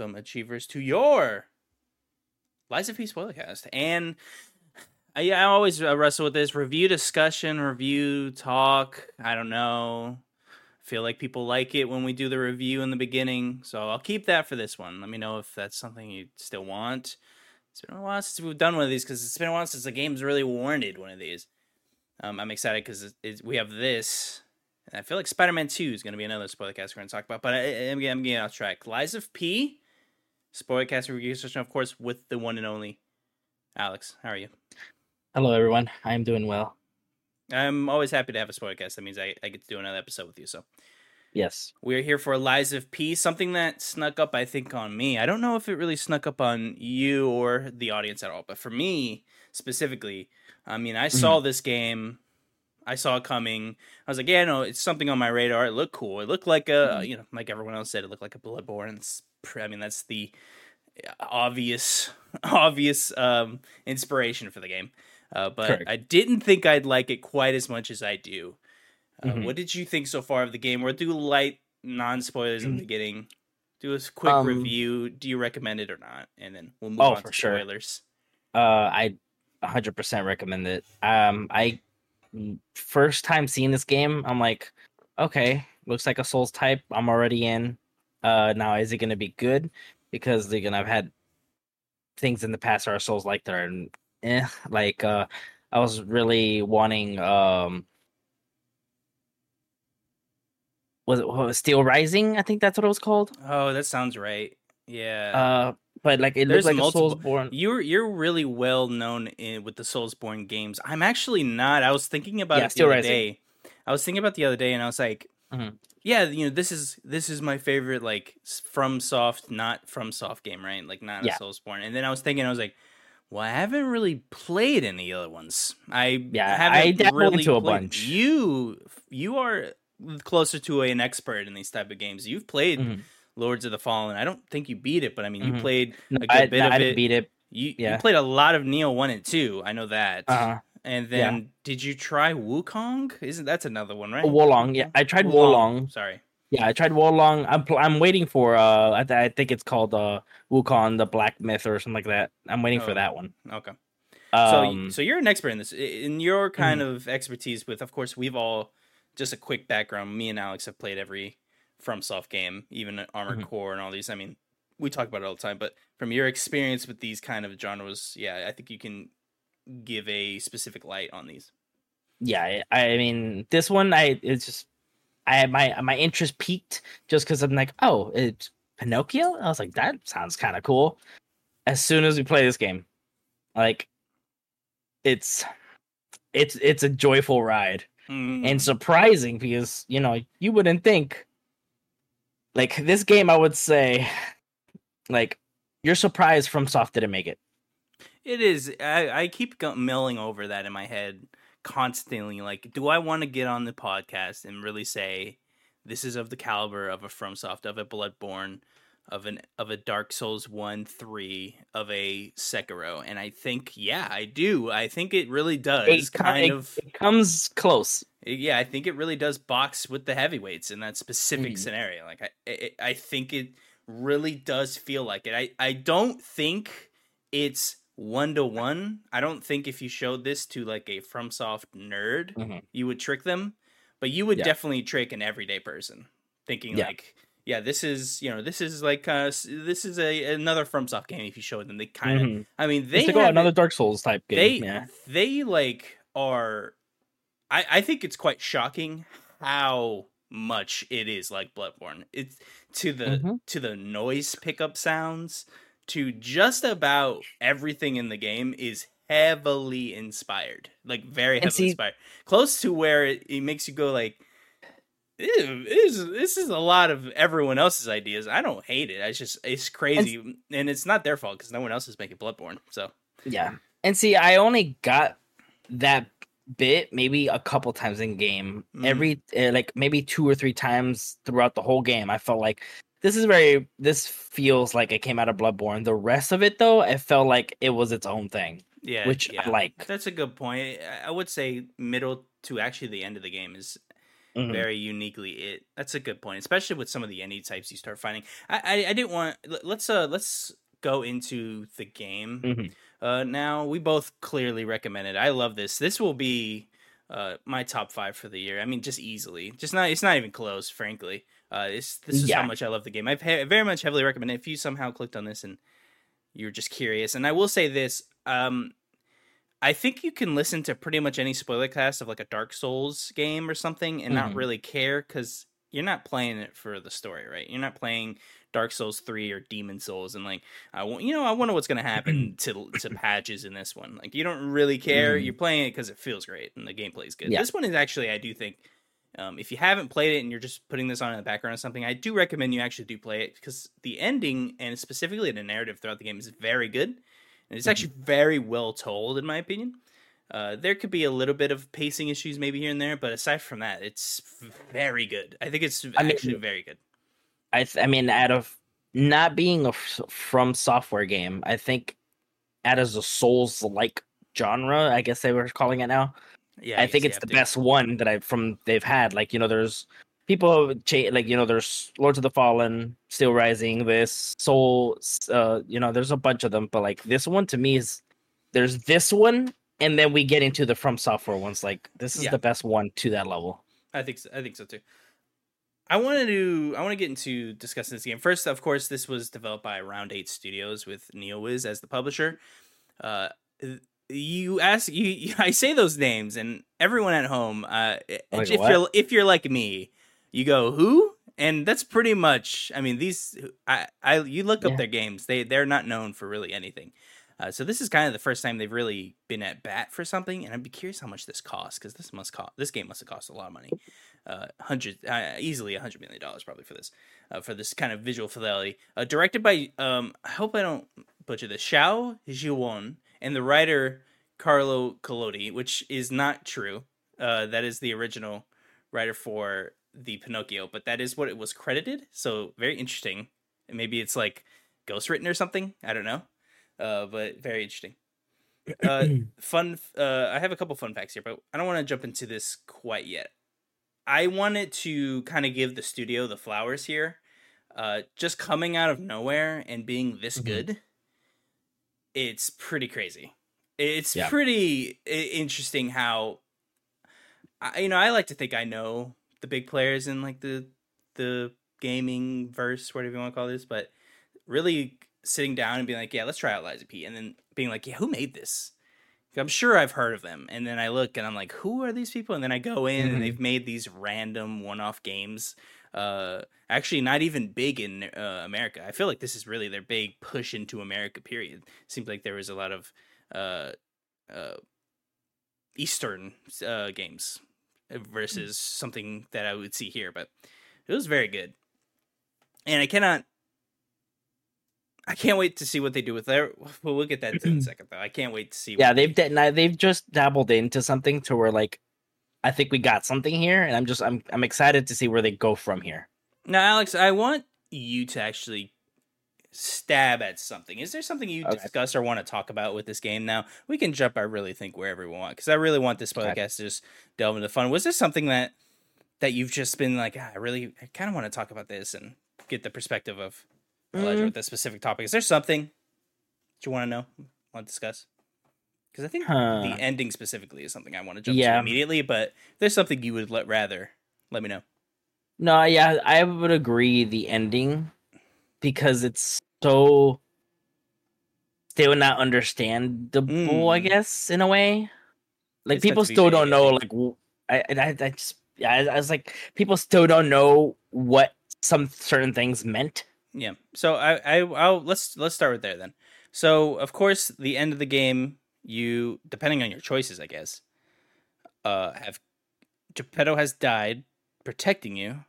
welcome Achievers to your Lies of P spoilercast. And I, I always uh, wrestle with this review discussion, review talk. I don't know. feel like people like it when we do the review in the beginning, so I'll keep that for this one. Let me know if that's something you still want. It's been a while since we've done one of these because it's been a while since the game's really warranted one of these. Um, I'm excited because we have this. And I feel like Spider Man 2 is going to be another spoiler cast we're going to talk about, but I, am I'm getting off track. Lies of P, spoiler cast review session, of course, with the one and only Alex. How are you? Hello, everyone. I'm doing well. I'm always happy to have a spoiler cast. That means I, I get to do another episode with you. So, yes, we're here for Lies of P, something that snuck up, I think, on me. I don't know if it really snuck up on you or the audience at all, but for me specifically, I mean, I saw mm-hmm. this game. I saw it coming. I was like, yeah, no, it's something on my radar. It looked cool. It looked like a, mm-hmm. you know, like everyone else said, it looked like a Bloodborne. It's, I mean, that's the obvious, obvious um, inspiration for the game. Uh, but Correct. I didn't think I'd like it quite as much as I do. Uh, mm-hmm. What did you think so far of the game? We'll do light non spoilers in the mm-hmm. beginning. Do a quick um, review. Do you recommend it or not? And then we'll move oh, on to spoilers. Sure. Uh, I 100% recommend it. Um, I first time seeing this game, I'm like, okay, looks like a Souls type. I'm already in. Uh, now is it going to be good? Because again, I've had things in the past that are Souls like that are eh. Like, uh, I was really wanting um. Was it was Steel Rising? I think that's what it was called. Oh, that sounds right. Yeah. Uh, but like it There's looks like multiple, a Soulsborne. You're you're really well known in, with the Soulsborne games. I'm actually not. I was thinking about yeah, it the other rising. day. I was thinking about the other day, and I was like, mm-hmm. yeah, you know, this is this is my favorite like FromSoft, not FromSoft game, right? Like not yeah. a Soulsborne. And then I was thinking, I was like, well, I haven't really played any other ones. I yeah, haven't I really into a bunch. You you are closer to an expert in these type of games. You've played. Mm-hmm Lords of the Fallen. I don't think you beat it, but I mean, you mm-hmm. played a good I, bit no, of I didn't it. beat it. You, yeah. you played a lot of Nioh One and Two. I know that. Uh-huh. And then, yeah. did you try Wukong? Isn't that's another one, right? Oh, Wo Long. Yeah, I tried Wo Long. Sorry. Yeah, I tried Wo Long. I'm I'm waiting for uh, I, th- I think it's called uh Wukong, the Black Myth or something like that. I'm waiting oh, for that one. Okay. Um, so so you're an expert in this. In your kind mm-hmm. of expertise with, of course, we've all just a quick background. Me and Alex have played every FromSoft game, even Armored mm-hmm. Core and all these. I mean, we talk about it all the time, but from your experience with these kind of genres, yeah, I think you can give a specific light on these. Yeah, I mean, this one, I it's just, I my my interest peaked just because I'm like, oh, it's Pinocchio. I was like, that sounds kind of cool. As soon as we play this game, like, it's it's it's a joyful ride mm. and surprising because you know you wouldn't think like this game, I would say, like you're surprised FromSoft didn't make it. It is. I, I keep milling over that in my head constantly. Like, do I want to get on the podcast and really say this is of the caliber of a FromSoft, of a Bloodborne, of an of a Dark Souls one, three, of a Sekiro? And I think, yeah, I do. I think it really does. It, kind it, of. It comes close yeah, I think it really does box with the heavyweights in that specific mm. scenario. Like I, it, I think it really does feel like it. I, I don't think it's one to one. I don't think if you showed this to like a FromSoft nerd, mm-hmm. you would trick them, but you would yeah. definitely trick an everyday person thinking yeah. like, yeah, this is you know this is like uh this is a another FromSoft game. If you showed them, they kind of, mm-hmm. I mean, they go another Dark Souls type game. They yeah. they like are I, I think it's quite shocking how much it is like Bloodborne. It's to the mm-hmm. to the noise pickup sounds to just about everything in the game is heavily inspired, like very heavily see, inspired, close to where it, it makes you go like. This is, this is a lot of everyone else's ideas. I don't hate it. It's just it's crazy, and, and it's not their fault because no one else is making Bloodborne. So yeah, and see, I only got that bit maybe a couple times in game mm. every uh, like maybe two or three times throughout the whole game i felt like this is very this feels like it came out of bloodborne the rest of it though it felt like it was its own thing yeah which yeah. i like that's a good point i would say middle to actually the end of the game is Mhm. very uniquely it. That's a good point, especially with some of the any types you start finding. I I, I didn't want let- let's uh let's go into the game. Mhm. Uh, now we both clearly recommend it. I love this. This will be uh my top five for the year. I mean, just easily. Just not. It's not even close, frankly. Uh, it's, this is how much I love the game. I've he- very much heavily recommend it. If you somehow clicked on this and you're just curious, and I will say this, um, I think you can listen to pretty much any spoiler cast of like a Dark Souls game or something and not Mhm. really care because you're not playing it for the story, right? You're not playing Dark Souls three or Demon Souls and like I want you know I wonder what's gonna happen to to patches in this one. Like you don't really care. Mhm. You're playing it because it feels great and the gameplay is good. Yeah. This one is actually I do think. Um, if you haven't played it and you're just putting this on in the background or something, I do recommend you actually do play it because the ending and specifically the narrative throughout the game is very good, and it's actually very well told in my opinion. Uh, there could be a little bit of pacing issues maybe here and there, but aside from that, it's very good. I think it's I mean- actually very good. I th- I mean, out of not being a f- FromSoftware game, I think out of the Souls like genre, I guess they were calling it now. Yeah, I guess think it's the best one that I from they've had. Like you know, there's people cha- like you know, there's Lords of the Fallen, Steel Rising, this Soul. Uh, you know, there's a bunch of them, but like this one to me is there's this one, and then we get into the FromSoftware ones. Like this is Yeah. the best one to that level. I think so, I think so too. I wanted to I want to get into discussing this game first. Of course, this was developed by Round Eight Studios with NeoWiz as the publisher. Uh, you ask you, you I say those names, and everyone at home, uh, Like if what? you're if you're like me, you go who, and that's pretty much. I mean, these I I you look up their games, they they're not known for really anything. Uh, so this is kind of the first time they've really been at bat for something, and I'd be curious how much this costs because this must cost this game must have cost a lot of money, uh, hundred uh, easily a hundred million dollars probably for this, uh, for this kind of visual fidelity. Uh, directed by um, I hope I don't butcher this, Xiao Jiwon, and the writer Carlo Collodi, which is not true. Uh, that is the original writer for the Pinocchio, but that is what it was credited. So very interesting. And maybe it's like ghostwritten or something. I don't know. Uh, but very interesting. Uh, fun. Uh, I have a couple fun facts here, but I don't want to jump into this quite yet. I wanted to kind of give the studio the flowers here. Uh, just coming out of nowhere and being this Mhm. good, it's pretty crazy. It's Yeah. pretty interesting how, I, you know, I like to think I know the big players in like the the gaming verse, whatever you want to call this, but really sitting down and being like, yeah, let's try out Lies of P, and then being like, yeah, who made this? I'm sure I've heard of them, and then I look and I'm like, who are these people? And then I go in Mhm. and they've made these random one-off games. Uh, actually, not even big in uh, America. I feel like this is really their big push into America. Period. Seems like there was a lot of uh, uh, Eastern uh, games versus something that I would see here, but it was very good. And I cannot I can't wait to see what they do with their. Well, we'll get that in a second, though. I can't wait to see. Yeah, they've now they've just dabbled into something to where like I think we got something here, and I'm just I'm I'm excited to see where they go from here. Now, Alex, I want you to actually stab at something. Is there something you Okay. discuss or want to talk about with this game? Now we can jump. I really think wherever we want because I really want this Okay. podcast to just delve into fun. Was there something that that you've just been like, ah, I really, I kind of want to talk about this and get the perspective of Elijah Mm. with this specific topic? Is there something that you want to know, want to discuss? Because I think Huh. the ending specifically is something I want to jump Yeah. to immediately. But there's something you would let rather let me know. No, yeah, I would agree the ending because it's so still not understandable, I Mm. guess, in a way. Like It's people still don't know. Like I, I, I just, yeah, I, I was like, people still don't know what some certain things meant. Yeah. So I, I I'll let's let's start with there then. So of course the end of the game, you depending on your choices, I guess, uh have Geppetto has died protecting you.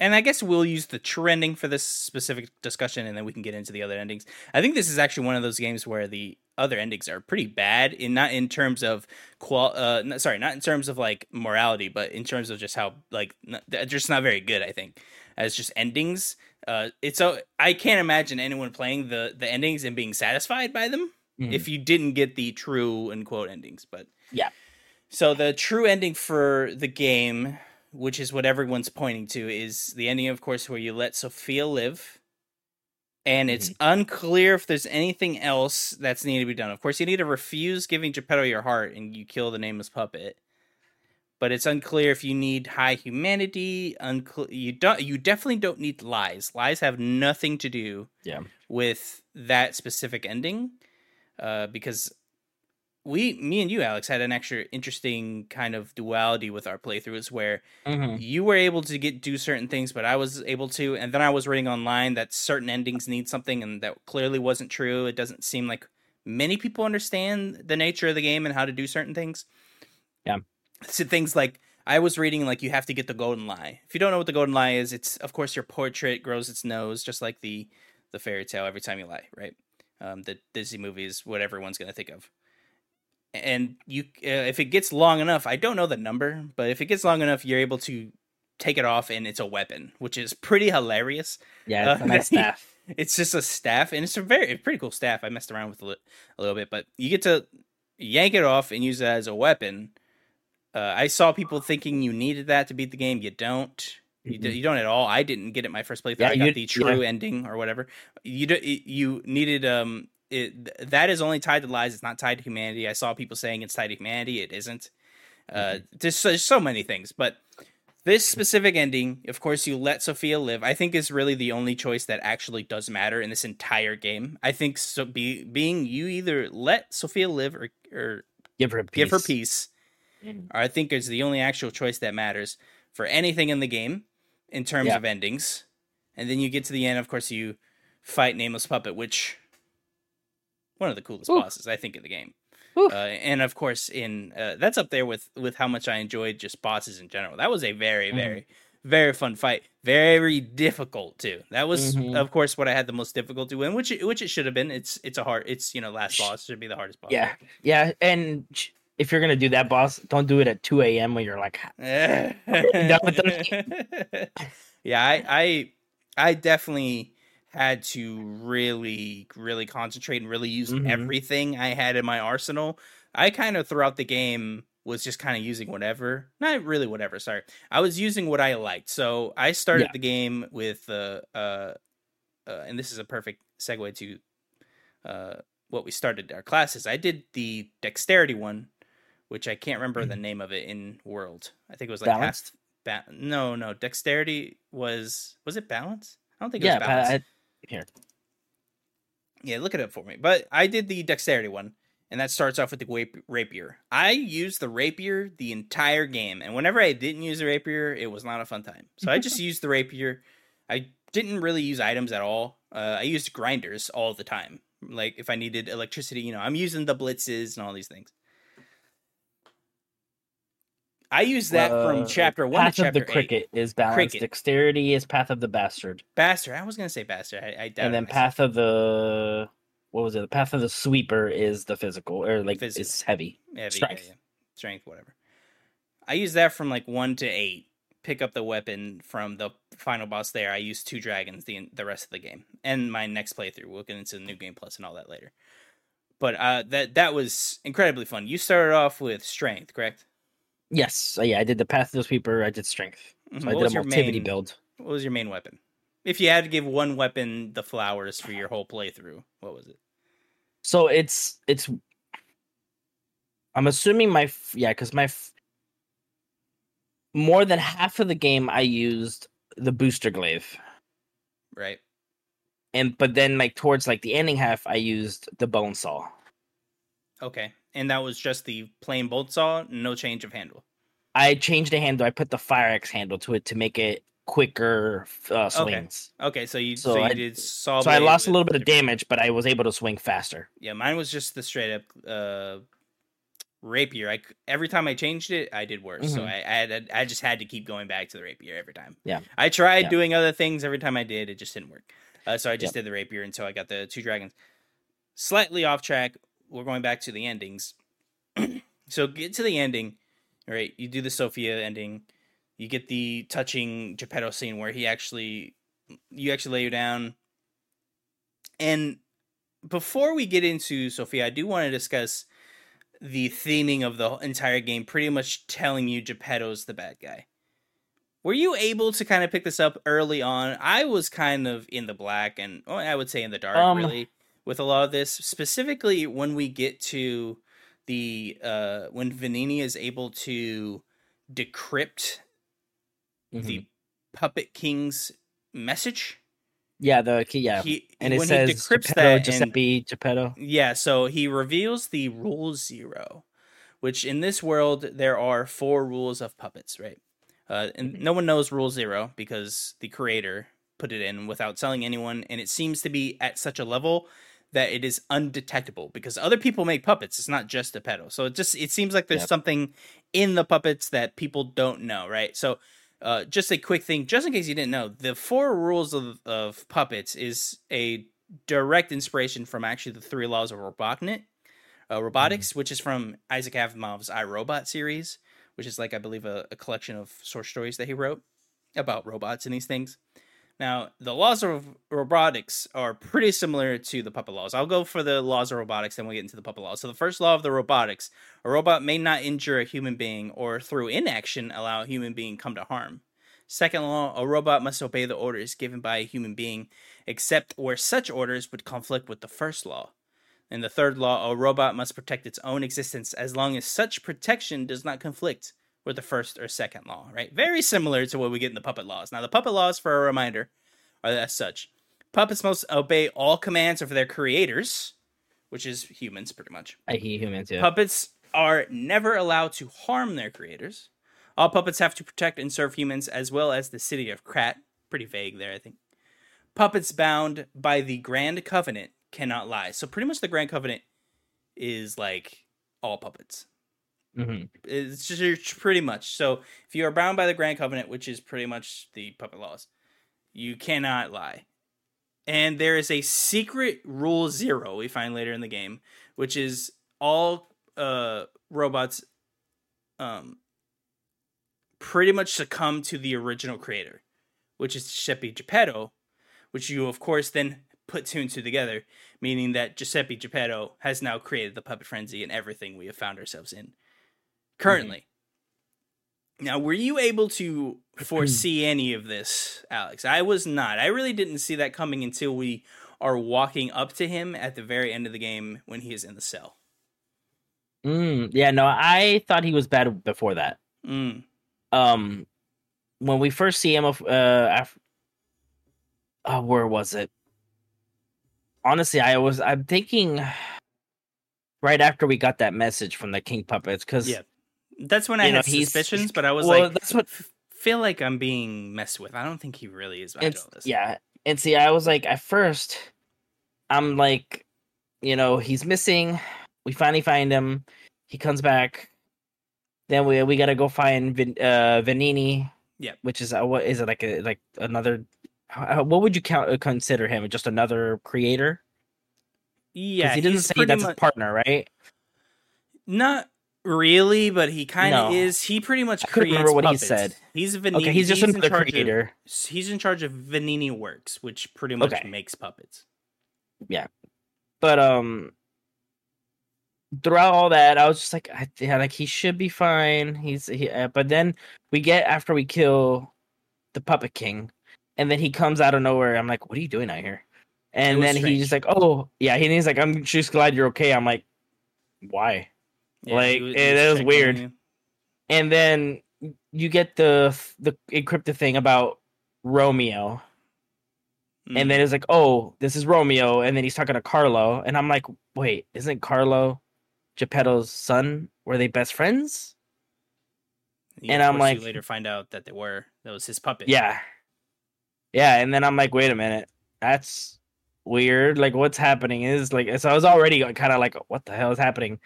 And I guess we'll use the trending for this specific discussion and then we can get into the other endings. I think this is actually one of those games where the other endings are pretty bad in not in terms of qual uh sorry, not in terms of like morality, but in terms of just how like n- they're just not very good, I think. As just endings, uh, it's so I can't imagine anyone playing the the endings and being satisfied by them Mhm. if you didn't get the true unquote endings. But Yeah. so the true ending for the game which is what everyone's pointing to, is the ending, of course, where you let Sophia live. And it's unclear if there's anything else that's needed to be done. Of course, you need to refuse giving Geppetto your heart and you kill the nameless puppet. But it's unclear if you need high humanity. Unclear. You don't. You definitely don't need lies. Lies have nothing to do Yeah. with that specific ending, uh, because we, me and you, Alex, had an extra interesting kind of duality with our playthroughs where hmm you were able to get do certain things, but I was able to, and then I was reading online that certain endings need something, and that clearly wasn't true. It doesn't seem like many people understand the nature of the game and how to do certain things. Yeah. So things like I was reading like you have to get the golden lie. If you don't know what the golden lie is, it's of course your portrait grows its nose, just like the the fairy tale every time you lie, right? Um, the Disney movies, what everyone's gonna think of. And you, uh, if it gets long enough, I don't know the number, but if it gets long enough, you're able to take it off, and it's a weapon, which is pretty hilarious. Yeah, it's Uh, nice staff. It's just a staff, and it's a very pretty cool staff. I messed around with it a little bit, but you get to yank it off and use it as a weapon. Uh, I saw people thinking you needed that to beat the game. You don't. You, d- Mhm. you don't at all. I didn't get it my first playthrough. Yeah, I got the true ending or whatever. You do, you needed um it th- that is only tied to lies. It's not tied to humanity. I saw people saying it's tied to humanity. It isn't. Uh, there's, so, there's so many things, but this specific ending, of course, you let Sophia live. I think is really the only choice that actually does matter in this entire game. I think so. Be, being you either let Sophia live or or Give her a give her piece. peace. Mhm. I think is the only actual choice that matters for anything in the game in terms Yeah. of endings. And then you get to the end, of course, you fight Nameless Puppet, which one of the coolest Ooh. bosses I think in the game. Uh, and of course, in uh, that's up there with with how much I enjoyed just bosses in general. That was a very Mhm. very very fun fight, very difficult too. That was Mhm. of course what I had the most difficulty with, which it, which it should have been. It's it's a hard. It's you know last boss should be the hardest boss. Yeah, yeah, and if you're gonna do that, boss, don't do it at 2 a.m. when you're like, yeah, Done with those? I, I, I definitely had to really, really concentrate and really use Mhm. everything I had in my arsenal. I kind of throughout the game was just kind of using whatever, not really whatever. Sorry, I was using what I liked. So I started Yeah. the game with uh, uh, uh, and this is a perfect segue to uh what we started our classes. I did the dexterity one, which I can't remember the name of it in World. I think it was like Balance? ba- no, no, dexterity was was it balance? I don't think it yeah, was balance. I, here, Yeah, look it up for me. But I did the dexterity one, and that starts off with the rapier. I used the rapier the entire game, and whenever I didn't use the rapier, it was not a fun time. So I just used the rapier. I didn't really use items at all. Uh, I used grinders all the time. Like if I needed electricity, you know, I'm using the blitzes and all these things. I use that from uh, chapter one Path to of chapter the eight. cricket is balance. Cricket. Dexterity is path of the bastard, Bastard. I was gonna say bastard. I, I and then path of the what was it? The path of the sweeper is the physical, or like Physical. it's heavy. Heavy, yeah, Strength. yeah. Strength, whatever. I use that from like one to eight. Pick up the weapon from the final boss there. I use two dragons the the rest of the game and my next playthrough. We'll get into the new game plus and all that later. But uh, that that was incredibly fun. You started off with strength, correct? Yes, so yeah, I did the path of the sweeper. I did strength. So mm-hmm. What I did a multivity main- build. What was your main weapon? If you had to give one weapon the flowers for your whole playthrough, what was it? So it's it's. I'm assuming my yeah, because my more than half of the game I used the booster glaive, Right. and but then like towards like the ending half, I used the bone saw. Okay. And that was just the plain bone saw, no change of handle. I changed the handle. I put the fire axe handle to it to make it quicker uh, swings. Okay, so you so, So you I- did saw. So I lost a little bit of damage, but I was able to swing faster. Yeah, mine was just the straight up uh rapier. I every time I changed it, I did worse. So Mhm. I I, had, I just had to keep going back to the rapier every time. Yeah. I tried Yeah. doing other things every time I did, it just didn't work. Uh, so I just did the rapier until I got the two dragons. Slightly off track. We're going back to the endings. so get to the ending. right? you do the Sophia ending. You get the touching Geppetto scene where he actually, you actually lay you down. And before we get into Sophia, I do want to discuss the theming of the entire game, pretty much telling you Geppetto's the bad guy. were you able to kind of pick this up early on? I was kind of in the black and well, I would say in the dark Um, really with a lot of this, specifically when we get to the uh when Venigni is able to decrypt Mhm. the Puppet King's message. yeah, the key, yeah, He, and it when says he decrypts Geppetto, that and Geppetto. yeah, so he reveals the rule zero, which in this world there are four rules of puppets, right? Uh, and no one knows rule zero because the creator put it in without telling anyone, and it seems to be at such a level that it is undetectable because other people make puppets. It's not just Geppetto, so it just it seems like there's Yep. something in the puppets that people don't know, right? So. Uh, just a quick thing, just in case you didn't know, the four rules of, of puppets is a direct inspiration from actually the three laws of Robotnik, uh, robotics, which is from Isaac Asimov's iRobot series, which is like I believe a, a collection of short stories that he wrote about robots and these things. Now, the laws of robotics are pretty similar to the puppet laws. I'll go for the laws of robotics, then we'll get into the puppet laws. So, the first law of the robotics a robot may not injure a human being or through inaction allow a human being come to harm. Second law, a robot must obey the orders given by a human being, except where such orders would conflict with the first law. And the third law, a robot must protect its own existence as long as such protection does not conflict with the first or second law, right? Very similar to what we get in the puppet laws. Now, the puppet laws, for a reminder, are as such puppets must obey all commands of their creators, which is humans, pretty much. I hate humans. Yeah. Puppets are never allowed to harm their creators. All puppets have to protect and serve humans as well as the city of Krat. Pretty vague there, I think. Puppets bound by the Grand Covenant cannot lie. So pretty much the Grand Covenant is like all puppets. Hmm It's just pretty much. So if you are bound by the Grand Covenant, which is pretty much the puppet laws, you cannot lie. And there is a secret rule zero we find later in the game, which is all uh, robots um, pretty much succumb to the original creator, which is Giuseppe Geppetto, which you of course then put two and two together, meaning that Giuseppe Geppetto has now created the puppet frenzy and everything we have found ourselves in currently. Now, were you able to foresee any of this, Alex? I was not. I really didn't see that coming until we are walking up to him at the very end of the game when he is in the cell. Mm, yeah, no, I thought he was bad before that. Mm. Um, when we first see him, of uh, af- uh, where was it? Honestly, I was I'm thinking right after we got that message from the King Puppets because Yeah. That's when I You know, had he's- suspicions, but I was well, like, that's what f- feel like I'm being messed with. I don't think he really is behind all this. yeah and see i was like at first i'm like you know he's missing we finally find him he comes back then we we gotta go find Vin, uh Venigni Yeah. which is uh, what is it like a like another how- what would you count uh, consider him just another creator yeah. he didn't say that's his partner right Not really, but he kind of No. is. He pretty much I couldn't creates remember what he said. He's Venigni. okay he's just in another charge of- he's in charge of Venigni Works, which pretty much Okay. makes puppets. Yeah, but um throughout all that i was just like I, yeah like he should be fine he's he, uh, but then we get after we kill the puppet king and then he comes out of nowhere i'm like what are you doing out here and then strange. he's just like oh yeah he's like i'm just glad you're okay i'm like why Like, he was- it he was is weird. and then you get the the encrypted thing about romeo. Mm. and then it's like oh this is romeo. And then he's talking to carlo. And i'm like wait isn't carlo geppetto's son? Were they best friends? Yeah, and I'm like- later find out that they were. That was his puppet. yeah. Yeah and then i'm like wait a minute. That's weird. Like what's happening is like so i was already kind of like what the hell is happening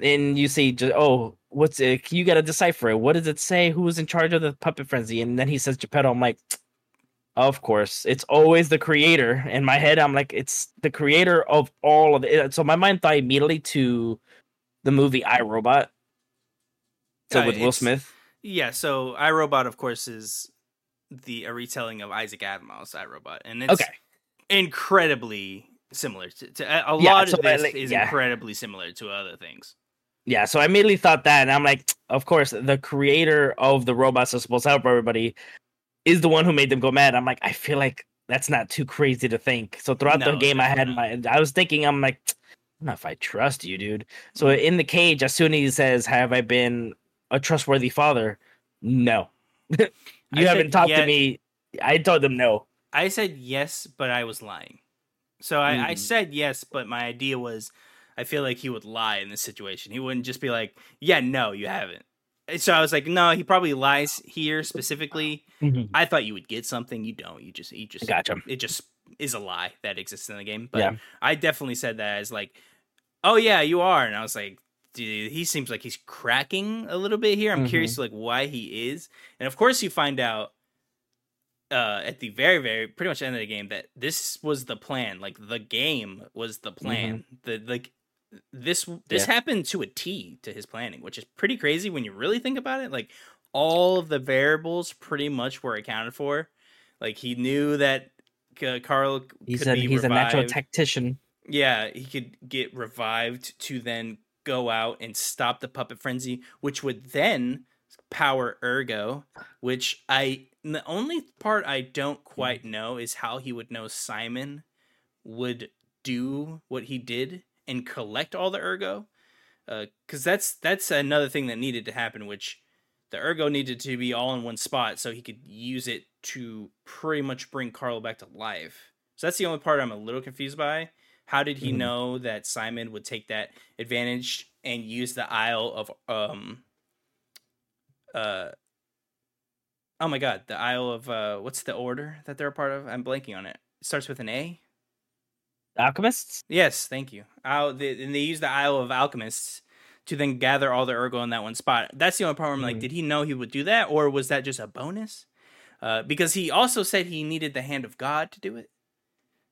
and you see oh what's it you gotta decipher it what does it say who was in charge of the puppet frenzy and then he says geppetto i'm like of course it's always the creator in my head i'm like it's the creator of all of it so my mind thought immediately to the movie iRobot. So Uh, with Will Smith. Yeah, so iRobot, of course, is the a retelling of Isaac Asimov's iRobot, and it's Okay. incredibly similar to, to a Yeah, lot so of this like- is yeah. incredibly similar to other things. Yeah, so I immediately thought that, and I'm like, of course, the creator of the robots that's supposed to help everybody is the one who made them go mad. I'm like, I feel like that's not too crazy to think. So throughout No, the game, I had my, I was thinking, I'm like, I don't know if I trust you, dude. So in the cage, as soon as he says, "Have I been a trustworthy father?" No, you I haven't talked yes. to me. I told them no. I said yes, but I was lying. So I, I Mm. said yes, but my idea was I feel like he would lie in this situation. He wouldn't just be like, "Yeah, no, you haven't." So I was like, "No, he probably lies here specifically." Mm-hmm. I thought you would get something. You don't. You just you just Gotcha. it just is a lie that exists in the game. But Yeah. I definitely said that as like, "Oh yeah, you are," and I was like. Dude, he seems like he's cracking a little bit here. I'm curious, mm-hmm. like, why he is, and of course, you find out uh at the very very pretty much end of the game that this was the plan like the game was the mm-hmm. plan the like this this Yeah. happened to a t to his planning which is pretty crazy when you really think about it like all of the variables pretty much were accounted for like he knew that uh, carl He's could a he's a natural tactician. Yeah, he could get revived to then go out and stop the puppet frenzy, which would then power Ergo, which I the only part I don't quite know is how he would know Simon would do what he did and collect all the Ergo. Because that's that's another thing that needed to happen, which the Ergo needed to be all in one spot so he could use it to pretty much bring Carlo back to life. So that's the only part I'm a little confused by. How did he Mhm. know that Simon would take that advantage and use the Isle of um uh oh my god, the Isle of uh what's the order that they're a part of? I'm blanking on it. It starts with an A. Alchemists. Yes, thank you. Isle, the, and they use the Isle of Alchemists to then gather all the Ergo in that one spot. That's the only problem. I'm like, did he know he would do that, or was that just a bonus? Uh, because he also said he needed the hand of God to do it.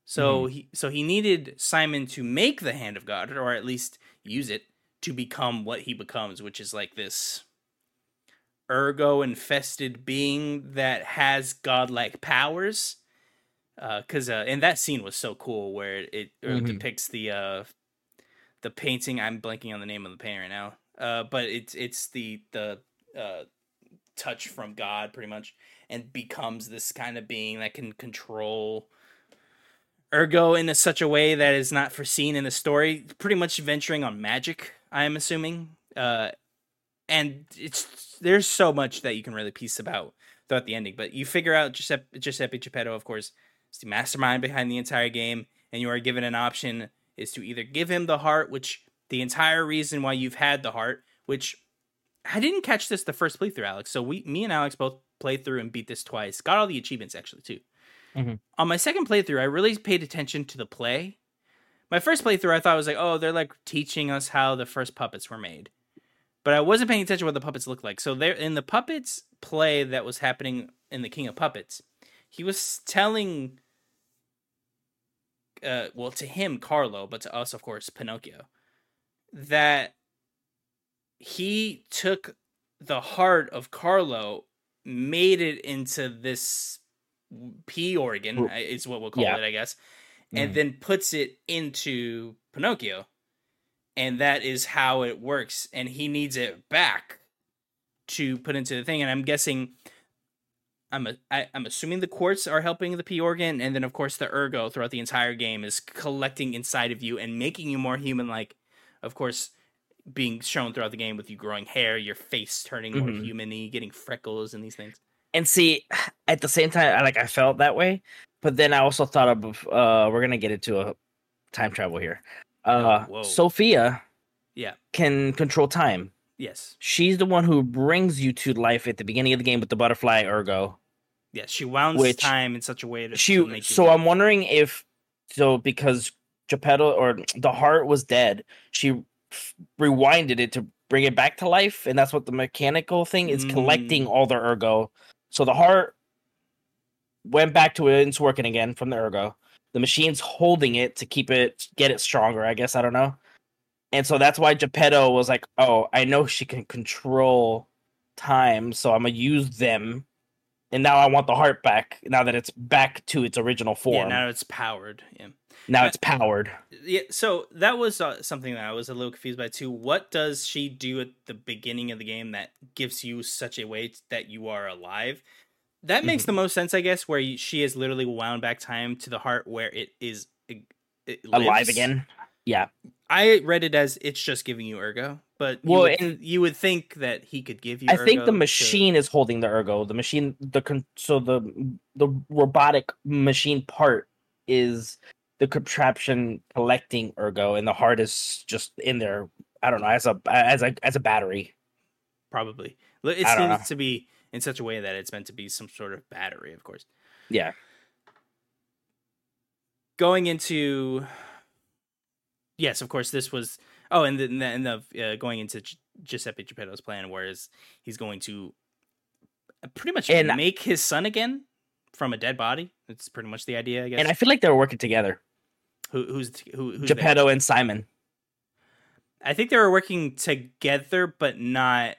So he so he needed Simon to make the hand of God, or at least use it to become what he becomes, which is like this ergo infested being that has godlike powers. Because uh, and that scene was so cool where it, it Mhm. depicts the uh, the painting. I'm blanking on the name of the painting right now. Uh, but it's it's the the uh, touch from God pretty much, and becomes this kind of being that can control ergo in a, such a way that is not foreseen in the story. Pretty much venturing on magic. I am assuming. Uh, and it's there's so much that you can really piece about throughout the ending. But you figure out Giuseppe, Giuseppe Geppetto, of course, is the mastermind behind the entire game, and you are given an option is to either give him the heart, which the entire reason why you've had the heart, which I didn't catch this the first playthrough, Alex. So we, me and Alex both played through and beat this twice. Got all the achievements actually too. Mhm. On my second playthrough, I really paid attention to the play. My first playthrough, I thought was like, oh, they're like teaching us how the first puppets were made, but I wasn't paying attention to what the puppets looked like. So there, in the puppets play that was happening in the King of Puppets, he was telling, uh, well, to him, Carlo, but to us, of course, Pinocchio, that he took the heart of Carlo, made it into this P organ, is what we'll call yeah. it, I guess, and Mhm. then puts it into Pinocchio. And that is how it works. And he needs it back to put into the thing. And I'm guessing I'm a, I, I'm assuming the quartz are helping the P organ, and then of course the ergo throughout the entire game is collecting inside of you and making you more human like. Of course, being shown throughout the game with you growing hair, your face turning more Mhm. human-y, getting freckles and these things. And see, at the same time, I like I felt that way, but then I also thought of uh we're gonna get into a time travel here. Uh whoa. Sophia Yeah. can control time. Yes. She's the one who brings you to life at the beginning of the game with the butterfly ergo. Yes. She wounds Which- time in such a way to, to She make you so I'm wondering if so because Geppetto or the heart was dead, she f- rewinded it to bring it back to life, and that's what the mechanical thing is collecting Mm. all the ergo. So the heart went back to it, and it's working again from the ergo. The machine's holding it to keep it get it stronger, I guess. I don't know. And so that's why Geppetto was like, Oh, I know she can control time, so I'm gonna use them. And now I want the heart back now that it's back to its original form. Yeah, now it's powered. Yeah. Now it's powered. Yeah, so that was uh, something that I was a little confused by too. What does she do at the beginning of the game that gives you such a way that you are alive? That makes Mm-hmm. the most sense, I guess. Where you, she is literally wound back time to the heart where it is it, it Alive again. Yeah. I read it as it's just giving you ergo, but you Well, would, and- you would think that he could give you. I think the to- machine is holding the ergo. The machine, the con- so the the robotic machine part is the contraption collecting ergo, and the heart is just in there. I don't know as a as a as a battery. probably it seems to be in such a way that it's meant to be some sort of battery, of course. Yeah. going into yes of course this was oh and then and the, and the uh, going into Gi- giuseppe geppetto's plan whereas he's going to uh, pretty much And- make his son again from a dead body it's pretty much the idea i guess And I feel like they were working together. who, who's who, who's? Geppetto and Simon. i think they were working together but not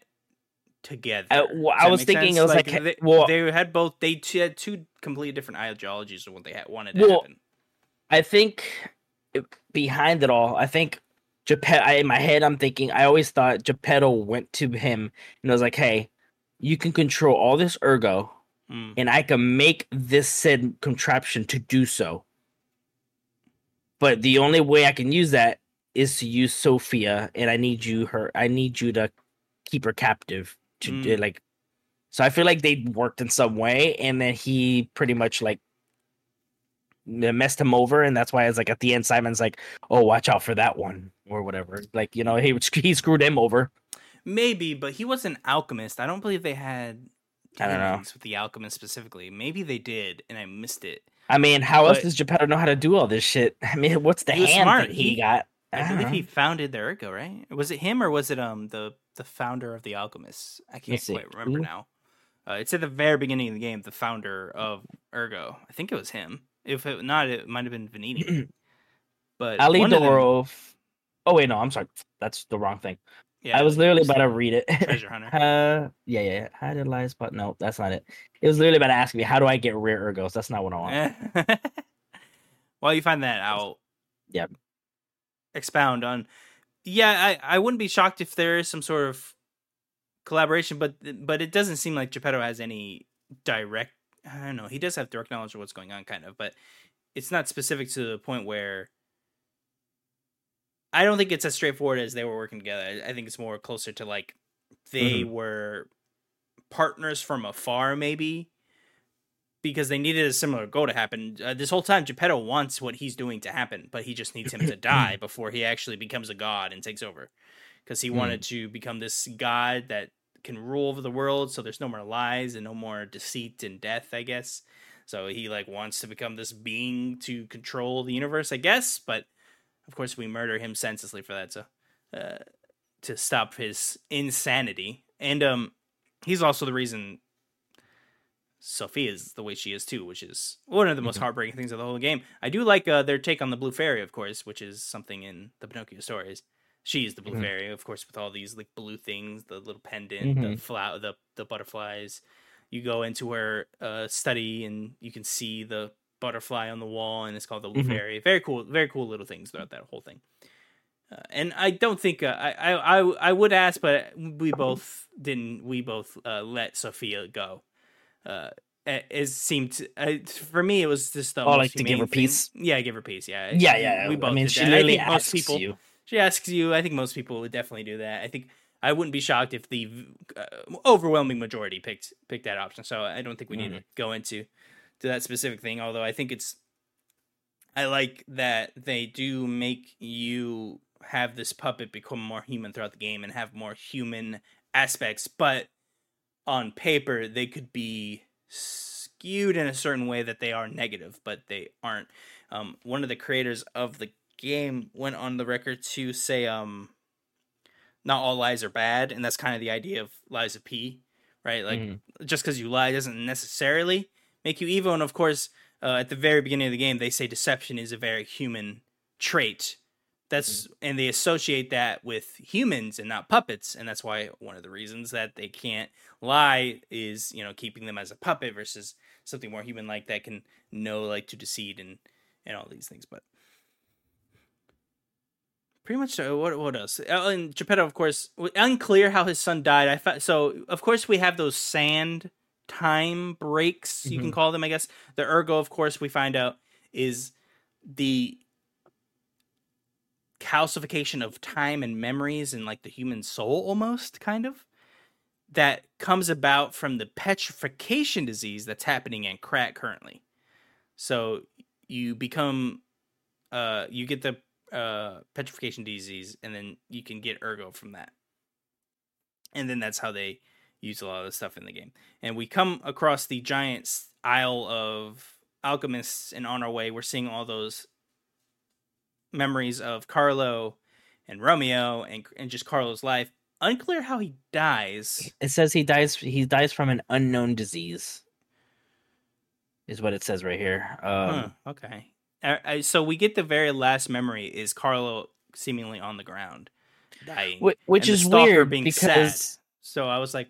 together I- well, I was thinking sense? it was like, they, well- they had both they had two completely different ideologies of what they had wanted to Well, happen I think behind it all, I think Geppetto. I, in my head, I'm thinking. I always thought Geppetto went to him and I was like, "Hey, you can control all this ergo, Mm. and I can make this said contraption to do so. But the only way I can use that is to use Sophia, and I need you her. I need you to keep her captive to Mm. do like. So I feel like they worked in some way, and then he pretty much like messed him over, and that's why it's like at the end, Simon's like, "Oh, watch out for that one," or whatever. Like you know, he he screwed him over. Maybe, but he was an alchemist. I don't believe they had I don't know. with the alchemist specifically. Maybe they did, and I missed it. I mean, how else does Geppetto know how to do all this shit? I mean, what's the hand smart. he, He- got? I, don't believe know. he founded the Ergo, right? Was it him or was it um the the founder of the alchemists? I can't Let's see. quite remember now. Uh, it's at the very beginning of the game. The founder of Ergo. I think it was him. If it not, it might have been Venigni. But Ali of them-. Oh wait, no, I'm sorry. That's the wrong thing. yeah, I was literally about to read it. treasure hunter. uh, yeah, yeah. yeah. How did lies? But no, that's not it. It was literally about to ask me, how do I get rare ergos? That's not what I want. While you find that out, Yeah. expound on. Yeah, I, I wouldn't be shocked if there is some sort of collaboration, but but it doesn't seem like Geppetto has any direct. I don't know. He does have direct knowledge of what's going on, kind of, but it's not specific to the point where. I don't think it's as straightforward as they were working together. I- think it's more closer to like they were partners from afar, maybe, because they needed a similar goal to happen. Uh, this whole time, Geppetto wants what he's doing to happen, but he just needs him to die before he actually becomes a god and takes over. Because he Hmm. wanted to become this god that can rule over the world, so there's no more lies and no more deceit and death, I guess. So he like wants to become this being to control the universe, I guess. But of course, we murder him senselessly for that. So uh, to stop his insanity, and um, he's also the reason Sophia is the way she is too, which is one of the most heartbreaking things of the whole game. I do like uh, their take on the blue fairy, of course, which is something in the Pinocchio stories. She's the blue Mhm. fairy, of course, with all these like blue things, the little pendant, the Mhm. flower, the the butterflies. You go into her uh, study and you can see the butterfly on the wall, and it's called the blue Mhm. fairy. Very cool, very cool little things throughout that whole thing. Uh, and I don't think uh, I, I I I would ask, but we both didn't. We both uh, let Sophia go. Uh, it, it seemed uh, for me it was just the Oh, like to give her peace? Yeah, give her peace. Yeah, Yeah, yeah. We both. I mean, did she that. Literally asks people. you. She asks you. I think most people would definitely do that. I think I wouldn't be shocked if the uh, overwhelming majority picked picked that option. So I don't think we need to go into to that specific thing. Although I think it's, I like that they do make you have this puppet become more human throughout the game and have more human aspects, but on paper they could be skewed in a certain way that they are negative, but they aren't. Um, one of the creators of the game went on the record to say, um, not all lies are bad, and that's kind of the idea of lies of P, right? Like Mhm. just because you lie doesn't necessarily make you evil. And of course, uh, at the very beginning of the game, they say deception is a very human trait. That's and they associate that with humans and not puppets, and that's why one of the reasons that they can't lie is you know keeping them as a puppet versus something more human like that can know like to deceive and and all these things. But pretty much uh, what what else? Uh, and geppetto of course unclear how his son died. I fa- so of course we have those sand time breaks you can Mhm. call them i guess. The ergo of course we find out is the calcification of time and memories and like the human soul almost kind of that comes about from the petrification disease that's happening in Krat currently. So you become uh you get the uh petrification disease and then you can get ergo from that and then that's how they use a lot of the stuff in the game and we come across the giant isle of alchemists and on our way we're seeing all those memories of carlo and romeo and, and just carlo's life unclear how he dies It says he dies. He dies from an unknown disease. Is what it says right here. Um, Huh, okay. Uh, uh, so we get the very last memory is Carlo seemingly on the ground, dying. whi- which is weird being because sad. So I was like,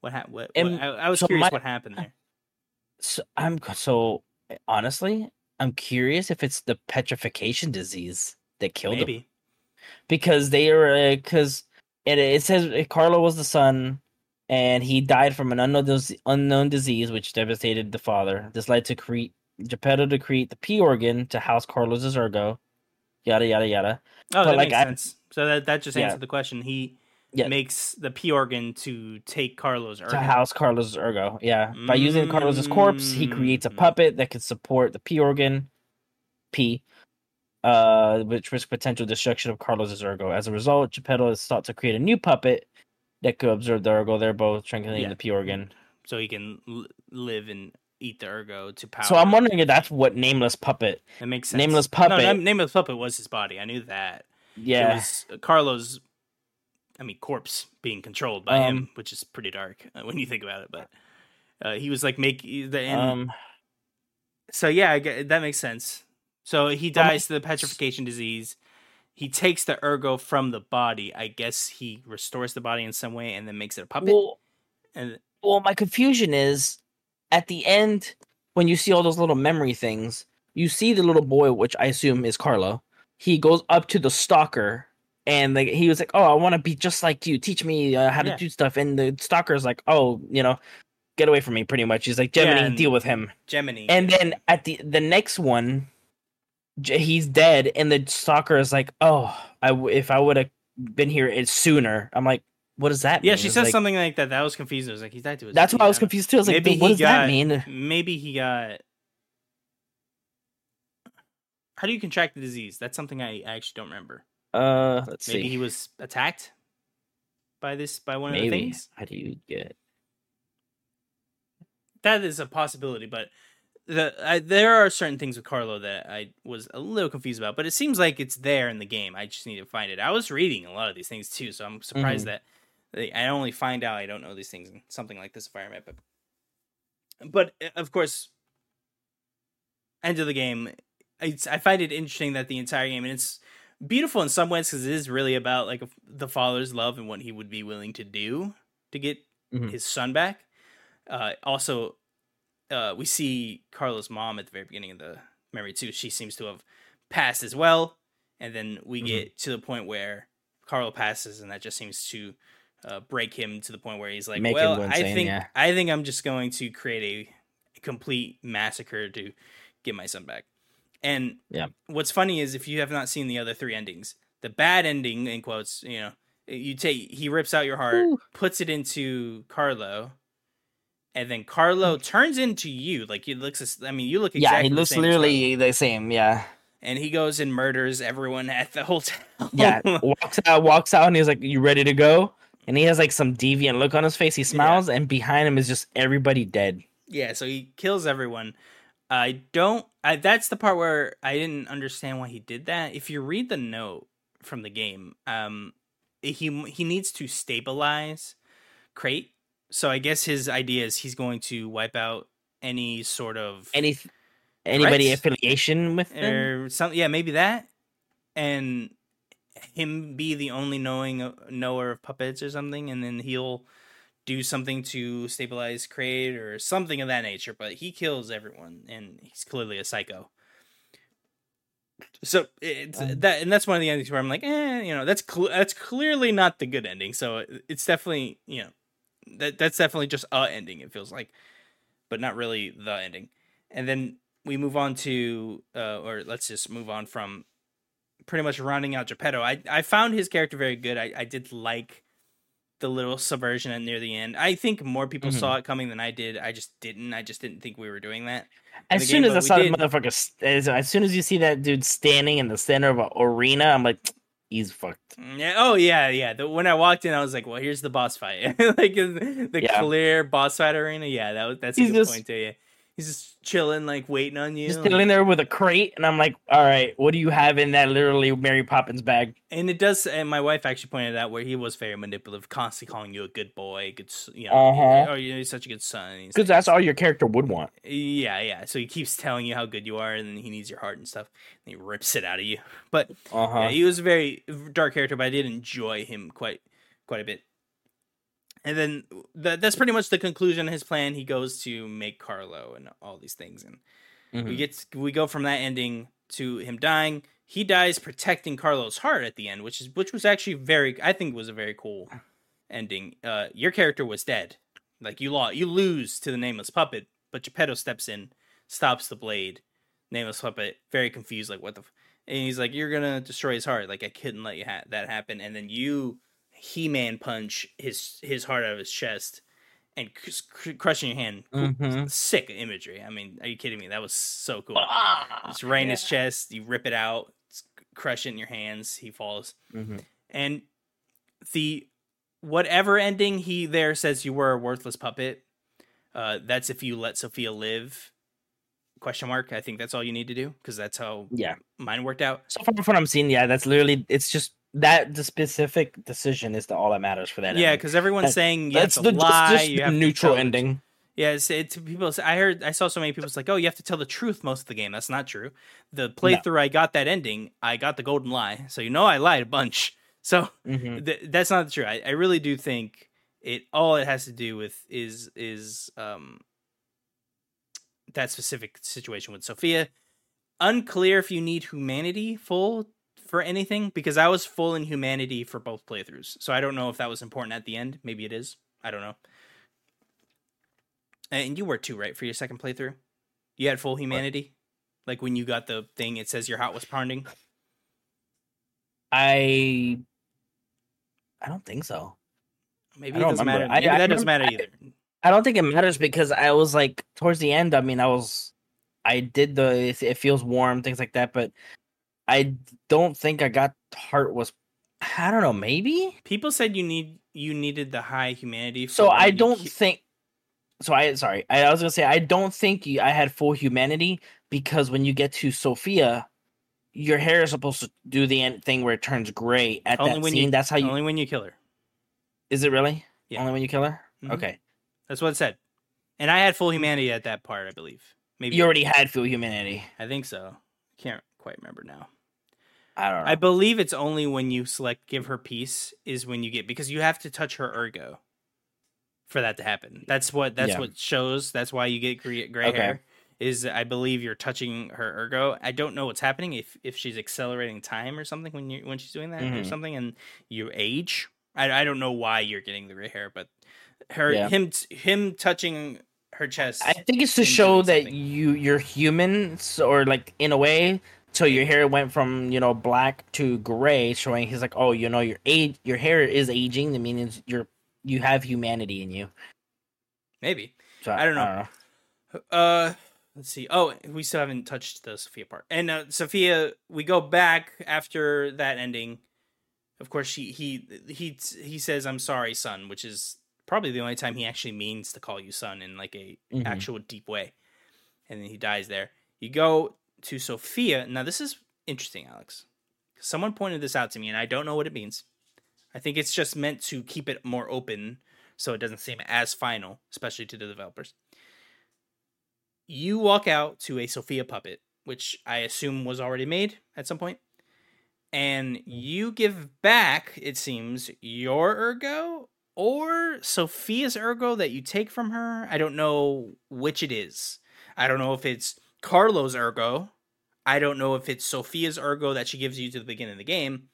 what happened? What, what- I, I was so curious my- what happened there. so I'm so honestly, I'm curious if it's the petrification disease that killed him because they are because it it says uh, Carlo was the son and he died from an unknown unknown disease which devastated the father. This led to create Geppetto to create the P organ to house Carlos's ergo. Yada yada yada. Oh, But, that like, makes I- sense. So that that just Yeah. answered the question. He Yeah. makes the P organ to take Carlo's ergo. to house Carlos's ergo. Yeah, by using Carlos's corpse, he creates a Mm. puppet that can support the P organ, P, uh, which risks potential destruction of Carlos's ergo. As a result, Geppetto is thought to create a new puppet that could observe the ergo, thereby strengthening Yeah. the P organ. so he can l- live and eat the ergo to power. So I'm wondering if that's what nameless puppet. That makes sense. Nameless Puppet- no, nameless puppet was his body. I knew that. Yeah, It was Carlo's, I mean, corpse being controlled by him, Um, which is pretty dark uh, when you think about it. But uh, he was like make the and, um, so yeah, that makes sense. So he dies to the petrification disease. He takes the ergo from the body. I guess he restores the body in some way and then makes it a puppet. well, and well, my confusion is at the end when you see all those little memory things, you see the little boy, which I assume is Carlo. He goes up to the stalker, and like he was like, "Oh, I want to be just like you. Teach me uh, how to do stuff." And the stalker's like, "Oh, you know, get away from me." Pretty much, he's like, "Gemini, and- deal with him." Gemini. And then at the the next one, he's dead, and the stalker is like, "Oh, I w- if I would have been here sooner." I'm like, "What does that?" yeah, mean? she says like- something like that. That was confusing. I was like, he died to his. That's why I was confused too. I was like, Maybe "Dude, "What does that got- mean?" Maybe he got. How do you contract the disease? That's something I I actually don't remember. Uh, let's Maybe see. he was attacked by this by one of the things. How do you get? That is a possibility, but the I, there are certain things with Carlo that I was a little confused about. But it seems like it's there in the game. I just need to find it. I was reading a lot of these things too, so I'm surprised Mhm. that I only find out I don't know these things in something like this environment. But but uh, of course, end of the game. It's, I find it interesting that the entire game, and it's beautiful in some ways because it is really about like the father's love and what he would be willing to do to get Mhm. his son back. Uh, also, uh, we see Carlos' mom at the very beginning of the memory too. She seems to have passed as well, and then we Mhm. get to the point where Carlo passes, and that just seems to uh, break him to the point where he's like, Make "Well, go I think yeah. I think I'm just going to create a complete massacre to get my son back." And Yeah. what's funny is if you have not seen the other three endings, the bad ending in quotes, you know, you take he rips out your heart, Ooh. puts it into Carlo, and then Carlo turns into you. Like he looks, as- I mean, you look exactly yeah, he the looks Carlo. literally the same. Yeah, and he goes and murders everyone at the hotel. yeah. walks out, walks out, and he's like, "You ready to go?" And he has like some deviant look on his face. He smiles, and behind him is just everybody dead. Yeah, so he kills everyone. I don't. I, that's the part where I didn't understand why he did that. If you read the note from the game, um, he he needs to stabilize Krat. So I guess his idea is he's going to wipe out any sort of Any anybody Threats? affiliation with them? or something. Yeah, maybe that, and him be the only knowing knower of puppets or something, and then he'll do something to stabilize Krat or something of that nature. But he kills everyone, and he's clearly a psycho. So it's Um, that, and that's one of the endings where I'm like, eh, you know, that's cl- that's clearly not the good ending. So it's definitely, you know, that that's definitely just a ending. It feels like, but not really the ending. And then we move on to, uh, or let's just move on from pretty much rounding out Geppetto. I I found his character very good. I I did like the little subversion at near the end. I think more people Mhm. saw it coming than I did. I just didn't. I just didn't think we were doing that. As soon game, as I saw the motherfucker, as, as soon as you see that dude standing in the center of an arena, I'm like, he's fucked. Yeah. Oh yeah, yeah. The, when I walked in, I was like, "Well, here's the boss fight, like the Yeah. clear boss fight arena." Yeah, that was that's a good just- point too. Yeah, he's just chilling, like waiting on you. Just sitting there with a crate, and I'm like, all right, what do you have in that literally Mary Poppins bag? And it does. And my wife actually pointed out where he was very manipulative, constantly calling you a good boy, good, you know, Uh-huh. oh, you're such a good son. Because like- that's all your character would want. Yeah, yeah. So he keeps telling you how good you are, and then he needs your heart and stuff. And he rips it out of you. But Uh huh. yeah, he was a very dark character, but I did enjoy him quite quite a bit. And then that that's pretty much the conclusion of his plan. He goes to make Carlo and all these things, and Mm-hmm. we get we go from that ending to him dying. He dies protecting Carlo's heart at the end, which is which was actually very I think was a very cool ending. Uh, your character was dead, like you lost, you lose to the nameless puppet, but Geppetto steps in, stops the blade. Nameless puppet, very confused, like what the, f-? and he's like, "You're gonna destroy his heart." Like I couldn't let you ha- that happen, and then you He Man punch his his heart out of his chest and cr- cr- crushing your hand. Cool. Mhm. Sick imagery. I mean, are you kidding me? That was so cool. Ah, It's right in his chest. You rip it out, it's- crush it in your hands. He falls, Mhm. and the whatever ending he there says you were a worthless puppet. Uh, that's if you let Sophia live. Question mark. I think that's all you need to do because that's how Yeah. mine worked out. So far from what I'm seeing, yeah, that's literally it's just that the specific decision is the all that matters for that. Yeah, because everyone's saying that's the lie. just the have neutral ending. Yeah, it's, it's people. I heard, I saw so many people. It's like, oh, you have to tell the truth most of the game. That's not true. The playthrough I got that ending, I got the golden lie. So you know I lied a bunch. So hmm th- that's not true. I, I really do think it. All it has to do with is is um that specific situation with Sophia. Unclear if you need humanity full for anything because I was full in humanity for both playthroughs. So I don't know if that was important at the end. Maybe it is. I don't know. And you were too, right, for your second playthrough? You had full humanity? Like when you got the thing, it says your heart was pounding? I I don't think so. Maybe it doesn't matter. remember. I- Maybe I that doesn't matter either. I don't think it matters because I was like towards the end. I mean, I was I did the it feels warm things like that, but I don't think I got heart was. I don't know. Maybe People said you need you needed the high humanity. so. I don't think. So I sorry. I, I was gonna say I don't think you, I had full humanity because when you get to Sophia, your hair is supposed to do the end thing where it turns gray at Only that when scene. you- That's how you. only when you kill her. Is it really? Yeah. Only when you kill her. Mhm. Okay. That's what it said. And I had full humanity at that part, I believe. Maybe You already had full humanity. I think so. Can't quite remember now. I don't know. I believe it's only when you select give her peace is when you get because you have to touch her ergo for that to happen. That's what that's Yeah. what shows. That's why you get gray, gray Okay. hair. Is I believe you're touching her ergo. I don't know what's happening if if she's accelerating time or something when you when she's doing that or Mhm. something and you age. I, I don't know why you're getting the gray hair, but her Yeah. him him touching her chest. I think it's to show that you you're human, so, or like in a way. So your hair went from you know black to gray, showing he's like, oh, you know, your age, your hair is aging. That means you're you have humanity in you. maybe. So I don't know. Uh, let's see. Oh, we still haven't touched the Sophia part. And uh, Sophia, we go back after that ending. Of course, she he he he says, "I'm sorry, son," which is probably the only time he actually means to call you son in like a Mhm. actual deep way. And then he dies there. You go to Sophia. Now this is interesting, Alex. Someone pointed this out to me, and I don't know what it means. I think it's just meant to keep it more open so it doesn't seem as final, especially to the developers you walk out to a Sophia puppet, which I assume was already made at some point, and you give back, it seems, your ergo or Sophia's ergo that you take from her. I don't know which it is. I don't know if it's Carlo's ergo. I don't know if it's Sophia's ergo that she gives you to the beginning of the game.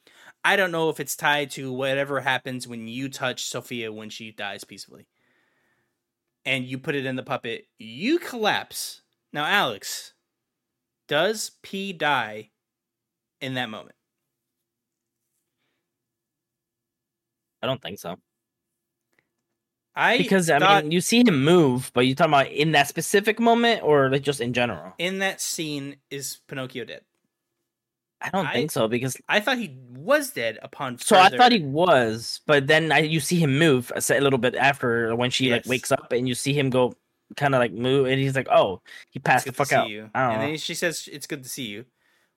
I don't know if it's tied to whatever happens when you touch Sophia when she dies peacefully. And you put it in the puppet, you collapse. Now, Alex, does P die in that moment? I don't think so. I Because I thought mean, you see him move, but you talking about in that specific moment or like just in general? in that scene is Pinocchio dead. I don't I- think so because I thought he was dead upon. so I thought he was, but then I, you see him move a a little bit after when she like wakes up and you see him go kind of like move and he's like, oh, he passed the fuck out. you. And then she says it's good to see you,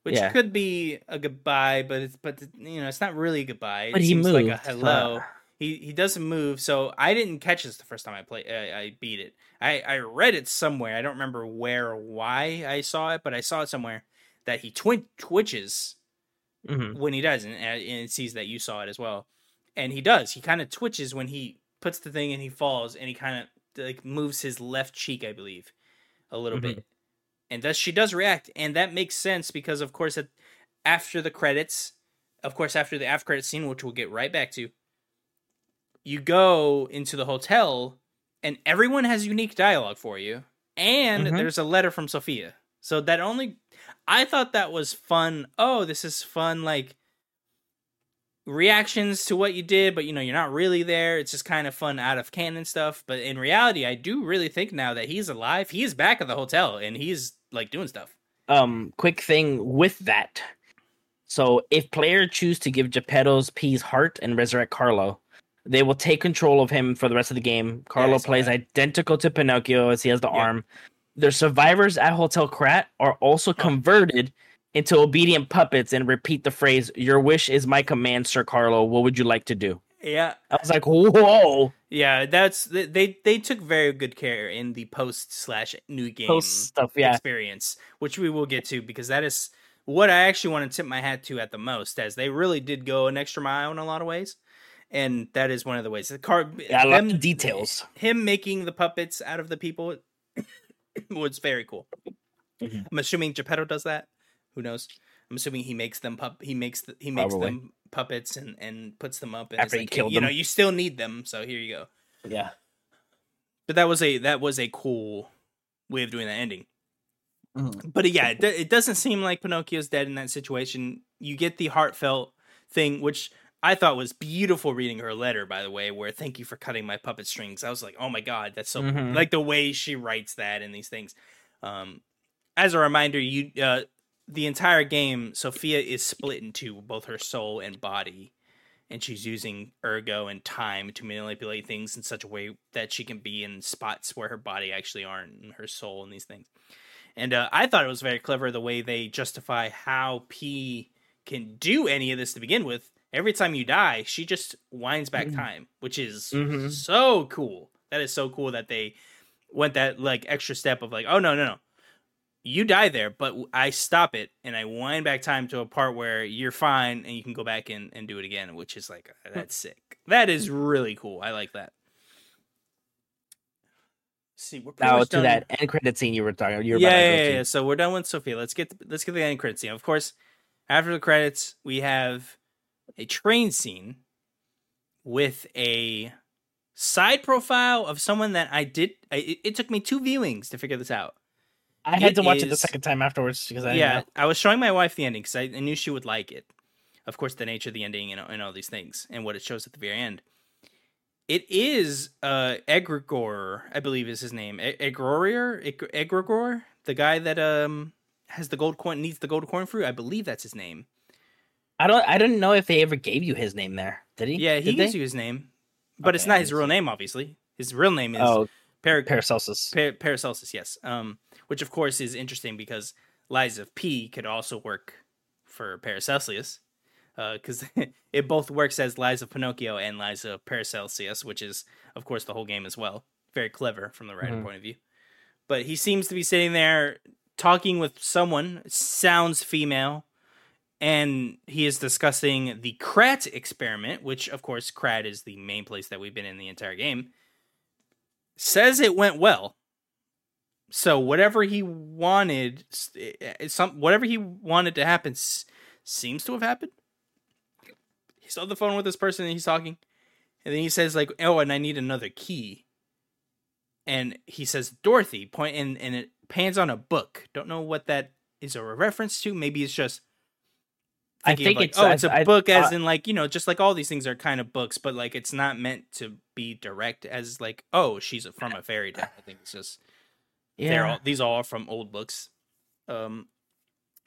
which Yeah. could be a goodbye, but it's but you know it's not really a goodbye. It But he seems moved. like a hello. He he doesn't move, so I didn't catch this the first time I play. Uh, I beat it. I I read it somewhere. I don't remember where or why I saw it, but I saw it somewhere that he twin twitches mhm. when he does, and, and it sees that you saw it as well. And he does. He kind of twitches when he puts the thing and he falls, and he kind of like moves his left cheek, I believe, a little Mhm. bit. And thus she does react, and that makes sense because, of course, at, after the credits, of course, after the after credit scene, which we'll get right back to, you go into the hotel, and everyone has unique dialogue for you, and Mhm. there's a letter from Sophia. So that only, I thought that was fun. Oh, this is fun, like reactions to what you did, but you know, you're not really there. It's just kind of fun out of canon stuff. But in reality, I do really think now that he's alive, he is back at the hotel and he's like doing stuff. um quick thing with that. So if player choose to give Geppetto's P's heart and resurrect Carlo, they will take control of him for the rest of the game. Carlo saw plays that. identical to Pinocchio as he has the Yeah. arm. The survivors at Hotel Krat are also converted into obedient puppets and repeat the phrase, Your wish is my command, Sir Carlo. What would you like to do? Yeah, I was like, Whoa. yeah, that's they they took very good care in the post slash new game Post stuff, yeah. experience, which we will get to because that is what I actually want to tip my hat to at the most, as they really did go an extra mile in a lot of ways, and that is one of the ways. The car, Yeah, I love them- the details. Him making the puppets out of the people was very cool. Mhm. I'm assuming Geppetto does that. Who knows? I'm assuming he makes them pup. He makes the, he makes Probably. them puppets and and puts them up. And After he like, killed you know, you still need them. So here you go. Yeah. But that was a that was a cool way of doing that ending. Mhm. But yeah, it, it doesn't seem like Pinocchio's dead in that situation. You get the heartfelt thing, which I thought was beautiful reading her letter, by the way, where thank you for cutting my puppet strings. I was like, oh my god, that's so Mhm. like the way she writes that and these things. Um, as a reminder, you uh, the entire game, Sophia is split into both her soul and body, and she's using ergo and time to manipulate things in such a way that she can be in spots where her body actually aren't, and her soul and these things. And uh, I thought it was very clever the way they justify how P can do any of this to begin with. Every time you die, she just winds back Mhm. time, which is Mhm. so cool. That is so cool that they went that like extra step of like, oh no, no, no. You die there, but I stop it and I wind back time to a part where you're fine and you can go back and, and do it again, which is like that's sick. That is really cool. I like that. see, we're Now to done. that end credit scene you were talking. You were yeah, about yeah, yeah, yeah. So we're done with Sophia. Let's get let's get the end credit scene. Of course, after the credits, we have a train scene with a side profile of someone that I did. I, it, it took me two viewings to figure this out. I had It to watch it the second time afterwards because I yeah. I was showing my wife the ending because I, I knew she would like it. Of course, the nature of the ending and, and all these things and what it shows at the very end. It is uh Egregor, I believe is his name. E- Egrorier, Egregor, the guy that um has the gold coin needs the gold corn fruit. I believe that's his name. I don't. I didn't know if they ever gave you his name there. Did he? Yeah, he Did gives they? you his name, but it's not his real name. Obviously, his real name is Oh, Par- Paracelsus. Pa- Paracelsus, yes. Um, which of course is interesting because Lies of P could also work for Paracelsus, because it both works as Lies of Pinocchio and Lies of Paracelsus, which is of course the whole game as well. Very clever from the writer Mhm. point of view. But he seems to be sitting there talking with someone, sounds female, and he is discussing the Krat experiment, which of course Krat is the main place that we've been in the entire game. Says it went well. So whatever he wanted, eh, eh, some whatever he wanted to happen seems to have happened. He's on the phone with this person and he's talking, and then he says like, "Oh, and I need another key." And he says, "Dorothy," point and and it pans on a book. Don't know what that is a reference to. Maybe it's just. I think like, it's oh, it's a I, book, as uh, in like you know, just like all these things are kind of books, but like it's not meant to be direct as like, oh, she's from a fairy tale. I think it's just yeah. they're all these all are from old books. Um,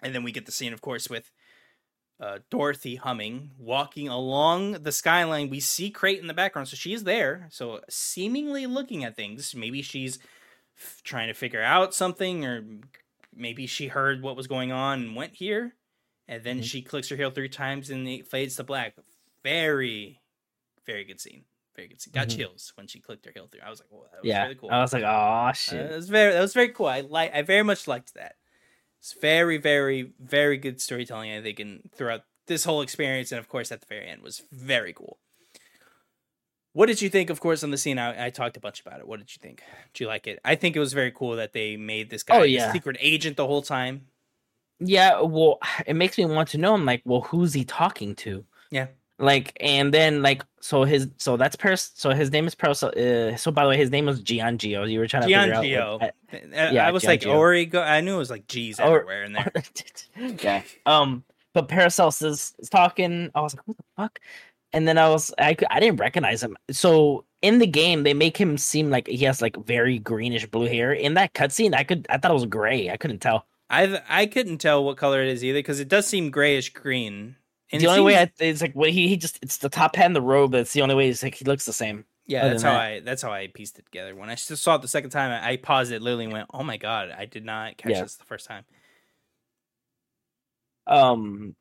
and then we get the scene, of course, with uh, Dorothy humming, walking along the skyline. We see Krat in the background, so she's there. So seemingly looking at things. Maybe she's f- trying to figure out something, or maybe she heard what was going on and went here. And then Mhm. she clicks her heel three times and it fades to black. Very, very good scene. Very good scene. Got Mhm. chills when she clicked her heel through. I was like, "Whoa, that was yeah. really cool." I was like, oh Uh, shit. that was very that was very cool. I like I very much liked that. It's very very very good storytelling. I think and throughout this whole experience, and of course at the very end was very cool. What did you think? Of course, on the scene, I, I talked a bunch about it. What did you think? Did you like it? I think it was very cool that they made this guy Oh, a yeah. secret agent the whole time. Yeah, well, it makes me want to know. I'm like, well, who's he talking to? Yeah. Like, and then like, so his, so that's Paris. So his name is Paris. Uh, so by the way, his name was Giangio. You were trying to figure out. Like, I, yeah, I was like Giangio. Origo. I knew it was like G's Or- everywhere in there. yeah. Um, but Paracelsus is, is talking. I was like, what the fuck? And then I was, I, I didn't recognize him. So in the game, they make him seem like he has like very greenish blue hair. In that cutscene, I could, I thought it was gray. I couldn't tell. I I couldn't tell what color it is either because it does seem grayish green. And the only way seems- I, it's like what he, he just, it's the top hat and the robe. That's the only way. It's like he looks the same. Yeah, that's how that- I that's how I pieced it together. When I saw it the second time, I, I paused it literally and went, "Oh my god, I did not catch Yeah. this the first time." Um,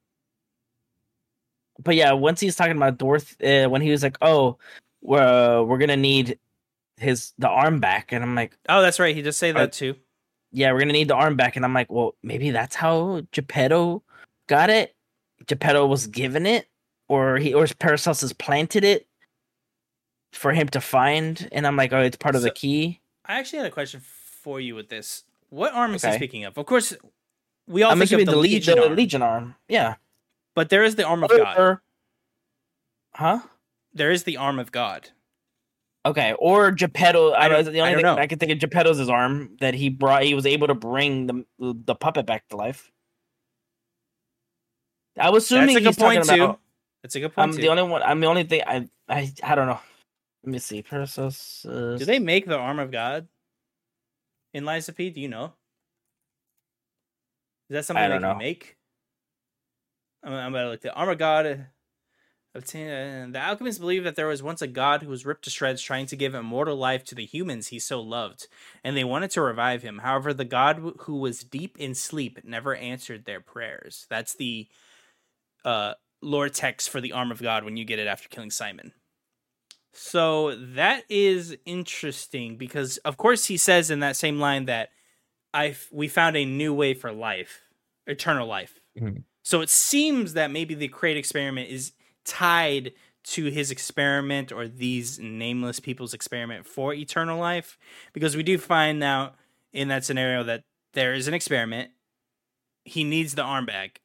but yeah, once he's talking about Dorothy, uh, when he was like, "Oh, we're we're gonna need his the arm back," and I'm like, Oh, that's right. He just say Uh, that too. "Yeah, we're gonna need the arm back," and I'm like, "Well, maybe that's how Geppetto got it. Geppetto was given it, or he or Paracelsus planted it for him to find." And I'm like, "Oh, it's part of the key." I actually had a question for you with this. What arm is he speaking of? Of course, we all I'm think of the, the, Legion, the arm, Legion arm. Yeah. but there is the arm of God. Or- huh? There is the arm of God. Okay, or Geppetto. I I, don't- the I only don't thing know. I can think of Geppetto's his arm that he brought. He was able to bring the the puppet back to life. I was assuming That's a good point too. about. That's a good point I'm too. the only one. I'm the only thing. I I I don't know. Let me see. Paracelsus. Do they make the arm of God in Lies of P? Do you know? Is that something I they don't can know. make? I'm, I'm about to look. The arm of God. Uh, Obtain, the alchemists believe that there was once a god who was ripped to shreds, trying to give immortal life to the humans he so loved, and they wanted to revive him. However, the god who was deep in sleep never answered their prayers. That's the uh, lore text for the arm of God when you get it after killing Simon. So that is interesting because, of course, he says in that same line that I we found a new way for life, eternal life. Mhm. So it seems that maybe the Krat experiment is tied to his experiment or these nameless people's experiment for eternal life because we do find out in that scenario that there is an experiment. He needs the arm back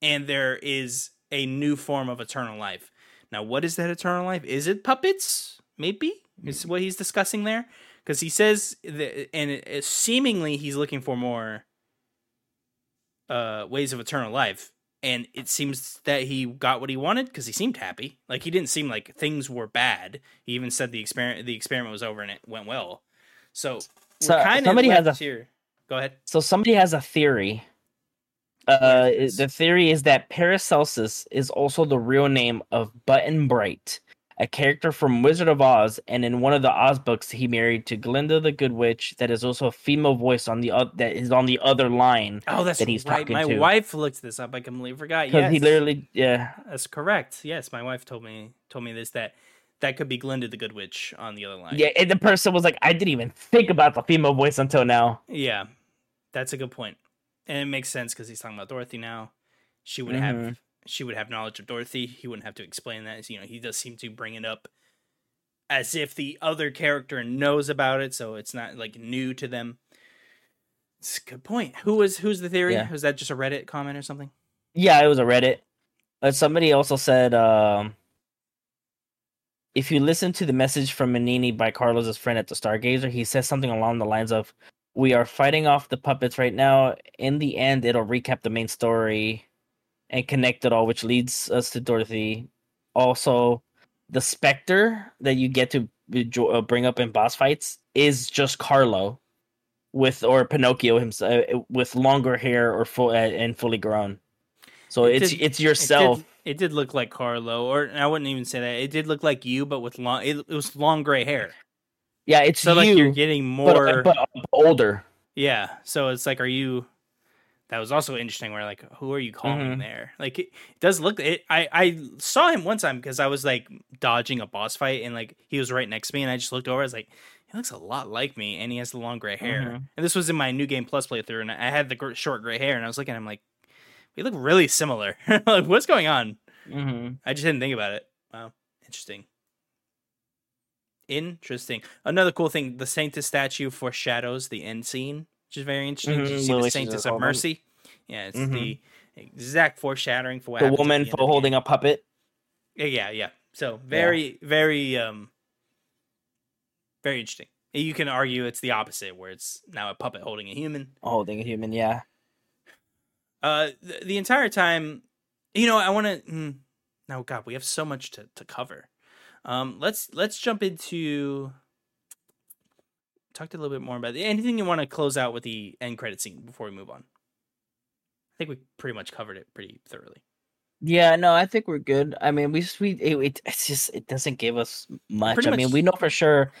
and there is a new form of eternal life. Now what is that eternal life? Is it puppets? Maybe. Is what he's discussing there. Because he says that, and it, it- seemingly he's looking for more uh ways of eternal life and it seems that he got what he wanted because he seemed happy. Like he didn't seem like things were bad. He even said the experiment the experiment was over and it went well. So, So, we're kind of somebody has a- here. Go ahead. So somebody has a theory. Uh, the theory is that Paracelsus is also the real name of Button Bright, a character from Wizard of Oz, and in one of the Oz books, he married to Glinda the Good Witch. That is also a female voice on the oth- that is on the other line oh that's that he's right talking my to. wife looked this up i completely forgot because yes he literally yeah that's correct yes my wife told me told me this that that could be glinda the good witch on the other line yeah. And the person was like, I didn't even think about the female voice until now. Yeah, that's a good point, and it makes sense because he's talking about Dorothy now. She would Mhm. have she would have knowledge of Dorothy. He wouldn't have to explain that. You know, he does seem to bring it up as if the other character knows about it, so it's not like new to them. It's a good point. Who was who's the theory? Yeah. Was that just a Reddit comment or something? Yeah, it was a Reddit. But somebody also said um, if you listen to the message from Manini by Carlos's friend at the Stargazer, he says something along the lines of, "We are fighting off the puppets right now. In the end, it'll recap the main story and connect it all, which leads us to Dorothy. Also, the Spectre that you get to uh, bring up in boss fights is just Carlo." With or Pinocchio himself with longer hair or full uh, and fully grown, so It it's did- it's It yourself. did, it did look like Carlo, or I wouldn't even say that. It did look like you, but with long. It, it was long gray hair. Yeah, it's So you, like you're getting but, uh, more. but, older. yeah. So it's like, are you? That was also interesting. Where like, who are you calling Mhm. there? Like, it, does look. It. I I saw him one time because I was like dodging a boss fight, and like he was right next to me, and I just looked over. I was like. He looks a lot like me, and he has the long gray hair. Mhm. And this was in my new game plus playthrough, and I had the gr- short gray hair, and I was looking at him like, we look really similar. like, what's going on? Mm-hmm. I just didn't think about it. Wow, interesting. Interesting. Another cool thing: the Sanctus statue foreshadows the end scene, which is very interesting. Did you see the Sanctus of Mercy? Yeah, it's Mhm. the exact foreshadowing for what The woman for holding a puppet. Yeah, yeah, yeah. So very, very, um, very interesting. You can argue it's the opposite, where it's now a puppet holding a human. Holding a human, yeah. Uh, the, the entire time, you know, I want to. Mm, no, God, we have so much to to cover. Um, let's let's jump into talk a little bit more about anything you want to close out with the end credit scene before we move on. I think we pretty much covered it pretty thoroughly. Yeah, no, I think we're good. I mean, we just we it, it it's just it doesn't give us much. Pretty I mean, we know for sure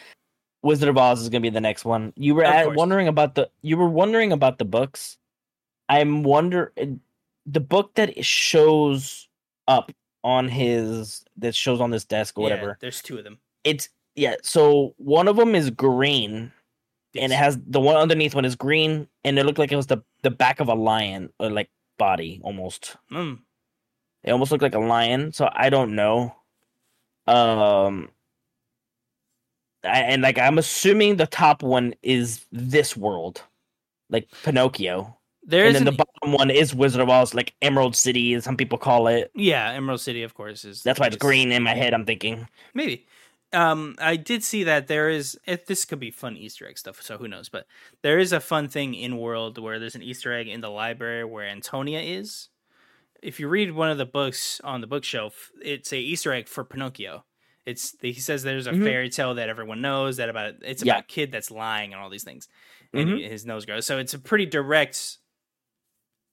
Wizard of Oz is gonna be the next one. You were at, wondering about the you were wondering about the books. I'm wonder the book that shows up on his that shows on this desk or Yeah, whatever. there's two of them. It's yeah. So one of them is green, and it has the one underneath one is green, and it looked like it was the the back of a lion or like body almost. Mm, It almost looked like a lion, so I don't know. Um, I, and like I'm assuming the top one is this world, like Pinocchio, there and is then an, the bottom one is Wizard of Oz, like Emerald City, as some people call it. yeah, Emerald City, of course, is That's why it's green in my head. I'm thinking. Maybe. Um, I did see that there is. If this could be fun Easter egg stuff, so who knows? But there is a fun thing in world where there's an Easter egg in the library where Antonia is. If you read one of the books on the bookshelf, it's a Easter egg for Pinocchio. It's he says there's a Mhm. fairy tale that everyone knows that about it's Yeah. about a kid that's lying and all these things, and Mhm. his nose grows. So it's a pretty direct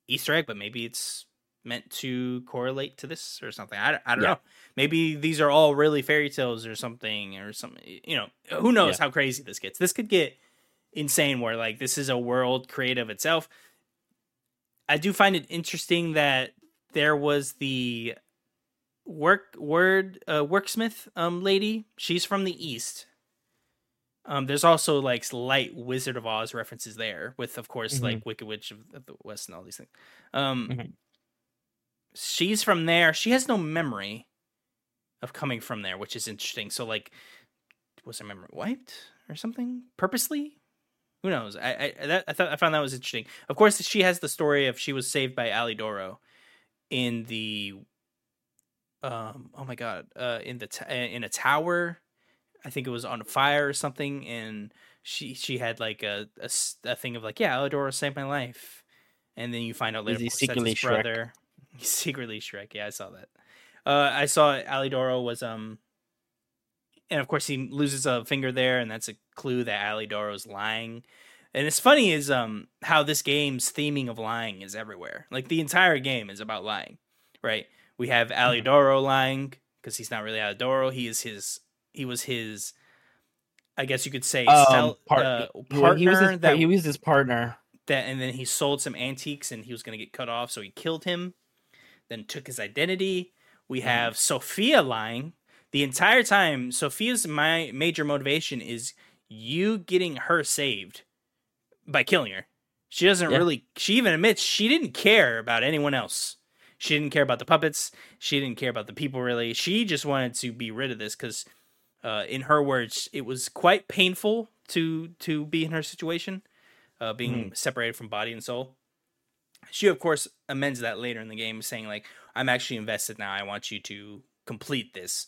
Easter egg, but maybe it's meant to correlate to this or something. I, don't- I don't Yeah. know. Maybe these are all really fairy tales or something or something. You know, who knows how crazy this gets. This could get insane where like this is a world created of itself. I do find it interesting that there was the work word uh, worksmith um lady. She's from the east. Um, there's also like light Wizard of Oz references there, with of course Mhm. like Wicked Witch of, the West and all these things. Um, Mhm. She's from there. She has no memory of coming from there, which is interesting. So like, was her memory wiped or something purposely? Who knows? I I that, I thought I found that was interesting. Of course, she has the story of she was saved by Alidoro in the um oh my god uh in the t- in a tower. I think it was on fire or something, and she she had like a a thing of like yeah Alidoro saved my life, and then you find out later he course, that's secretly his Shrek? brother. He's secretly Shrek. Yeah, I saw that. Uh, I saw Alidoro was um, and of course he loses a finger there, and that's a clue that Alidoro's lying. And it's funny is um how this game's theming of lying is everywhere. Like the entire game is about lying, right? We have Mm-hmm. Alidoro lying because he's not really Alidoro. He is his. He was his. I guess you could say Um, sell, part- uh, He- partner he was his, that he was his partner. that and then he sold some antiques and he was going to get cut off so he killed him then took his identity we Mm-hmm. have sophia lying the entire time sophia's my major motivation is you getting her saved by killing her she doesn't Yeah. really she even admits she didn't care about anyone else she didn't care about the puppets she didn't care about the people really she just wanted to be rid of this because uh, in her words it was quite painful to to be in her situation uh, being Mm-hmm. separated from body and soul. She, of course, amends that later in the game, saying like, "I'm actually invested now. I want you to complete this."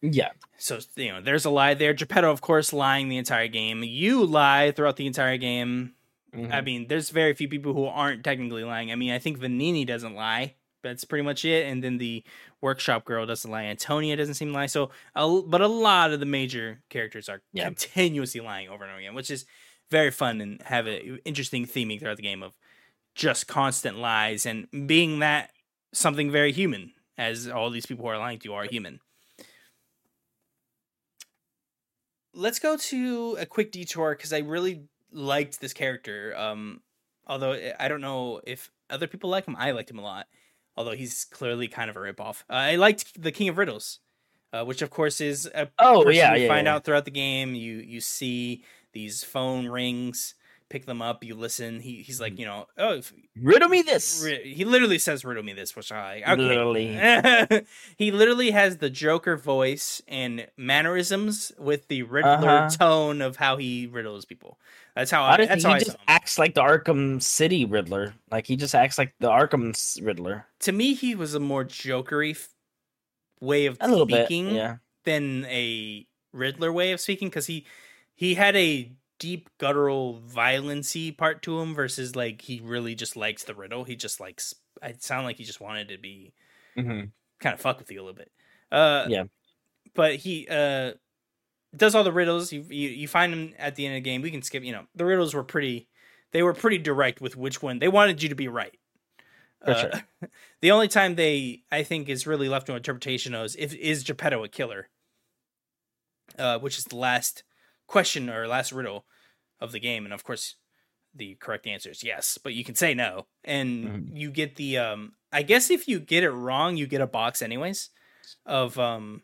Yeah. So you know, there's a lie there. Geppetto, of course, lying the entire game. You lie throughout the entire game. Mhm. I mean, there's very few people who aren't technically lying. I mean, I think Venigni doesn't lie. That's pretty much it. And then the workshop girl doesn't lie. Antonia doesn't seem to lie. So, a, but a lot of the major characters are Yeah. continuously lying over and over again, which is very fun and have an interesting theming throughout the game of just constant lies and being that something very human, as all these people who are lying to you are human. Let's go to a quick detour because I really liked this character. Um, although I- I don't know if other people like him, I liked him a lot. Although he's clearly kind of a ripoff. Uh, I liked the King of Riddles, uh, which of course is a Oh, yeah, you yeah, find yeah. out throughout the game. You you see these phone rings, pick them up, you listen. He he's Mm-hmm. like you know oh if, Riddle me this. he literally says riddle me this, which I okay. Literally. he literally has the Joker voice and mannerisms with the Riddler Uh-huh. tone of how he riddles people. That's how I, that's he how I just acts like the Arkham City Riddler. Like he just acts like the Arkham Riddler. To me, he was a more jokery f- way of A little bit. speaking Yeah. than a Riddler way of speaking because he he had a deep guttural violency part to him versus like he really just likes the riddle. He just likes. It sounded like he just wanted to be Mm-hmm. kind of fuck with you a little bit. Uh, Yeah. But he uh does all the riddles. You, you you find him at the end of the game. We can skip. You know, the riddles were pretty. They were pretty direct with which one they wanted you to be right. For sure. The only time they, I think, is really left to interpretation is if is Geppetto a killer, uh, which is the last question or last riddle of the game, and of course, the correct answer is yes, but you can say no, and Mhm. you get the. Um, I guess if you get it wrong, you get a box anyways. Of um.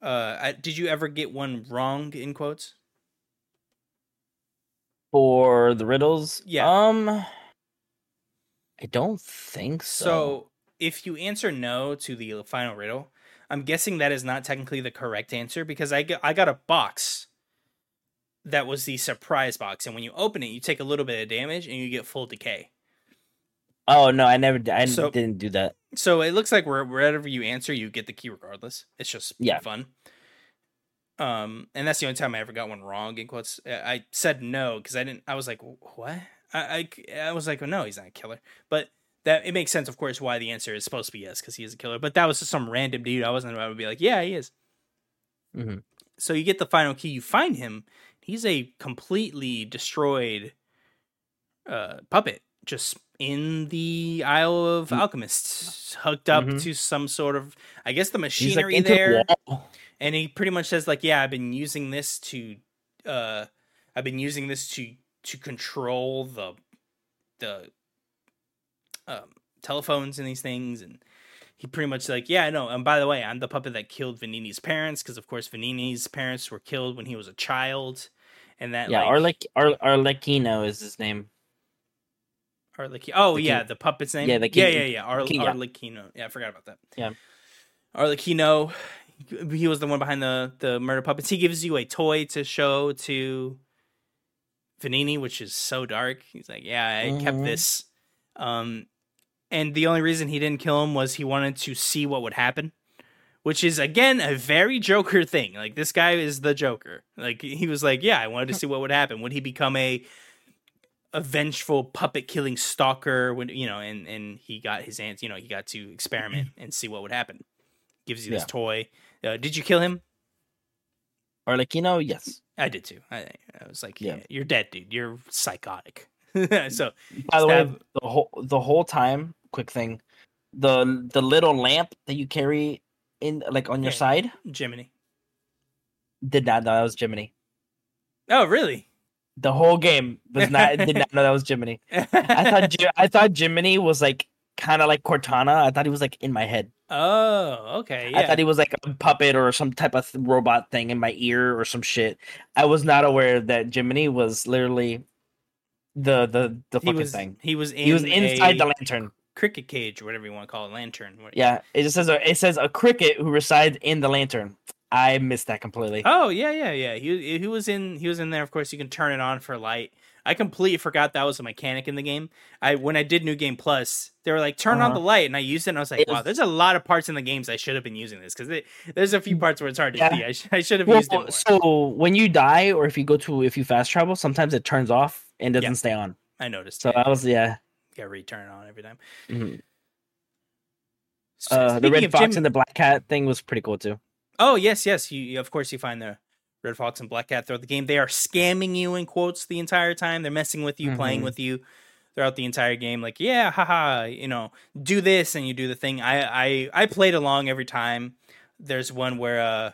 Uh, I, did you ever get one wrong in quotes? For the riddles, Yeah. Um, I don't think so. So if you answer no to the final riddle, I'm guessing that is not technically the correct answer because I got, I got a box that was the surprise box, and when you open it, you take a little bit of damage and you get full decay. oh no, I never. I So- didn't do that. So it looks like wherever you answer, you get the key regardless. It's just Yeah. fun. Um, and that's the only time I ever got one wrong in quotes. I said no because I didn't. I was like, what? I, I I was like, oh no, he's not a killer. But that it makes sense, of course, why the answer is supposed to be yes because he is a killer. But that was just some random dude. I wasn't about to be like, yeah, he is. Mhm. So you get the final key. You find him. He's a completely destroyed uh, puppet, just in the Isle of Mm. Alchemists, hooked up Mhm. to some sort of, I guess, the like machinery the there. And he pretty much says like, "Yeah, I've been using this to, uh, I've been using this to to control the the um, telephones and these things." And he pretty much like, "Yeah, I know." And by the way, I'm the puppet that killed Venigni's parents because, of course, Venigni's parents were killed when he was a child. And that Yeah, like, Arlec Ar- Arlecchino is his name. Arlecchino. Oh The yeah, king- the puppet's name. Yeah, the yeah, king- yeah, yeah. Ar- king, yeah. Arlecchino. Yeah, I forgot about that. Yeah. Arlecchino. He was the one behind the the murder puppets. He gives you a toy to show to Venigni, which is so dark. He's like, "Yeah, I kept Mhm. this." Um, and the only reason he didn't kill him was he wanted to see what would happen. Which is again a very Joker thing. Like this guy is the Joker. Like he was like, yeah, I wanted to see what would happen. Would he become a a vengeful puppet killing stalker when you know and and he got his ants you know he got to experiment and see what would happen gives you this Yeah. toy uh, did you kill him Arlecchino, yes. i did too i, I was like yeah. Yeah. you're dead dude you're psychotic so By the way, the whole the whole time, quick thing, the the little lamp that you carry in like on your Yeah. side jiminy did not know that was Jiminy. oh really The whole game was not did not know that was Jiminy. I thought I thought Jiminy was like kind of like Cortana. I thought he was like in my head. oh okay yeah I thought he was like a puppet or some type of th- robot thing in my ear or some shit. I was not aware that Jiminy was literally the the the he fucking was thing. he was in He was inside a the lantern. Cricket cage or whatever you want to call it lantern What- Yeah, it just says a, it says a cricket who resides in the lantern. I missed that completely. Oh yeah, yeah, yeah. He he was in he was in there. Of course, you can turn it on for light. I completely forgot that was a mechanic in the game. I when I did New Game Plus, they were like turn uh-huh. on the light, and I used it, and I was like, wow, there's a lot of parts in the games I should have been using this because there's a few parts where it's hard to yeah. see. I, sh- I should have well, used it. More. So when you die, or if you go to if you fast travel, sometimes it turns off and doesn't yeah. stay on. I noticed. So. I was yeah. Yeah, return on every time. Mm-hmm. Uh, the red fox Jim... and the black cat thing was pretty cool too. Oh yes, yes. You of course you find the red fox and black cat throughout the game. They are scamming you in quotes the entire time. They're messing with you, mm-hmm. playing with you throughout the entire game. Like yeah, haha, you know, do this and you do the thing. I I I played along every time. There's one where uh,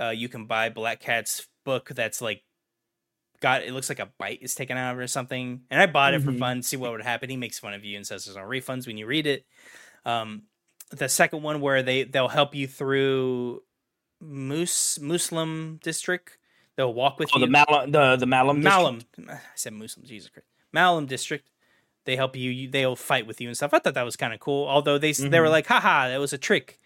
uh you can buy Black Cat's book that's like got it looks like a bite is taken out of it or something. And I bought it mm-hmm. for fun, see what would happen. He makes fun of you and says there's no refunds when you read it. Um, the second one where they they'll help you through Mus Muslim district. They'll walk with oh, you. The Malum, the the Malum, Malum. I said Muslim. Jesus Christ, Malum district. They help you. you they'll fight with you and stuff. I thought that was kind of cool. Although they mm-hmm. they were mm-hmm. like, haha, that was a trick.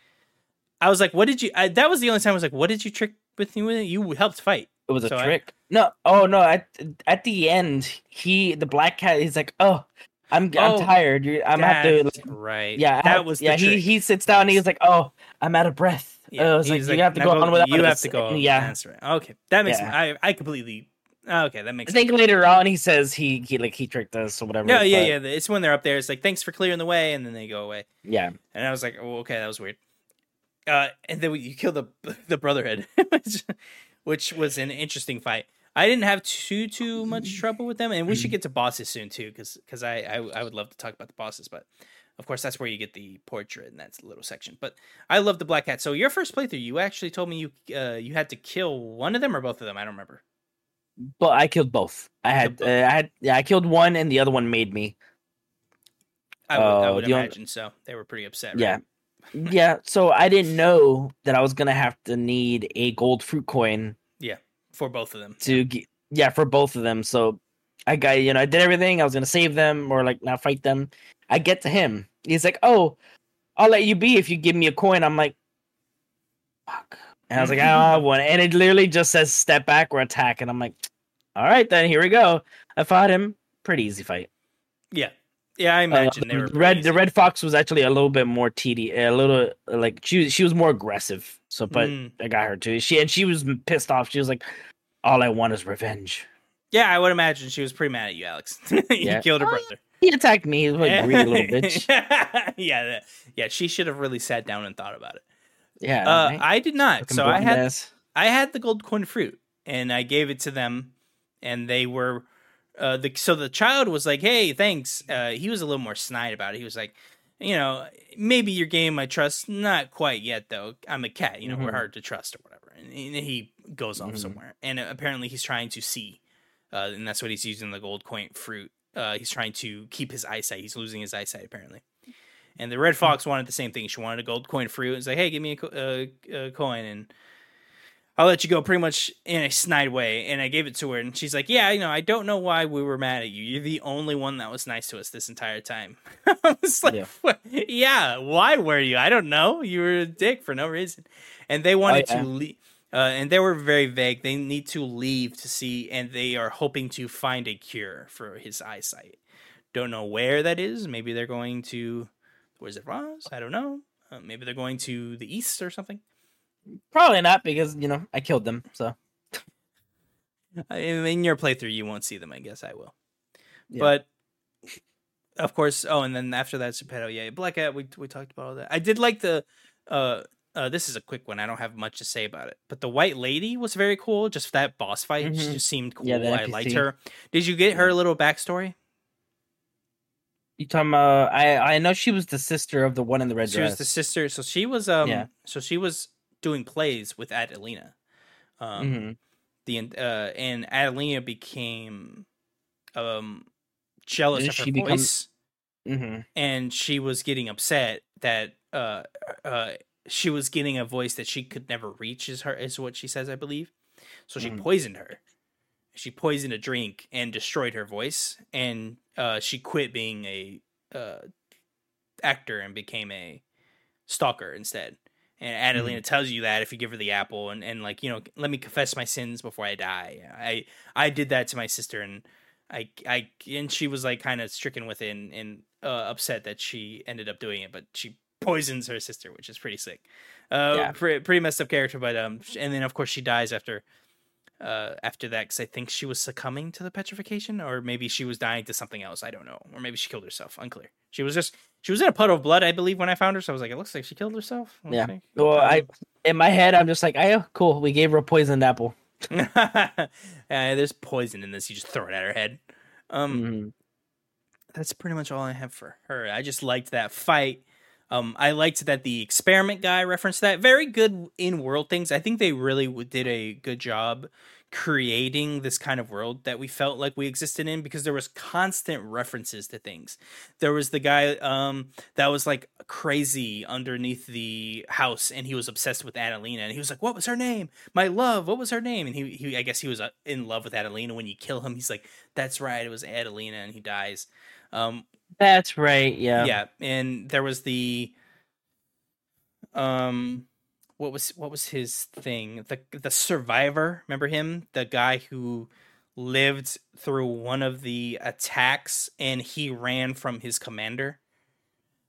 I was like, what did you? I, that was the only time I was like, what did you trick with you? You helped fight. It was a so trick. I, no, oh no! At at the end, he the black cat. He's like, oh, I'm oh, I'm tired. I'm have to like, right. Yeah, that was yeah. He he sits down and he's like, oh, I'm out of breath. Yeah, uh, like, like, you have to go, on without. You have to go. Yeah, that's right. Okay, that makes yeah. me, I I completely. Okay, that makes. I think sense. later on he says he he like he tricked us or whatever. Yeah, yeah, yeah. It's when they're up there. It's like thanks for clearing the way, and then they go away. Yeah, and I was like, oh, okay, that was weird. Uh, and then you kill the the brotherhood, which, was an interesting fight. I didn't have too too much trouble with them, and we should get to bosses soon too, because because I, I I would love to talk about the bosses, but of course, that's where you get the portrait, and that's little section. But I love the Black Cat. So your first playthrough, you actually told me you uh, you had to kill one of them or both of them. I don't remember. But I killed both. I had uh, I had yeah, I killed one, and the other one made me. I would, uh, I would imagine only... so. They were pretty upset. Right? Yeah, yeah. So I didn't know that I was gonna have to need a gold fruit coin. Yeah, for both of them. To get yeah, for both of them. So I got you know I did everything. I was gonna save them or like not fight them, I get to him. He's like, "Oh, I'll let you be if you give me a coin." I'm like, "Fuck." And I was like, "I don't one." And it literally just says step back or attack, and I'm like, "All right, then here we go." I fought him. Pretty easy fight. Yeah, yeah, I imagine uh, they were red. The red fox was actually a little bit more tedious, a little like she she was more aggressive. So, but mm. I got her too. She and she was pissed off. She was like, "All I want is revenge." Yeah, I would imagine she was pretty mad at you, Alex. you yeah. killed her oh, brother. He attacked me. He was like greedy little bitch. yeah, yeah. She should have really sat down and thought about it. Yeah, uh, right? I did not. so I had I had the gold coin fruit, and I gave it to them, and they were. Uh, the, so the child was like, "Hey, thanks." Uh, he was a little more snide about it. He was like, "You know, maybe your game I trust. Not quite yet, though. I'm a cat. You know, mm-hmm. we're hard to trust or whatever." And, he goes off mm-hmm. somewhere, and apparently he's trying to see, uh, and that's what he's using the gold coin fruit uh, he's trying to keep his eyesight. He's losing his eyesight apparently. And the red hmm. fox wanted the same thing. She wanted a gold coin fruit. It's like, hey, give me a, co- uh, a coin, and I'll let you go. Pretty much in a snide way. And I gave it to her, and she's like, yeah, you know, I don't know why we were mad at you. You're the only one that was nice to us this entire time. I was like, yeah. yeah. why were you? I don't know. You were a dick for no reason. And they wanted oh, yeah. to leave uh, and they were very vague. They need to leave to see, and they are hoping to find a cure for his eyesight. Don't know where that is. Maybe they're going to. Where's it, Ross? I don't know. Uh, maybe they're going to the east or something. Probably not because you know I killed them. So in your playthrough, you won't see them. I guess I will. Yeah. But of course. Oh, and then after that, Geppetto. Yeah, Black Cat. We we talked about all that. I did like the uh uh, this is a quick one. I don't have much to say about it, but the White Lady was very cool. Just that boss fight, mm-hmm. she just seemed cool. Yeah, I liked her. Did you get her little backstory? You talking about? I I know she was the sister of the one in the red she dress. was the sister. So she was um. Yeah. So she was doing plays with Adelina. Um. Mm-hmm. The uh and Adelina became um jealous of her become... voice. Mm-hmm. And she was getting upset that uh uh she was getting a voice that she could never reach is her is what she says i believe so she mm. poisoned her she poisoned a drink and destroyed her voice and uh, she quit being a uh, actor and became a stalker instead And Adelina tells you that if you give her the apple and, and like, you know, let me confess my sins before I die. I I did that to my sister and I I and she was like kind of stricken with it and, and uh, upset that she ended up doing it, but she poisons her sister, which is pretty sick. Uh, Yeah. pretty, pretty messed up character, but um, and then of course she dies after, uh, after that because I think she was succumbing to the petrification, or maybe she was dying to something else. I don't know, or maybe she killed herself. Unclear. She was just she was in a puddle of blood, I believe, when I found her. So I was like, it looks like she killed herself. Yeah. Okay. Well, I in my head, I'm just like, oh, cool. We gave her a poisoned apple. uh, there's poison in this. You just throw it at her head. Um, Mhm. that's pretty much all I have for her. I just liked that fight. Um, I liked that the experiment guy referenced that. Very good in world things. I think they really did a good job creating this kind of world that we felt like we existed in because there was constant references to things. There was the guy um, that was like crazy underneath the house and he was obsessed with Adelina and he was like, "What was her name? My love. What was her name?" And he, he I guess he was uh, in love with Adelina. When you kill him, he's like, "That's right, it was Adelina," and he dies. Um, That's right. Yeah. yeah and there was the um what was what was his thing? The the survivor remember him? The guy who lived through one of the attacks and he ran from his commander.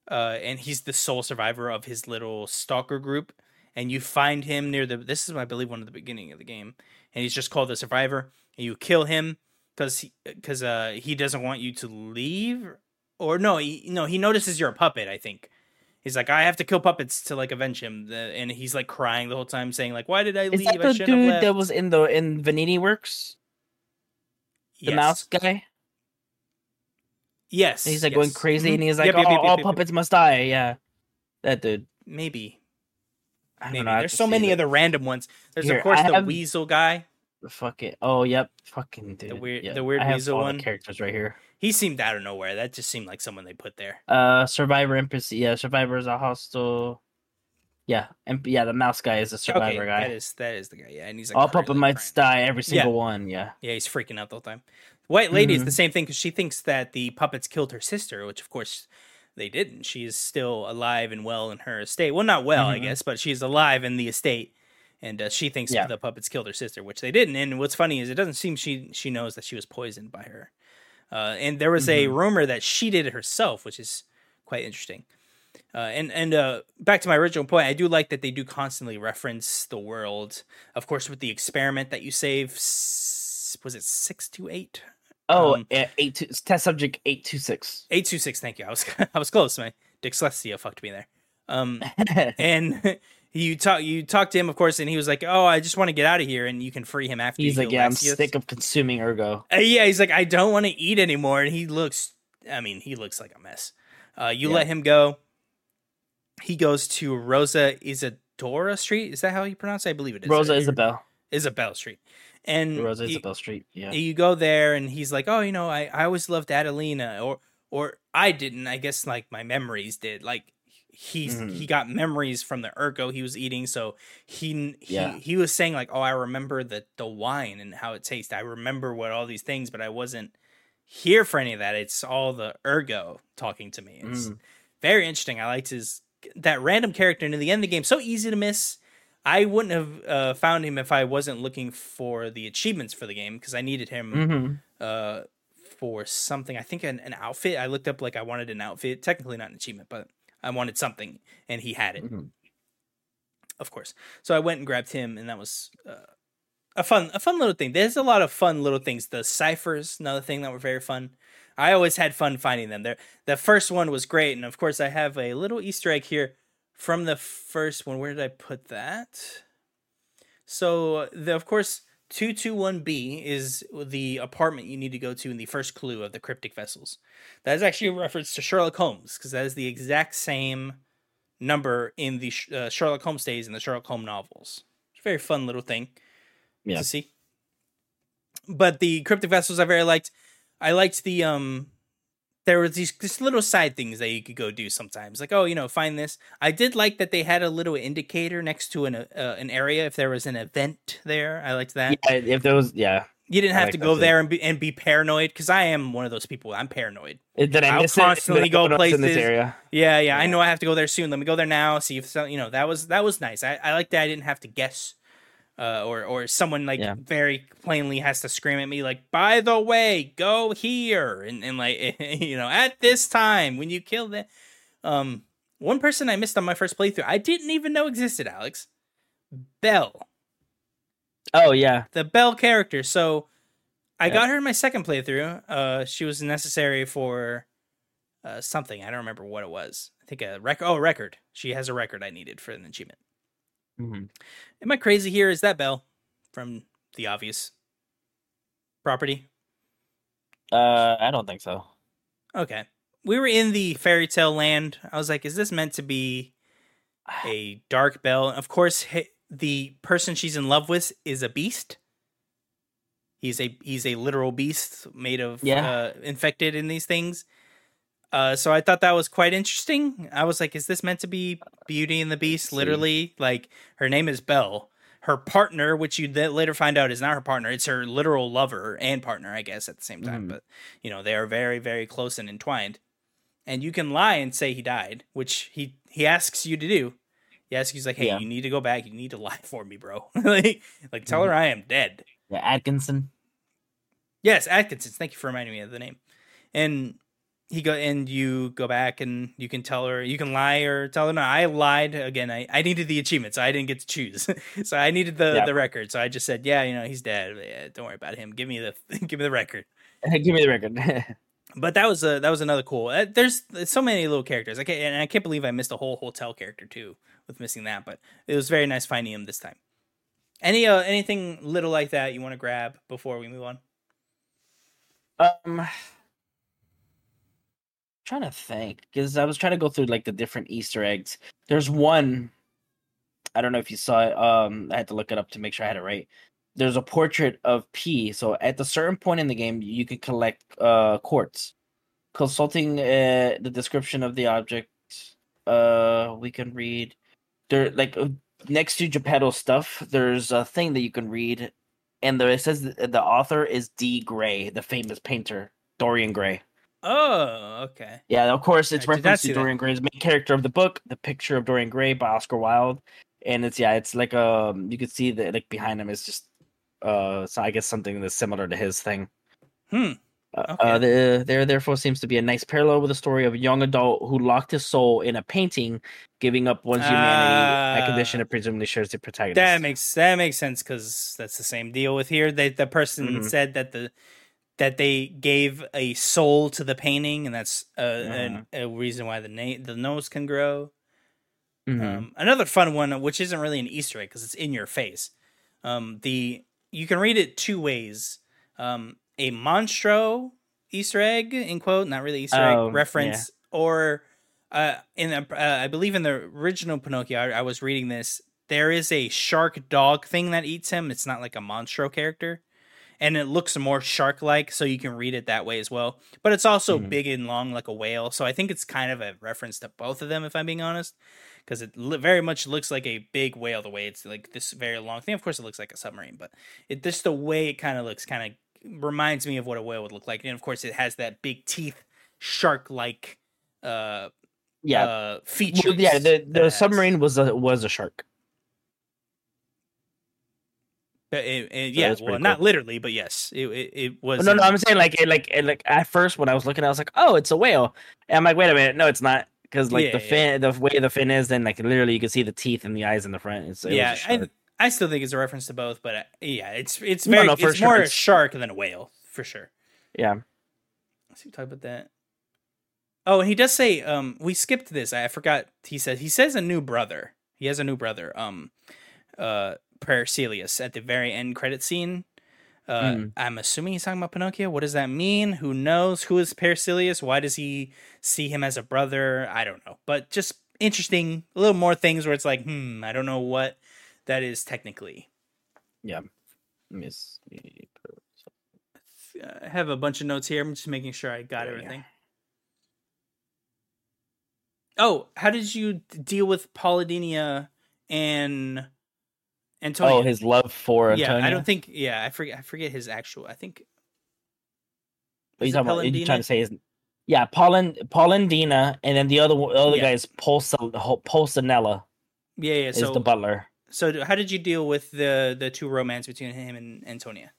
Uh and he's the sole survivor of his little stalker group. And you find him near the this is i believe one of the beginning of the game. And he's just called the survivor. And you kill him because because uh he doesn't want you to leave or no, he, no, he notices you're a puppet. I think he's like, I have to kill puppets to like avenge him, and he's like crying the whole time, saying like, Why did I Is leave? that I the have dude that was in the in Venigni Works? The yes. mouse guy? Yes, And he's like going yes. crazy Mhm. and he's like, Yep, yep, "Oh, yep, all puppets must die. Yeah. That dude. Maybe, I don't maybe. know. There's so many the- other random ones. There's Here, of course I the weasel guy. The fucking Oh, yep. Fucking dude. the weird- yeah. the weird I have weasel one. characters right here. He seemed out of nowhere. That just seemed like someone they put there. Uh, Survivor NPC. Yeah, Survivor is a hostile. Yeah, and yeah, the mouse guy is a Survivor okay, guy. that is that is the guy. Yeah, and he's like All puppet mites die. Every single one. Yeah. Yeah, he's freaking out the whole time. White Lady is Mhm. the same thing because she thinks that the puppets killed her sister, which of course they didn't. She is still alive and well in her estate. Well, not well, I Mhm. guess, but she's alive in the estate, and uh, she thinks Yeah. the puppets killed her sister, which they didn't. And what's funny is it doesn't seem she she knows that she was poisoned by her. Uh, and there was a Mhm. rumor that she did it herself, which is quite interesting. Uh, and and uh, back to my original point, I do like that they do constantly reference the world. Of course, with the experiment that you save, s- was it six to eight? Oh, Um, eh, eight two, test subject eight two six. Eight two six. Thank you. I was I was close. My dyslexia fucked me there. Um, and you talk you talk to him, of course, and he was like, "Oh, I just want to get out of here, and you can free him after." He's like, yeah, I'm sick of consuming ergo. Uh, yeah, he's like, I don't want to eat anymore, and he looks. I mean, he looks like a mess. Uh, you Yeah. let him go. He goes to Rosa Isadora Street. Is that how you pronounce it? I believe it is. Rosa Or- Isabelle. Isabelle Street. And Rosa you- Isabelle Street. Yeah. you go there, and he's like, "Oh, you know, I, I always loved Adelina, or or I didn't. I guess like my memories did. Like he's Mhm. he got memories from the ergo he was eating, so he he Yeah. he was saying like, oh, I remember the the wine and how it tastes. I remember what all these things, but I wasn't here for any of that. It's all the ergo talking to me. It's Mm. very interesting. I liked his that random character, and in the end of the game, so easy to miss. I wouldn't have uh, found him if I wasn't looking for the achievements for the game because I needed him Mm-hmm. uh, for something. I think an, an outfit. I looked up like I wanted an outfit. Technically not an achievement, but I wanted something, and he had it, Mhm. of course. So I went and grabbed him, and that was uh, a fun, a fun little thing. There's a lot of fun little things. The ciphers, another thing that were very fun. I always had fun finding them. There, the first one was great, and of course I have a little Easter egg here from the first one. Where did I put that? So the of course 221B is the apartment you need to go to in the first clue of the cryptic vessels. That is actually a reference to Sherlock Holmes because that is the exact same number in the uh, Sherlock Holmes days in the Sherlock Holmes novels. It's a very fun little thing Yeah. to see. But the cryptic vessels I very liked. I liked the um there was these just little side things that you could go do sometimes. Like, oh, you know, find this. I did like that they had a little indicator next to an uh, an area if there was an event there. I liked that. Yeah, if there was, yeah, You didn't have like to go there and be, and be paranoid because I am one of those people. I'm paranoid. Uh, Did I miss it? constantly Did go notice in this places. area? Yeah, yeah, I know I have to go there soon. Let me go there now. See if some, you know that was that was nice. I, I like that I didn't have to guess, uh, or or someone like Yeah. very plainly has to scream at me like, by the way, go here, and and like you know at this time when you kill the, um, one person I missed on my first playthrough I didn't even know existed. Alex, Belle Oh yeah. the Belle character. So I Yeah. got her in my second playthrough. Uh, she was necessary for uh, something. I don't remember what it was. I think a record. Oh, a record. She has a record I needed for an achievement. Mhm. Am I crazy here? Is that Belle from the obvious property? Uh, I don't think so. Okay. We were in the fairy tale land. I was like, is this meant to be a dark Belle? Of course, the person she's in love with is a beast. He's a he's a literal beast made of Yeah. uh, infected in these things. Uh, so I thought that was quite interesting. I was like, is this meant to be Beauty and the Beast? Literally, like her name is Belle. Her partner, which you later find out is not her partner, it's her literal lover and partner, I guess, at the same time. Mhm. But you know, they are very, very close and entwined. And you can lie and say he died, which he he asks you to do. He asks you, he's like, "Hey, Yeah. you need to go back. You need to lie for me, bro. like, like tell her I am dead." Yeah, Atkinson. Yes, Atkinson. Thank you for reminding me of the name. And he go and you go back and you can tell her you can lie or tell her no. I lied again. I, I needed the achievement, so I didn't get to choose. so I needed the Yeah. the record. So I just said, yeah, you know, he's dead. Yeah, don't worry about him. Give me the give me the record. Give me the record. But that was a that was another cool. uh, There's, there's so many little characters. I can't, and I can't believe I missed a whole hotel character too with missing that. But it was very nice finding him this time. Any uh anything little like that you want to grab before we move on? um, trying to think because I was trying to go through like the different Easter eggs. There's one. I don't know if you saw it. Um, I had to look it up to make sure I had it right. There's a portrait of P. So at a certain point in the game, you can collect uh quartz. Consulting uh, the description of the object, uh, we can read there like uh, next to Geppetto's stuff. There's a thing that you can read, and there it says the author is D. Gray, the famous painter Dorian Gray. Oh, okay. Yeah, of course, it's I did not reference see to that. Dorian Gray's main character of the book, The Picture of Dorian Gray by Oscar Wilde, and it's yeah, it's like um, you can see that like behind him is just uh, so I guess something that's similar to his thing. Hmm. Uh, Okay. uh, the, there therefore seems to be a nice parallel with the story of a young adult who locked his soul in a painting, giving up one's humanity. Ah. a condition that presumably shares the protagonist. That makes that makes sense because that's the same deal with here. They the person Mhm. said that the that they gave a soul to the painting, and that's uh, an, a reason why the na- the nose can grow. Mhm. Um, another fun one, which isn't really an Easter egg because it's in your face. Um, the you can read it two ways. Um, a monstro Easter egg in quote, not really Easter egg Um, reference, or uh, in the, uh, I believe in the original Pinocchio, I, I was reading this. There is a shark dog thing that eats him. It's not like a monstro character, and it looks more shark like, so you can read it that way as well. But it's also Mhm. big and long like a whale, so I think it's kind of a reference to both of them, if I'm being honest because it li- very much looks like a big whale the way it's like this very long thing. Of course, it looks like a submarine, but it just the way it kind of looks kind of reminds me of what a whale would look like. And of course, it has that big teeth, shark like uh, yeah, uh, features. Well, yeah. The the has. submarine was a was a shark. But it- it- So yeah, that's well, pretty not literally, but yes, it it, it was. no, no, I'm saying like it, like it, like at first when I was looking, I was like, oh, it's a whale. And I'm like, wait a minute, no, it's not. Because like Yeah, the yeah. fin, the way the fin is, then like literally you can see the teeth and the eyes in the front. It's, it yeah. I, I still think it's a reference to both, but uh, yeah, it's it's very no, for it's sure, more a shark than a whale for sure. yeah. Let's see, talk about that. Oh, and he does say, um, we skipped this. I forgot. He says he says a new brother. He has a new brother, um, uh, Paracelsus at the very end credit scene. Uh, Mm. I'm assuming he's talking about Pinocchio. What does that mean? Who knows? Who is Paracelsus? Why does he see him as a brother? I don't know. But just interesting, a little more things where it's like, hmm, I don't know what that is technically. Yeah. me see. I have a bunch of notes here. I'm just making sure I got There we go. everything. Oh, how did you deal with Polendina and Antonio. Oh, his love for yeah, I don't think. Yeah, I forget. I forget his actual. I think. What are you it talking about? You're Polendina? trying to say is yeah, Paulin Polendina, and then the other the other Yeah. guy is Pulsa Pulcinella Yeah, yeah. is So, the butler. so how did you deal with the the two romance between him and Antonia?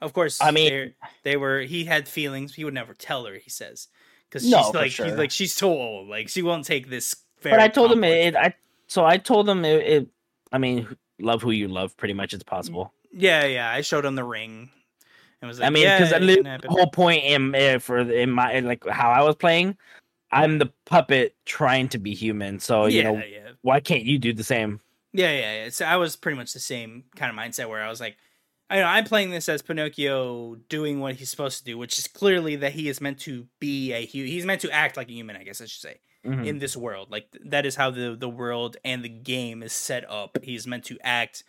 Of course, I mean- they're- were. He had feelings. He would never tell her. He says, because No, she's for like, he's like she's so old. Like she won't take this. But I told him complex- it, I so I told him it, it I mean love who you love pretty much it's possible. Yeah, yeah. I showed him the ring. And was like, I mean, because it the whole point in eh, for in my in, like how I was playing, I'm the puppet trying to be human. So you yeah, know yeah. why can't you do the same? Yeah, yeah, yeah. So I was pretty much the same kind of mindset where I was like, I know I'm playing this as Pinocchio doing what he's supposed to do, which is clearly that he is meant to be a hu He's meant to act like a human, I guess I should say, Mhm. in this world. Like that is how the the world and the game is set up. He's meant to act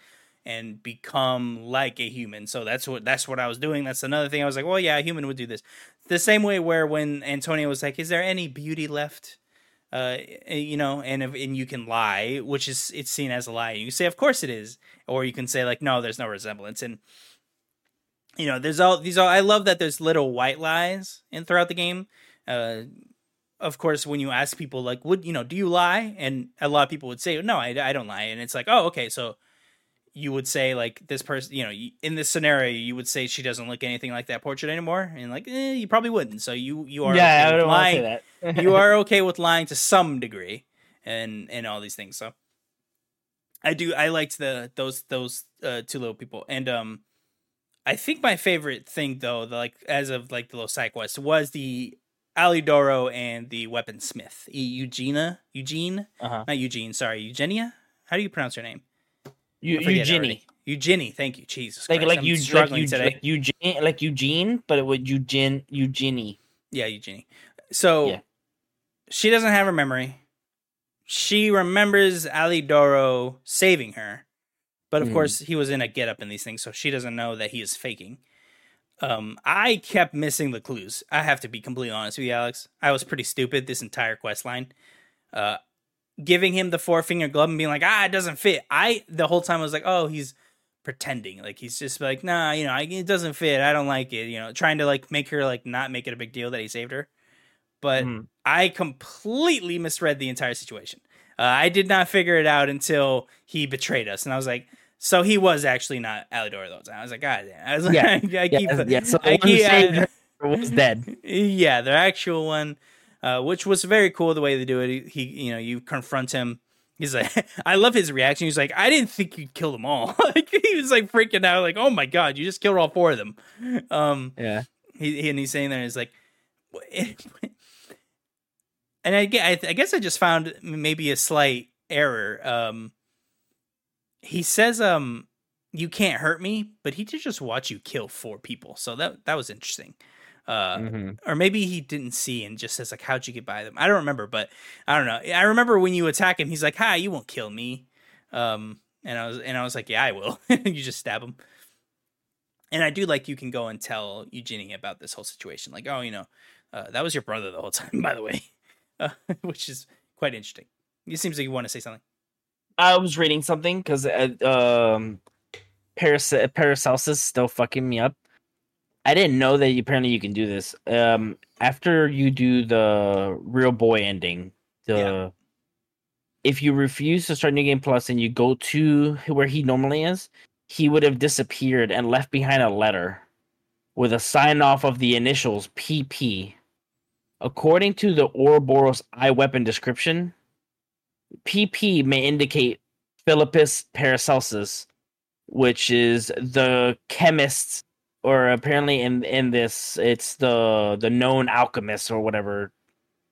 and become like a human. So that's what that's what I was doing. That's another thing. I was like, well, yeah, a human would do this. The same way where when Antonio was like, "Is there any beauty left?" uh you know and if, and you can lie which is it's seen as a lie you can say of course it is or you can say like no there's no resemblance and you know there's all these all i love that there's little white lies in throughout the game uh of course when you ask people like would you know do you lie? And a lot of people would say no i, I don't lie. And it's like oh okay so you would say like this person you know in this scenario you would say she doesn't look anything like that portrait anymore? And like eh, you probably wouldn't. So you you are yeah, okay I don't lying say that. you are okay with lying to some degree and and all these things so. I do i liked the those those uh two little people. And um i think my favorite thing though the, like as of like the little side quest was the alidoro and the weaponsmith E- eugenia eugene uh-huh. not eugene sorry eugenia how do you pronounce her name You, Eugenie. eugenie thank you jesus Like Christ. like you like, struggling you, today like Eugene like Eugene, but it would Eugene Eugenie. Yeah, Eugenie. So Yeah. she doesn't have her memory. She remembers Alidoro saving her, but of Mhm. course he was in a get up in these things, so she doesn't know that he is faking. Um, I kept missing the clues. I have to be completely honest with you, Alex. I was pretty stupid this entire quest line. Uh, giving him the four finger glove and being like, ah, it doesn't fit. I the whole time was like, oh, he's pretending. Like he's just like, nah, you know, I, it doesn't fit. I don't like it. You know, trying to like make her like not make it a big deal that he saved her. But Mhm. I completely misread the entire situation. Uh, I did not figure it out until he betrayed us, and I was like, so he was actually not Alidor the whole time. I was like, God damn. I was like, Yeah. I, keep, Yeah, yeah. So the I keep- her was dead. yeah, the actual one, uh, which was very cool the way they do it. He, he, you know, you confront him. He's like, I love his reaction. He's like, I didn't think you'd kill them all. like he was like freaking out, like, oh my god, you just killed all four of them. Um, Yeah. he, he- and he's saying there, he's like, and I, I, I guess I just found maybe a slight error. Um, he says, um, you can't hurt me, but he did just watch you kill four people, so that that was interesting. Uh, Mhm. or maybe he didn't see and just says like, "How'd you get by them?" I don't remember, but I don't know. I remember when you attack him, he's like, "Hi, you won't kill me," um, and I was and I was like, "Yeah, I will." you just stab him. And I do like you can go and tell Eugenie about this whole situation, like, "Oh, you know, uh, that was your brother the whole time, by the way," uh, which is quite interesting. It seems like you want to say something. I was reading something because uh, um, Paras Paracelsus still fucking me up. I didn't know that you, apparently you can do this. Um, after you do the real boy ending, the Yeah. if you refuse to start New Game Plus and you go to where he normally is, he would have disappeared and left behind a letter with a sign off of the initials PP. According to the Ouroboros eye weapon description, PP may indicate Philippus Paracelsus, which is the chemist, or apparently in in this, it's the the known alchemist or whatever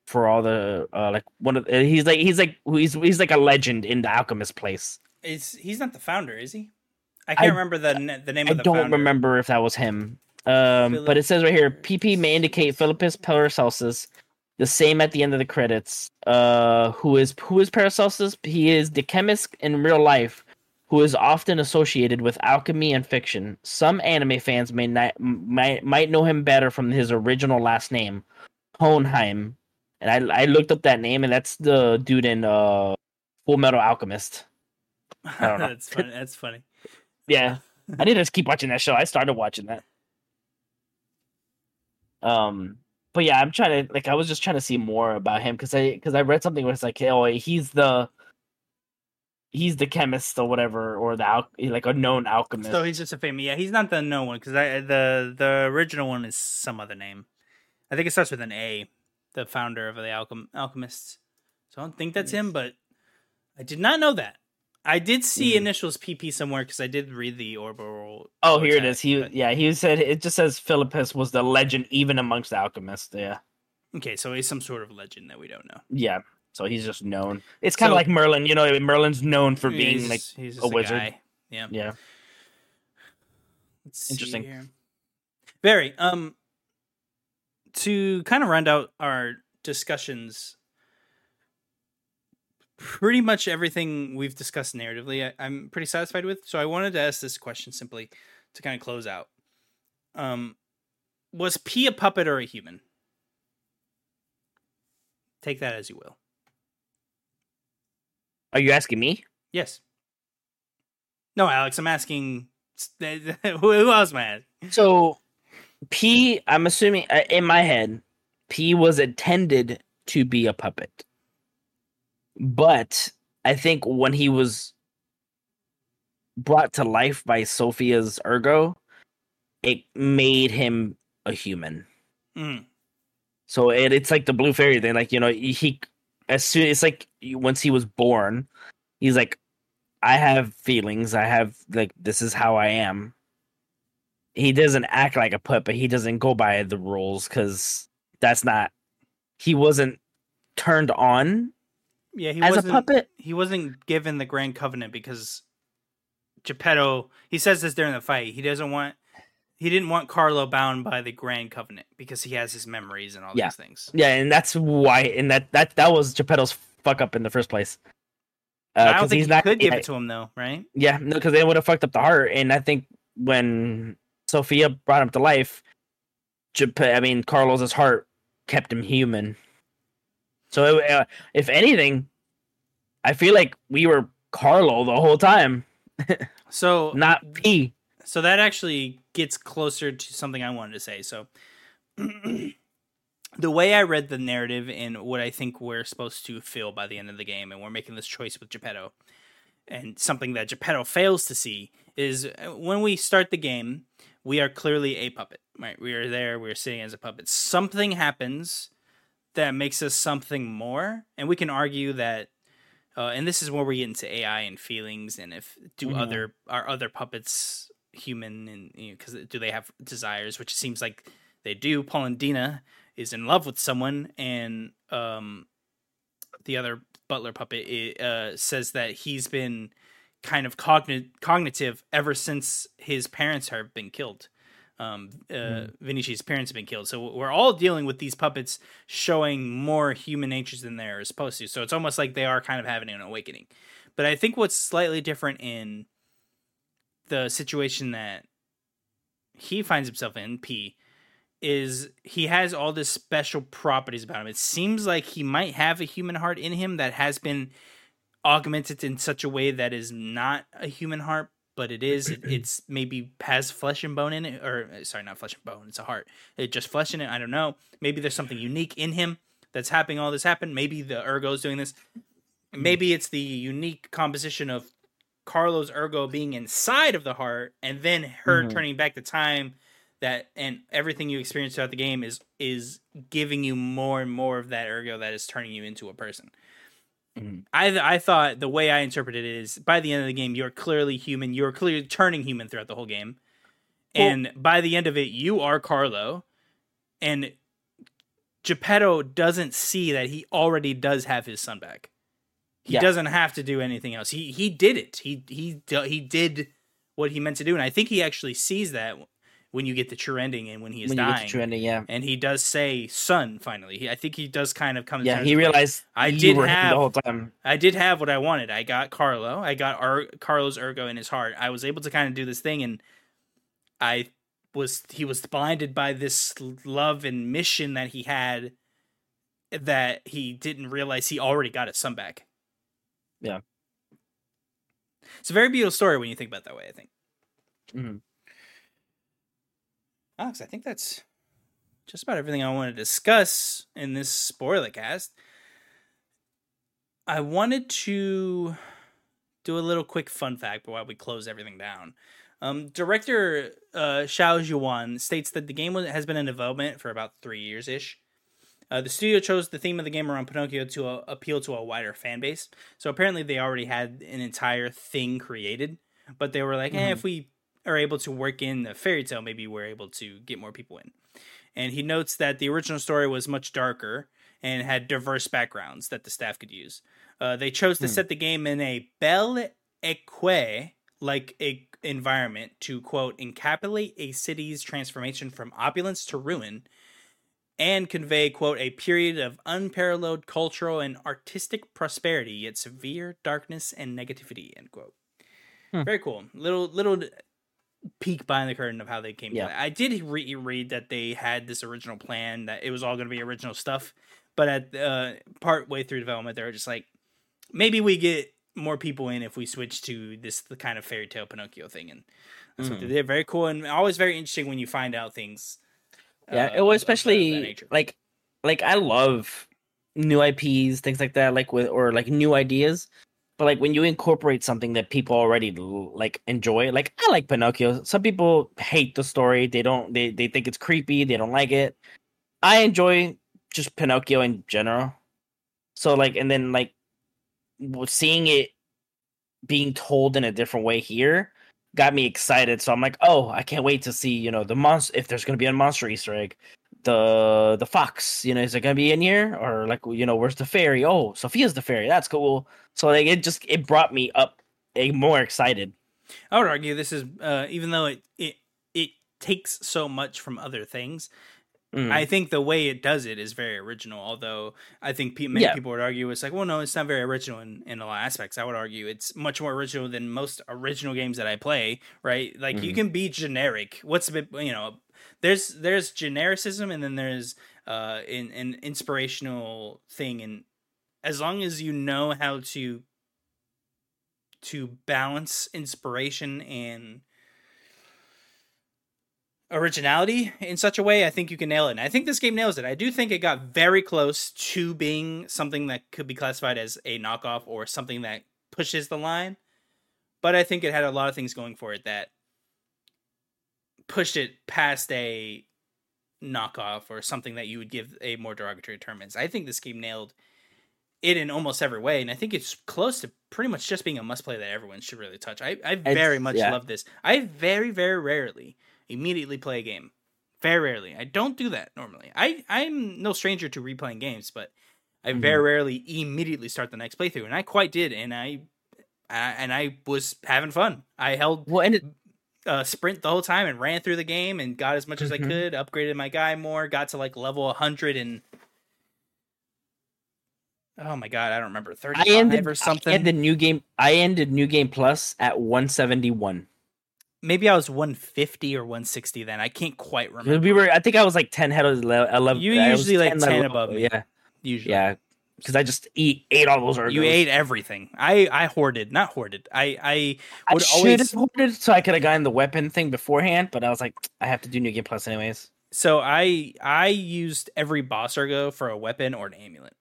for all the uh, like one of he's like he's like he's he's like a legend in the alchemist place. Is he's not the founder, is he? I can't I- remember the the name I of the don't founder. remember if that was him. Um, but it says right here, PP may indicate Philippus Paracelsus. The same at the end of the credits. Uh, who is who is Paracelsus? He is the chemist in real life, who is often associated with alchemy and fiction. Some anime fans may not might might know him better from his original last name, Hohenheim. And I I looked up that name, and that's the dude in uh Fullmetal Alchemist. I don't know. that's funny. That's funny. Yeah, I need to keep watching that show. I started watching that. Um, but yeah, I'm trying to like I was just trying to see more about him because I because I read something where it's like, oh, he's the he's the chemist or whatever, or the al- like a known alchemist. So he's just a famous. Yeah, he's not the known one because I the the original one is some other name. I think it starts with an A. The founder of the alchem- alchemists. So I don't think that's him, but I did not know that. I did see Mhm. initials PP somewhere because I did read the orbital. oh, here it is. He but- yeah, he said it just says Philippus was the legend even amongst alchemists. Yeah, Okay, so he's some sort of legend that we don't know. yeah. So he's just known. It's kind of So- like Merlin. You know, Merlin's known for being he's like he's a just wizard. guy. Yeah. yeah. Let's Interesting. here. Very. Um to kind of round out our discussions pretty much everything we've discussed narratively I, I'm pretty satisfied with. So I wanted to ask this question simply to kind of close out. Um was P a puppet or a human? Take that as you will. Are you asking me? Yes. No, Alex, I'm asking who, who else am I asking? So P, I'm assuming uh, in my head, P was intended to be a puppet, but I think when he was brought to life by Sophia's ergo, it made him a human. Mm. So it, it's like the blue fairy thing. Like you know, he as soon it's like once he was born, he's like, I have feelings. I have like this is how I am. He doesn't act like a puppet. He doesn't go by the rules because that's not. He wasn't turned on Yeah, he as a wasn't puppet. he wasn't given the Grand Covenant because Geppetto. He says this during the fight. He doesn't want. He didn't want Carlo bound by the Grand Covenant because he has his memories and all Yeah. these things. Yeah, and that's why. And that that that was Geppetto's fuck up in the first place. Uh, I don't think he's he not- could give it to him though, right? Yeah, no, because they would have fucked up the heart. And I think when Sophia brought him to life, Jap- I mean, Carlos's heart kept him human. So, uh, if anything, I feel like we were Carlo the whole time, So not P. so that actually gets closer to something I wanted to say. So the way I read the narrative and what I think we're supposed to feel by the end of the game, and we're making this choice with Geppetto, and something that Geppetto fails to see is uh, when we start the game, we are clearly a puppet, right? We are there, we're sitting as a puppet. Something happens that makes us something more, and we can argue that. Uh, and this is where we get into AI and feelings, and if do Mhm. other are other puppets human, and because you know, do they have desires? Which seems like they do. Polendina is in love with someone, and um, the other butler puppet uh, says that he's been kind of cogni- cognitive ever since his parents have been killed. Um, uh, Mm. Venigni's parents have been killed, so we're all dealing with these puppets showing more human natures than they're supposed to. So it's almost like they are kind of having an awakening. But I think what's slightly different in the situation that he finds himself in, P, is he has all this special properties about him. It seems like he might have a human heart in him that has been augmented in such a way that is not a human heart, but it is. It, it's maybe has flesh and bone in it, or uh, sorry, not flesh and bone. It's a heart. It just flesh in it. I don't know. Maybe there's something unique in him that's happening. All this happened Maybe the Ergo's doing this. Maybe it's the unique composition of Carlos Ergo being inside of the heart, and then her Mhm. turning back the time that and everything you experience throughout the game is is giving you more and more of that ergo that is turning you into a person. Mhm. I I thought the way I interpreted it is by the end of the game you're clearly human. You're clearly turning human throughout the whole game, and by the end of it you are Carlo, and Geppetto doesn't see that he already does have his son back. He Yeah. doesn't have to do anything else. He he did it. He he he did what he meant to do, and I think he actually sees that when you get the true ending and when he is when you get dying. true ending, yeah, and he does say "son" finally. He, I think he does kind of come. to yeah. He realized I did have- the whole time. I did have what I wanted. I got Carlo. I got Ar- Carlos Ergo in his heart. I was able to kind of do this thing, and I was he was blinded by this love and mission that he had that he didn't realize he already got his son back. Yeah. It's a very beautiful story when you think about it that way. I think. Mm-hmm. Alex, I think that's just about everything I want to discuss in this spoiler cast. I wanted to do a little quick fun fact while we close everything down. Um, director uh, Xiao Zhiwan states that the game has been in development for about three years ish. Uh, the studio chose the theme of the game around Pinocchio to uh, appeal to a wider fan base. So apparently, they already had an entire thing created, but they were like, mm-hmm. "Eh, if we are able to work in the fairy tale, maybe we're able to get more people in." And he notes that the original story was much darker and had diverse backgrounds that the staff could use. Uh, they chose to hmm. set the game in a Belle Époque like a environment to quote encapsulate a city's transformation from opulence to ruin and convey quote a period of unparalleled cultural and artistic prosperity yet severe darkness and negativity end quote hmm. very cool little little peek behind the curtain of how they came yeah. to that i did re- read that they had this original plan that it was all going to be original stuff but at uh part way through development they were just like maybe we get more people in if we switch to this the kind of fairy tale pinocchio thing and that's mm. what they did very cool and always very interesting when you find out things yeah, uh, it was especially like like I love new IPs, things like that, like with or like new ideas. But like when you incorporate something that people already like enjoy, like I like Pinocchio. Some people hate the story. They don't. They they think it's creepy. They don't like it. I enjoy just Pinocchio in general. So like, and then like seeing it being told in a different way here got me excited. So I'm like, oh, I can't wait to see, you know, the monster if there's gonna be a monster Easter egg. The the fox, you know, is it gonna be in here? Or like, you know, where's the fairy? Oh, Sophia's the fairy. That's cool. So like it just it brought me up a more excited. I would argue this is uh even though it it it takes so much from other things, Mm. I think the way it does it is very original. Although I think pe- many yeah. people would argue it's like, well, no, it's not very original in, in a lot of aspects. I would argue it's much more original than most original games that I play. Right? Like mm. you mm-hmm. can be generic. What's a bit, you know, there's there's genericism and then there's uh an, an inspirational thing, and as long as you know how to to balance inspiration and originality in such a way, I think you can nail it. And I think this game nails it. I do think it got very close to being something that could be classified as a knockoff or something that pushes the line. But I think it had a lot of things going for it that pushed it past a knockoff or something that you would give a more derogatory term as. I think this game nailed it in almost every way, and I think it's close to pretty much just being a must play that everyone should really touch. I, I very it's, much yeah. love this. I very, very rarely immediately play a game. Very rarely. I don't do that normally. I I'm no stranger to replaying games, but I mm-hmm. very rarely immediately start the next playthrough, and I quite did, and I, I and I was having fun. I held well, and it, uh, sprint the whole time and ran through the game and got as much mm-hmm. as I mm-hmm. could. Upgraded my guy more. Got to like level hundred and oh my god, I don't remember thirty five or something. I ended new game. I ended new game plus at one seventy one maybe I was 150 or 160 then. I can't quite remember. We were. I think I was like 10 head of 11. You usually like 10, 10 above me. Yeah. Usually. Yeah. Because I just eat ate all those Ergos. You ate everything. I I hoarded, not hoarded. I I would I always hoarded so I could have gotten the weapon thing beforehand, but I was like, I have to do new game plus anyways. So I I used every boss ergo for a weapon or an amulet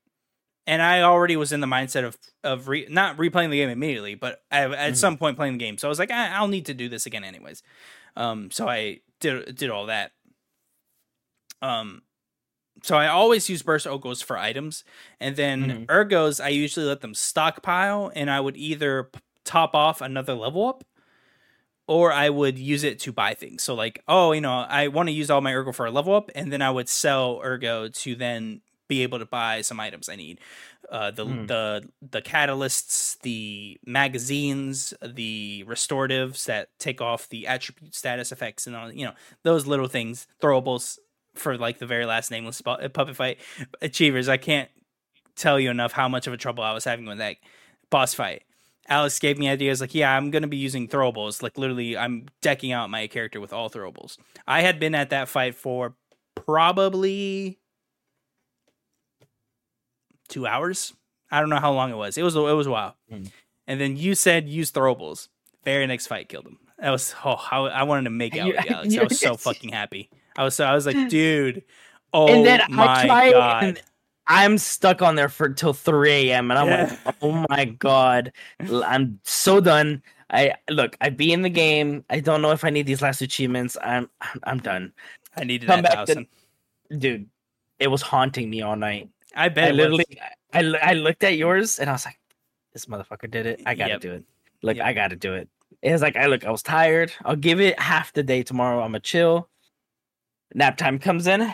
and I already was in the mindset of of re, not replaying the game immediately, but at, at mm-hmm. some point playing the game. So I was like, I, will need to do this again anyways. Um, so I did did all that. Um, so I always use burst ergos for items, and then mm-hmm. ergos I usually let them stockpile, and I would either top off another level up, or I would use it to buy things. So like, oh, you know, I want to use all my ergo for a level up, and then I would sell ergo to then be able to buy some items I need. Uh, the mm. the the catalysts, the magazines, the restoratives that take off the attribute status effects, and all you know those little things, throwables for like the very last nameless uh, puppet fight achievers. I can't tell you enough how much of a trouble I was having with that boss fight. Alex gave me ideas like, yeah, I'm gonna be using throwables. Like literally, I'm decking out my character with all throwables. I had been at that fight for probably two hours. I don't know how long it was. It was it was a while. Mm. And then you said use throwables. Very next fight killed him. That was oh, I, I wanted to make out You- with Alex. I was so fucking happy. I was so I was like, dude, oh and then oh my I try god. and I'm stuck on there for till 3 a.m. and I'm Yeah. like, oh my god, I'm so done. I look, I be in the game. I don't know if I need these last achievements. I'm I'm done, I needed come that back to- dude. It was haunting me all night. I bet I literally, I, I looked at yours and I was like, this motherfucker did it. I gotta Yep. do it. Look, Yep. I gotta do it. It was like, I look, I was tired. I'll give it half the day tomorrow. I'm gonna chill. Nap time comes in.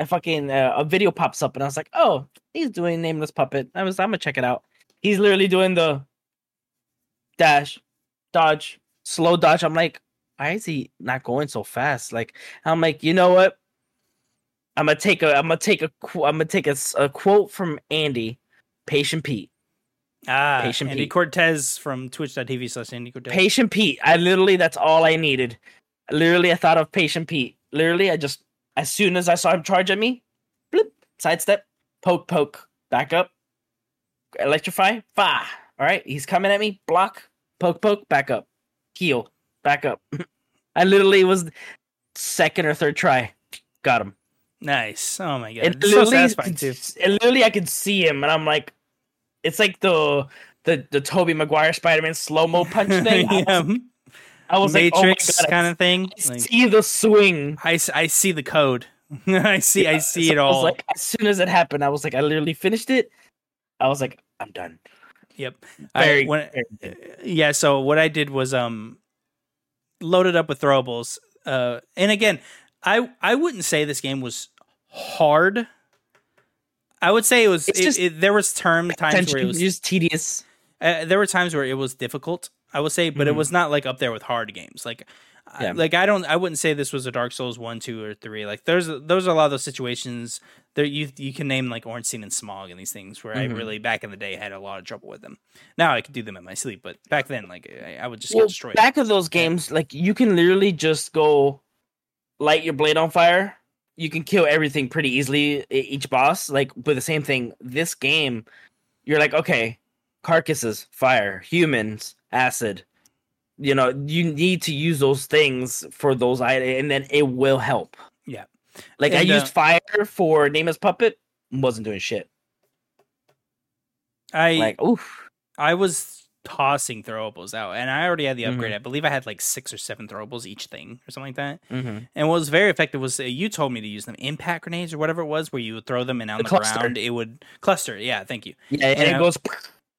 A fucking uh, a video pops up and I was like, oh, he's doing nameless puppet. I was, I'm gonna check it out. He's literally doing the dash, dodge, slow dodge. I'm like, why is he not going so fast? Like, I'm like, you know what? I'm gonna take a, I'm gonna take a, I'm gonna take a quote from Andy, Patient Pete. Ah, Patient Andy Pete. Cortez from twitch.tv slash Andy Cortez. Patient Pete. I literally, that's all I needed. Literally, I thought of Patient Pete. Literally, I just, as soon as I saw him charge at me, bloop, sidestep, poke, poke, back up, electrify, fa. All right, he's coming at me, block, poke, poke, back up, heal, back up. I literally was second or third try, got him. Nice. Oh my god. And It's so literally, satisfying too. and literally, I could see him, and I'm like, it's like the the the Tobey Maguire Spider Man slow mo punch thing. I was, yeah. I was like, Matrix oh god, kind of thing. I Like, see the swing. I, I see the code. I see I see So it all. like, as soon as it happened, I was like, I literally finished it. I was like, I'm done. yep. Very, I, when, very yeah. So what I did was um loaded up with throwables. Uh, and again, I I wouldn't say this game was hard. I would say it was. It, it, there was term times where it was. just tedious. Uh, there were times where it was difficult. I would say, but it Mhm. was not like up there with hard games. Like, I, like I don't. I wouldn't say this was a Dark Souls one, two, or three. Like, there's those are a lot of those situations. There you you can name like Ornstein and Smough and these things where I Mhm. really back in the day had a lot of trouble with them. Now I could do them in my sleep, but back then, like I, I would just Well, get destroyed. back of those games, like you can literally just go light your blade on fire. You can kill everything pretty easily. Each boss, like, but the same thing. This game, you're like, okay, carcasses, fire, humans, acid. You know, you need to use those things for those items, and then it will help. Yeah. Like I uh, used fire for Nameless Puppet, wasn't doing shit. I Like, oof. I was tossing throwables out, and I already had the upgrade. Mm-hmm. I believe I had like six or seven throwables each thing, or something like that. hmm And what was very effective was uh, you told me to use them impact grenades or whatever it was, where you would throw them and on The the, ground it would cluster. Yeah, thank you. Yeah, and Yeah. it goes.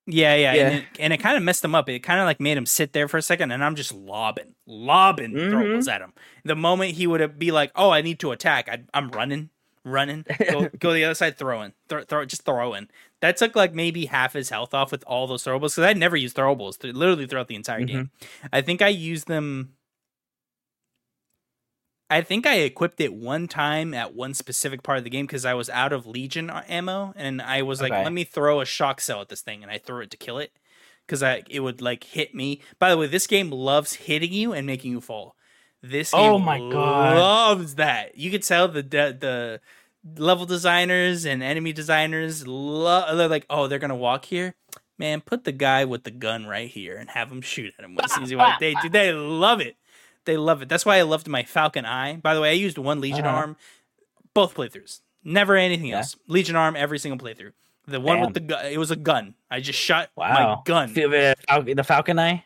Yeah, yeah, Yeah. and it, and it kind of messed them up. It kind of like made him sit there for a second, and I'm just lobbing, lobbing Mhm. throwables at him. The moment he would be like, "Oh, I need to attack," I'd, I'm running, running, go go the other side, throwing, throw, throw, just throwing. That took like maybe half his health off with all those throwables because I never used throwables th- literally throughout the entire Mhm. game. I think I used them. I think I equipped it one time at one specific part of the game because I was out of Legion uh, ammo, and I was like, Okay. "Let me throw a shock cell at this thing," and I threw it to kill it because I it would like hit me. By the way, this game loves hitting you and making you fall. This oh game Oh my God. loves that. You could tell the the, the level designers and enemy designers love. They're like, "Oh, they're gonna walk here." Man, put the guy with the gun right here and have him shoot at him. Easy. Why they do? They love it. They love it. That's why I loved my Falcon Eye. By the way, I used one Legion Uh-huh. arm, both playthroughs. Never anything Yeah. else. Legion arm every single playthrough. The one with the gun, it was a gun. I just shot wow. my gun, the the Falcon Eye.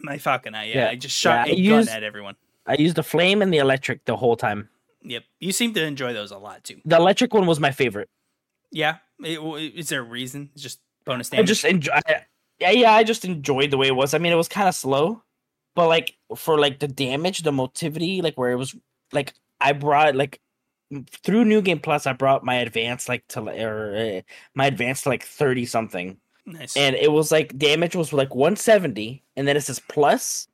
my Falcon Eye. Yeah, Yeah. I just shot Yeah, I a gun used- at everyone. I used the flame and the electric the whole time. Yep, you seem to enjoy those a lot too. The electric one was my favorite. Yeah, It- is there a reason? It's just bonus I just enjoy. Yeah, yeah, I just enjoyed the way it was. I mean, it was kind of slow, but like for like the damage, the motivity, like where it was, like I brought like through New Game Plus, I brought my advance like to or uh, my advance to like thirty something, nice. and it was like damage was like one seventy, and then it says plus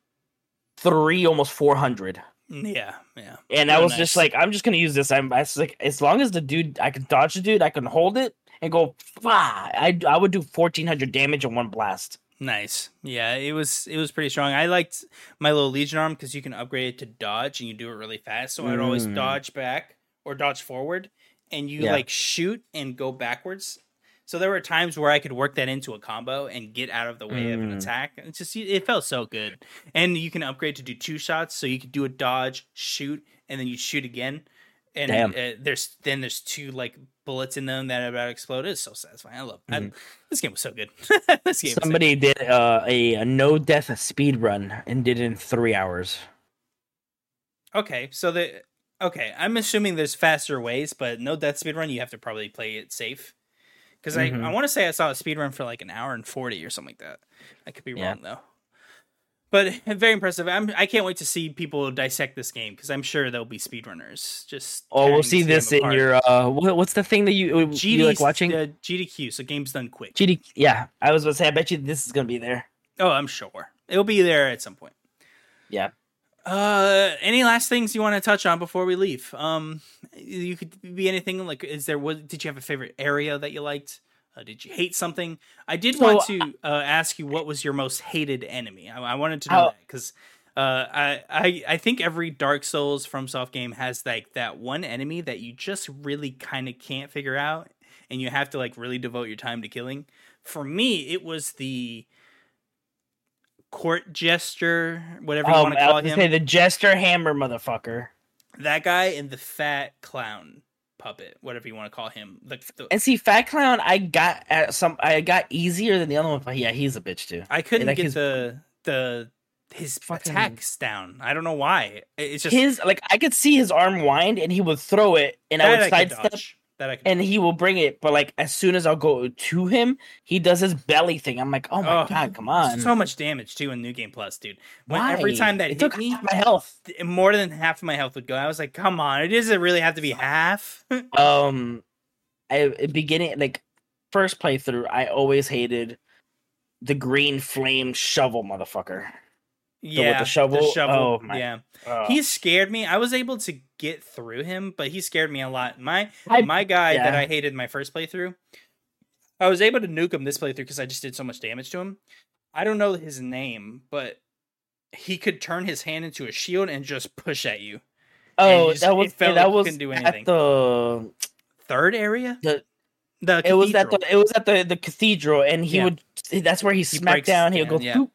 three, almost four hundred. yeah, yeah. And I Real was just like, I'm just gonna use this. I'm I was like, as long as the dude, I can dodge the dude, I can hold it and go. I I would do 1400 damage in one blast. Nice. Yeah, it was it was pretty strong. I liked my little Legion arm because you can upgrade it to dodge and you do it really fast. So I'd always Mm. dodge back or dodge forward, and you Yeah. like shoot and go backwards. So there were times where I could work that into a combo and get out of the way of an Mm. attack. It's just it felt so good. And you can upgrade to do two shots, so you could do a dodge, shoot, and then you shoot again. And uh, there's then there's two like bullets in them that about to explode. It's so satisfying. I love I, Mhm. this game was so good. this game. was so Somebody did uh, a, a no death speed run and did it in three hours. Okay, so the okay, I'm assuming there's faster ways, but no death speed run. You have to probably play it safe. Because I, Mhm. I want to say I saw a speed run for like an hour and forty or something like that. I could be Yeah. wrong though. But very impressive. I'm I can't wait to see people dissect this game because I'm sure there'll be speedrunners. Just Oh, we'll see this in your uh, what, what's the thing that you GD, you like watching? uh, GDQ. So games done quick. GD. Yeah, I was gonna say. I bet you this is gonna be there. oh, I'm sure it'll be there at some point. Yeah. Uh, any last things you want to touch on before we leave? Um, you could be anything like, is there, what, did you have a favorite area that you liked? Uh, did you hate something? I did So, want to uh, ask you what was your most hated enemy. I, I wanted to know How- that because uh, I, I I think every Dark Souls from soft game has like that one enemy that you just really kind of can't figure out, and you have to like really devote your time to killing. For me, it was the court jester, whatever you Um, want to I call was him say the jester hammer motherfucker. that guy and the fat clown puppet, whatever you want to call him. The, the, And see, Fat Clown, I got at some, I got easier than the other one, but yeah, he's a bitch too. I couldn't like get his- the the his Fucking- attacks down. I don't know why. It's just his like I could see his arm wind, and he would throw it, and I would I sidestep, dodge. That I could and he will bring it. But like as soon as I'll go to him, he does his belly thing. I'm like, oh my Oh, god, come on! so much damage too in New Game Plus, dude. When Why? every time that it hit took me, my health. more than half of my health would go. I was like, come on, it doesn't really have to be half. um I beginning like first playthrough, I always hated the green flame shovel motherfucker. Yeah, the shovel? Oh, my- yeah. Uh, He scared me. I was able to get through him, but he scared me a lot. My I- my guy that. I hated my first playthrough, I was able to nuke him this playthrough because I just did so much damage to him. I don't know his name, but he could turn his hand into a shield and just push at you. oh, just- that it was felt that like was couldn't do at anything. the Third area, The- the it was at the it was at the the cathedral, and he Yeah. would that's where he, smacked breaks down. He would go, yeah. "Poop."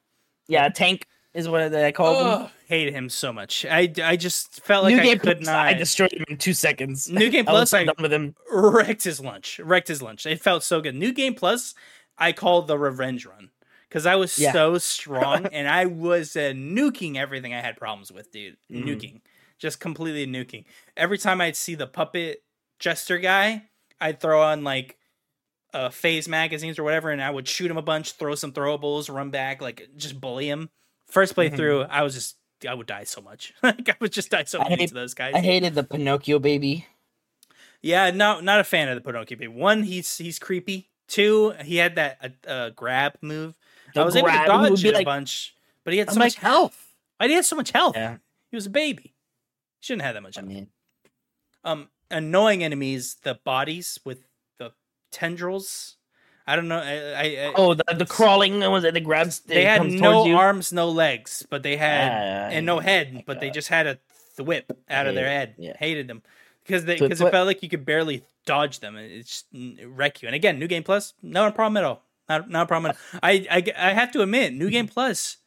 yeah, tank is what I called him. Oh, hated him so much. I, I just felt like New I game could Plus, not. I destroyed him in two seconds. New Game Plus, so I done with him. wrecked his lunch. Wrecked his lunch. It felt so good. New Game Plus, I called the revenge run because I was Yeah. so strong and I was uh, nuking everything I had problems with, dude. Mhm. Nuking, just completely nuking. Every time I'd see the puppet jester guy, I'd throw on like uh, phase magazines or whatever, and I would shoot him a bunch, throw some throwables, run back, like just bully him. First Mm-hmm. playthrough, I was just I would die so much. like I would just die so much to those guys. I hated the Pinocchio baby. Yeah, no, not a fan of the Pinocchio baby. One, he's he's creepy. Two, he had that uh, uh, grab move. The I was able to dodge it a bunch, but he had so like, much health. I did have so much health? Yeah, He was a baby. He shouldn't have that much I health. mean, Um, annoying enemies, the bodies with the tendrils. I don't know. I, I, I oh, the, the crawling was it the grabs? they had no arms, no legs, but they had Ah, and no head, but they just had a th- whip out of their head. yeah. Hated them because they because it's it felt like you could barely dodge them. and It just it wreck you. And again, new game plus, not a problem at all. Not not a problem. At all. I, I I have to admit, new game plus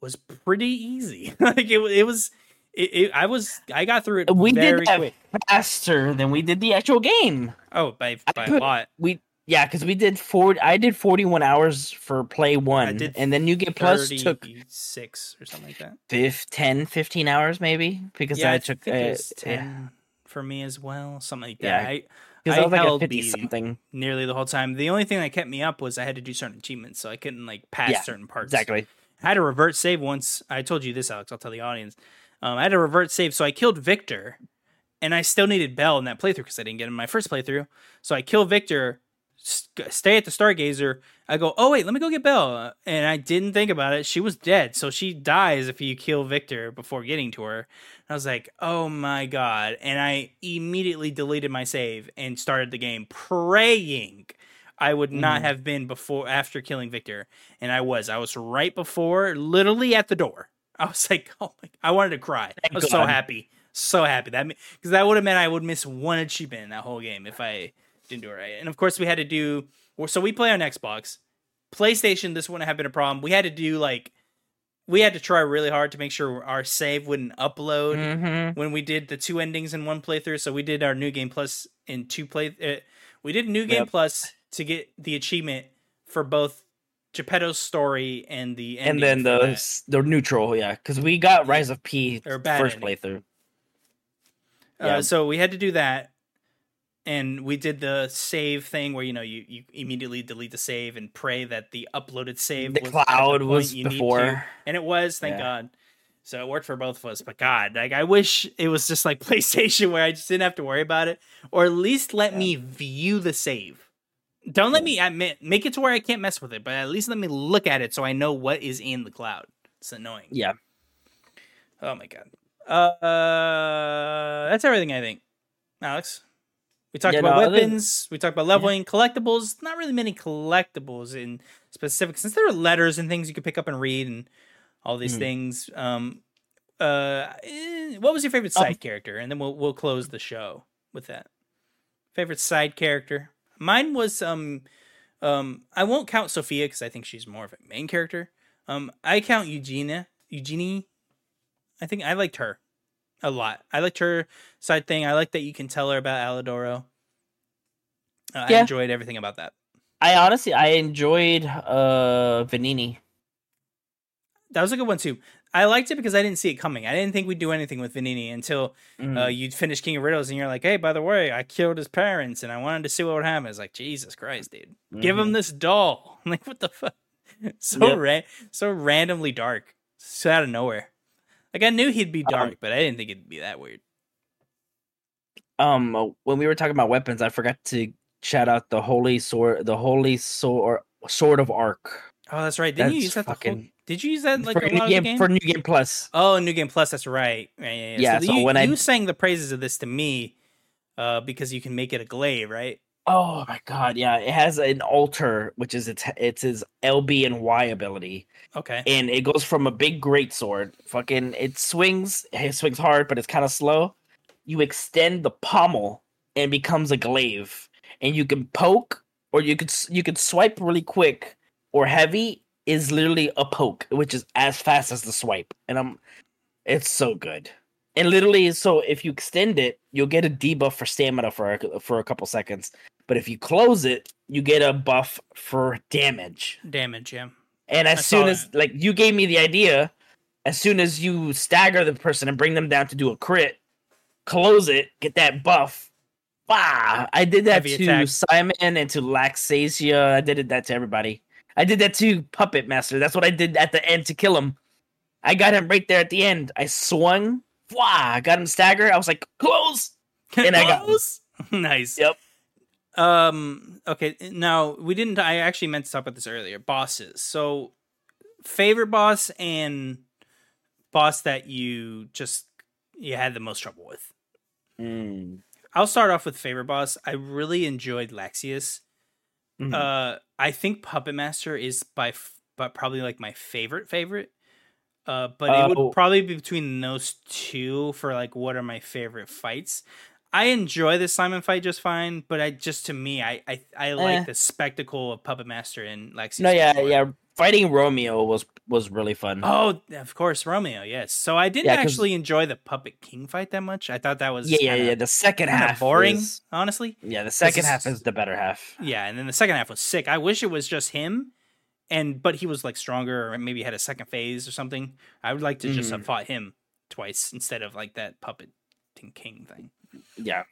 was pretty easy. like it it was. It, it, I was I got through it We very did that quick. faster than we did the actual game. Oh, by by a lot. We yeah, because we did four. I did forty-one hours for play one, and then you get Plus took six or something like that. fif- 10, 15 hours maybe because yeah, I I took uh, was yeah, ten for me as well, something like that. Yeah. I, because I I was like held something. nearly the whole time. The only thing that kept me up was I had to do certain achievements, so I couldn't like pass Yeah, certain parts. Exactly. I had to revert save once. I told you this, Alex. I'll tell the audience. Um, I had to revert save, so I killed Victor, and I still needed Belle in that playthrough because I didn't get him in my first playthrough. So I kill Victor, stay at the Stargazer. I go, oh wait, let me go get Belle, and I didn't think about it. She was dead, so she dies if you kill Victor before getting to her. I was like, oh my god, and I immediately deleted my save and started the game praying. I would not Mhm. have been before after killing Victor, and I was. I was right before, literally at the door. I was like, oh my! I wanted to cry. Thank I was so happy, so happy that because that would have meant I would miss one achievement in that whole game if I didn't do it right. And of course, we had to do. So we play on Xbox, PlayStation. This wouldn't have been a problem. We had to do like we had to try really hard to make sure our save wouldn't upload Mm-hmm. when we did the two endings in one playthrough. So we did our new game plus in two play. Uh, we did new game Yep. plus to get the achievement for both Geppetto's story and the And then the the neutral, yeah, because we got Rise of P Or bad first ending. playthrough. Uh, Yeah. so we had to do that, and we did the save thing where you know you, you immediately delete the save and pray that the uploaded save The was cloud point was you need to. before. and it was thank Yeah. God. So it worked for both of us. But God, like I wish it was just like PlayStation where I just didn't have to worry about it, or at least let me view the save. Don't let me admit make it to where I can't mess with it, but at least let me look at it so I know what is in the cloud. It's annoying. Yeah. Oh my god. Uh, that's everything I think. Alex, we talked Yeah, about no, weapons. We talked about leveling, collectibles. Not really many collectibles in specific, since there are letters and things you could pick up and read and all these Mhm. things. Um, uh, eh, what was your favorite Um, side character? And then we'll we'll close the show with that. Favorite side character? Mine was um, um. I won't count Sophia because I think she's more of a main character. Um, I count Eugenia. Eugenie. I think I liked her a lot. I liked her side thing. I like that you can tell her about Alidoro. Uh, I enjoyed everything about that. I honestly I enjoyed uh Venigni. That was a good one too. I liked it because I didn't see it coming. I didn't think we'd do anything with Venigni until Mm. uh, you'd finish King of Riddles and you're like, hey, by the way, I killed his parents and I wanted to see what would happen. It's like, Jesus Christ, dude. Give him Mhm. this doll. I'm like, what the fuck? So Yep. ra- so randomly dark. So out of nowhere. Like I knew he'd be Um, dark, but I didn't think it'd be that weird. um when we were talking about weapons, I forgot to shout out the holy sword, the holy sword, sword of arc. Oh, that's right. Didn't you use that the whole- Did you use that like for, a new game, game? for new game plus. Oh, New Game Plus. That's right. Yeah, yeah. yeah. Yeah, so, so you, when I- you sang the praises of this to me, uh, because you can make it a glaive, right? Oh my god, yeah, it has an altar, which is its it's his LB and Y ability, Okay. and it goes from a big great sword. Fucking, it swings, it swings hard, but it's kind of slow. You extend the pommel and it becomes a glaive, and you can poke or you could you could swipe really quick or heavy is literally a poke, which is as fast as the swipe, and I'm, it's so good. And literally, so if you extend it, you'll get a debuff for stamina for a, for a couple seconds. But if you close it, you get a buff for damage. Damage. Yeah. And as I soon as like you gave me the idea, as soon as you stagger the person and bring them down to do a crit, close it, get that buff. Bah! I did that Heavy to attack. Simon and to Laxasia. I did that to everybody. I did that to Puppet Master. That's what I did at the end to kill him. I got him right there at the end. I swung, wow, got him stagger. I was like, close. And I got- Close? nice. Yep. Um. Okay. Now we didn't. I actually meant to talk about this earlier. Bosses. So, favorite boss and boss that you just you had the most trouble with. Mm. I'll start off with favorite boss. I really enjoyed Laxius. Mhm. Uh, I think Puppet Master is by f- but probably like my favorite favorite. Uh, but it Oh. would probably be between those two for like what are my favorite fights. I enjoy the Simon fight just fine, but I just to me, I I, I like Eh. the spectacle of Puppet Master and Laxius. no, yeah, more. yeah. Fighting Romeo was was really fun. Oh, of course, Romeo. Yes. So I didn't Yeah, actually enjoy the Puppet King fight that much. I thought that was yeah, yeah, kinda, yeah. The second half boring, is- honestly. yeah, the second half is the better half. Yeah, and then the second half was sick. I wish it was just him, and but he was like stronger, or maybe had a second phase or something. I would like to just have Mhm. fought him twice instead of like that puppet king thing. Yeah.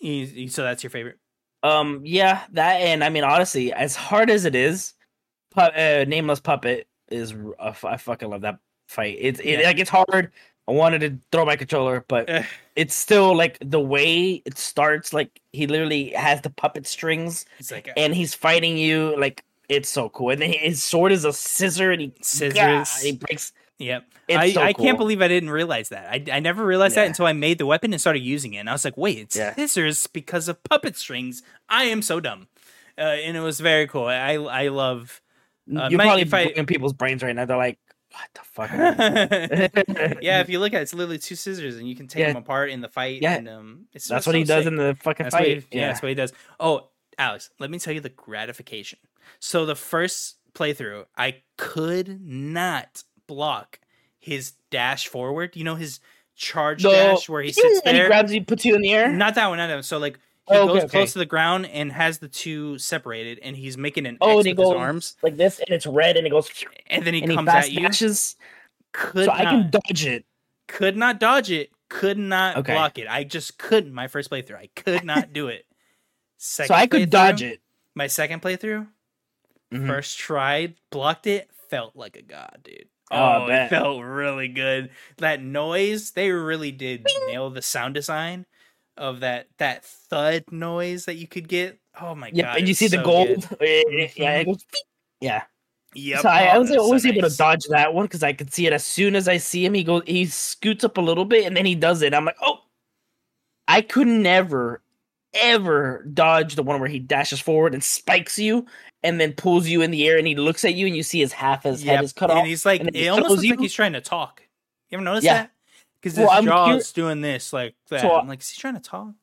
You- So that's your favorite. Um. Yeah. That and I mean, honestly, as hard as it is, pu- uh, nameless puppet is. uh, I fucking love that fight. It's it, Yeah. like it's hard. I wanted to throw my controller, but Eh, it's still like the way it starts. Like he literally has the puppet strings, it's like and he's fighting you. Like it's so cool. And then his sword is a scissor, and he Scissors. Gah! he breaks. Yep. I, so I can't believe I didn't realize that. I, I never realized that until I made the weapon and started using it. And I was like, wait, it's Yeah. scissors because of puppet strings. I am so dumb. Uh, and it was very cool. I I love Uh, You're probably if I- in people's brains right now. They're like, what the fuck? yeah, if you look at it, it's literally two scissors, and you can take Yeah. them apart in the fight. Yeah. and, um, it's that's so what he does sick. in the fucking That's fight. he, yeah, that's what he does. Oh, Alex, let me tell you the gratification. So the first playthrough, I could not block his dash forward. You know his charge No. dash where he sits and he there. grabs you, puts you in the air. Not that one, not that one. So like he Oh, goes okay, okay. close to the ground and has the two separated, and he's making an Oh, X and he with his arms, like this, and it's red, and it goes, and then he and he comes fast at you. dashes, Could so not, I can dodge it. could not dodge it. Could not Okay. block it. I just couldn't. My first playthrough, I could not do it. Second So I could dodge it. My second playthrough, Mhm. first try, blocked it, felt like a god, dude. Oh, oh, I Oh, it felt really good. That noise, they really did nail the sound design of that that thud noise that you could get. Oh my Yep, god! and you it's see the gold. Yeah, mm-hmm. it goes, yeah. Yep. So I, I oh, was that's so always able nice. to dodge that one because I could see it as soon as I see him. He goes, he scoots up a little bit, and then he does it. I'm like, oh, I could never, ever dodge the one where he dashes forward and spikes you, and then pulls you in the air, and he looks at you, and you see his half his head is cut and off. he's like, and it almost looks like he's trying to talk. You ever notice Yeah. that? Because his Well, jaw's doing this like that. So, I'm like, is he trying to talk?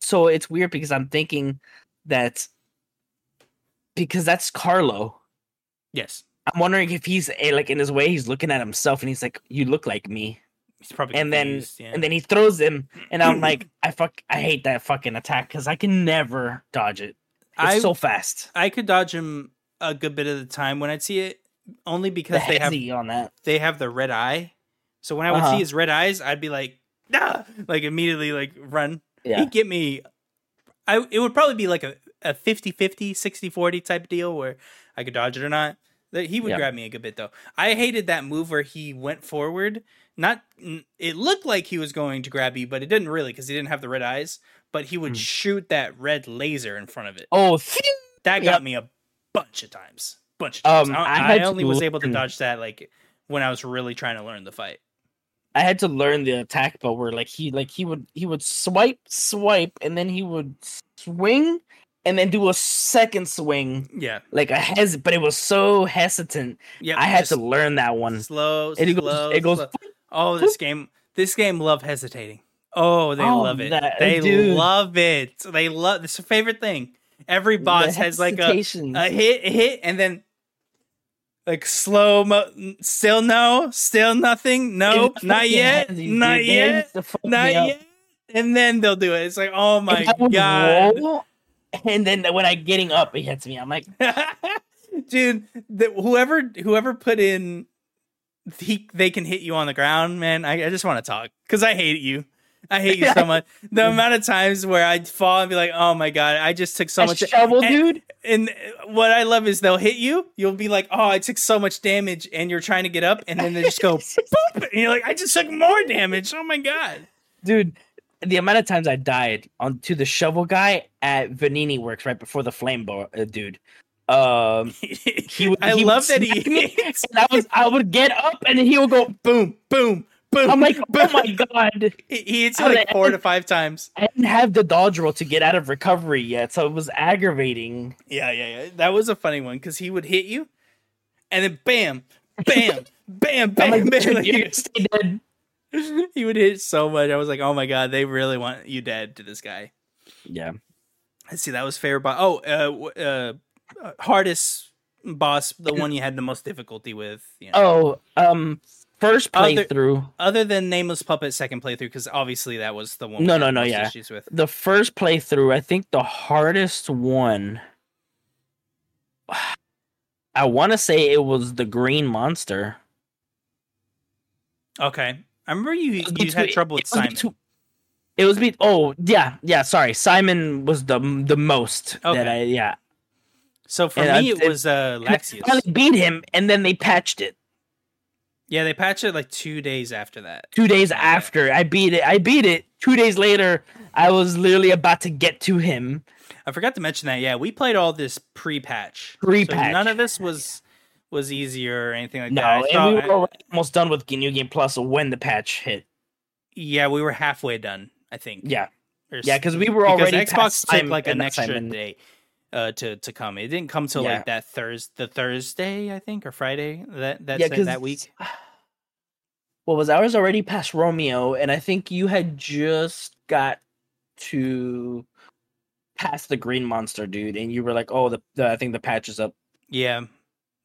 So it's weird because I'm thinking that because that's Carlo. Yes, I'm wondering if he's eh, like in his way, he's looking at himself, and he's like, "You look like me." He's probably and then yeah. and then he throws him and i'm like i fuck i hate that fucking attack because i can never dodge it it's I so fast I could dodge him a good bit of the time when I'd see it, only the because they have on that they have the red eye. So when I would Uh-huh. see his red eyes, I'd be like, nah, like immediately like run. yeah He'd get me. I it would probably be like a a 50-50, 60-40 type deal where I could dodge it or not. That he would grab me a good bit though. I hated that move where he went forward. Not it looked like he was going to grab you, but it didn't really because he didn't have the red eyes. But he would Mm. shoot that red laser in front of it. oh. That got Yep. me a bunch of times. Bunch of times. Um, I, I I only was able to dodge that like when I was really trying to learn the fight. i had to learn the attack but where like he like he would he would swipe swipe and then he would swing and then do a second swing Yeah. like a hes but it was so hesitant Yeah. i had to learn that one slow, it goes slow, it goes slow. Oh, this game this game love hesitating. Oh, they Oh, love it. that- they dude. love it. They love it's a favorite thing. Every boss has like a, a hit, a hit, and then like slow mo still no, still nothing, no, It's not yet, hezzy, not dude. Yet, used to fuck not up. yet. And then they'll do it. It's like, oh my And I would god. roll, and then when I getting up, it hits me. I'm like, dude the, whoever whoever put in he, they can hit you on the ground man i, I just want to talk because i hate you i hate you so much the amount of times where i'd fall and be like oh my god i just took so a much shovel, and, dude. and what i love is they'll hit you you'll be like oh i took so much damage and you're trying to get up and then they just go boop and you're like i just took more damage oh my god dude. The amount of times I died on to the shovel guy at Venigni Works right before the flame bar, uh, dude. Um, he would. i he love would that he me, and I was. I would get up, and then he would go. boom boom boom I'm like, boom. oh my god! he, he hits you like four to five times I didn't have the dodge roll to get out of recovery yet, so it was aggravating. Yeah, yeah, yeah. That was a funny one because he would hit you, and then bam, bam, bam, bam, like, bam. Like, gonna stay dead. he would hit so much. I was like, oh my god, they really want you dead to this guy. Yeah. Let's see, that was fair. But oh, uh, uh, uh, hardest boss, the one you had the most difficulty with. You know. Oh, um, first Other- playthrough. Other than Nameless Puppet, second playthrough, because obviously that was the one. No, no, no, yeah. Issues with. the first playthrough, I think the hardest one. I want to say it was the green monster. Okay, I remember you. You had trouble with it Simon. between- It was be oh yeah yeah sorry Simon was the the most Okay. that I yeah So for and I- me, it was uh, I finally beat him and then they patched it Yeah, they patched it like two days after that. two days after I beat it I beat it two days later I was literally about to get to him I forgot to mention that. Yeah, we played all this pre-patch. Pre-patch. So none of this was was easier or anything like no that. I and we were already almost done with New Game Plus when the patch hit yeah, we were halfway done. I think. yeah Or yeah because we were already Xbox took like an extra day. Uh, to to come. It didn't come till Yeah. like that Thursday, the Thursday I think or Friday that that Yeah, that, week. What was ours already past Romeo, and I think you had just got to past the green monster dude, and you were like, "Oh, the, the I think the patch is up." Yeah,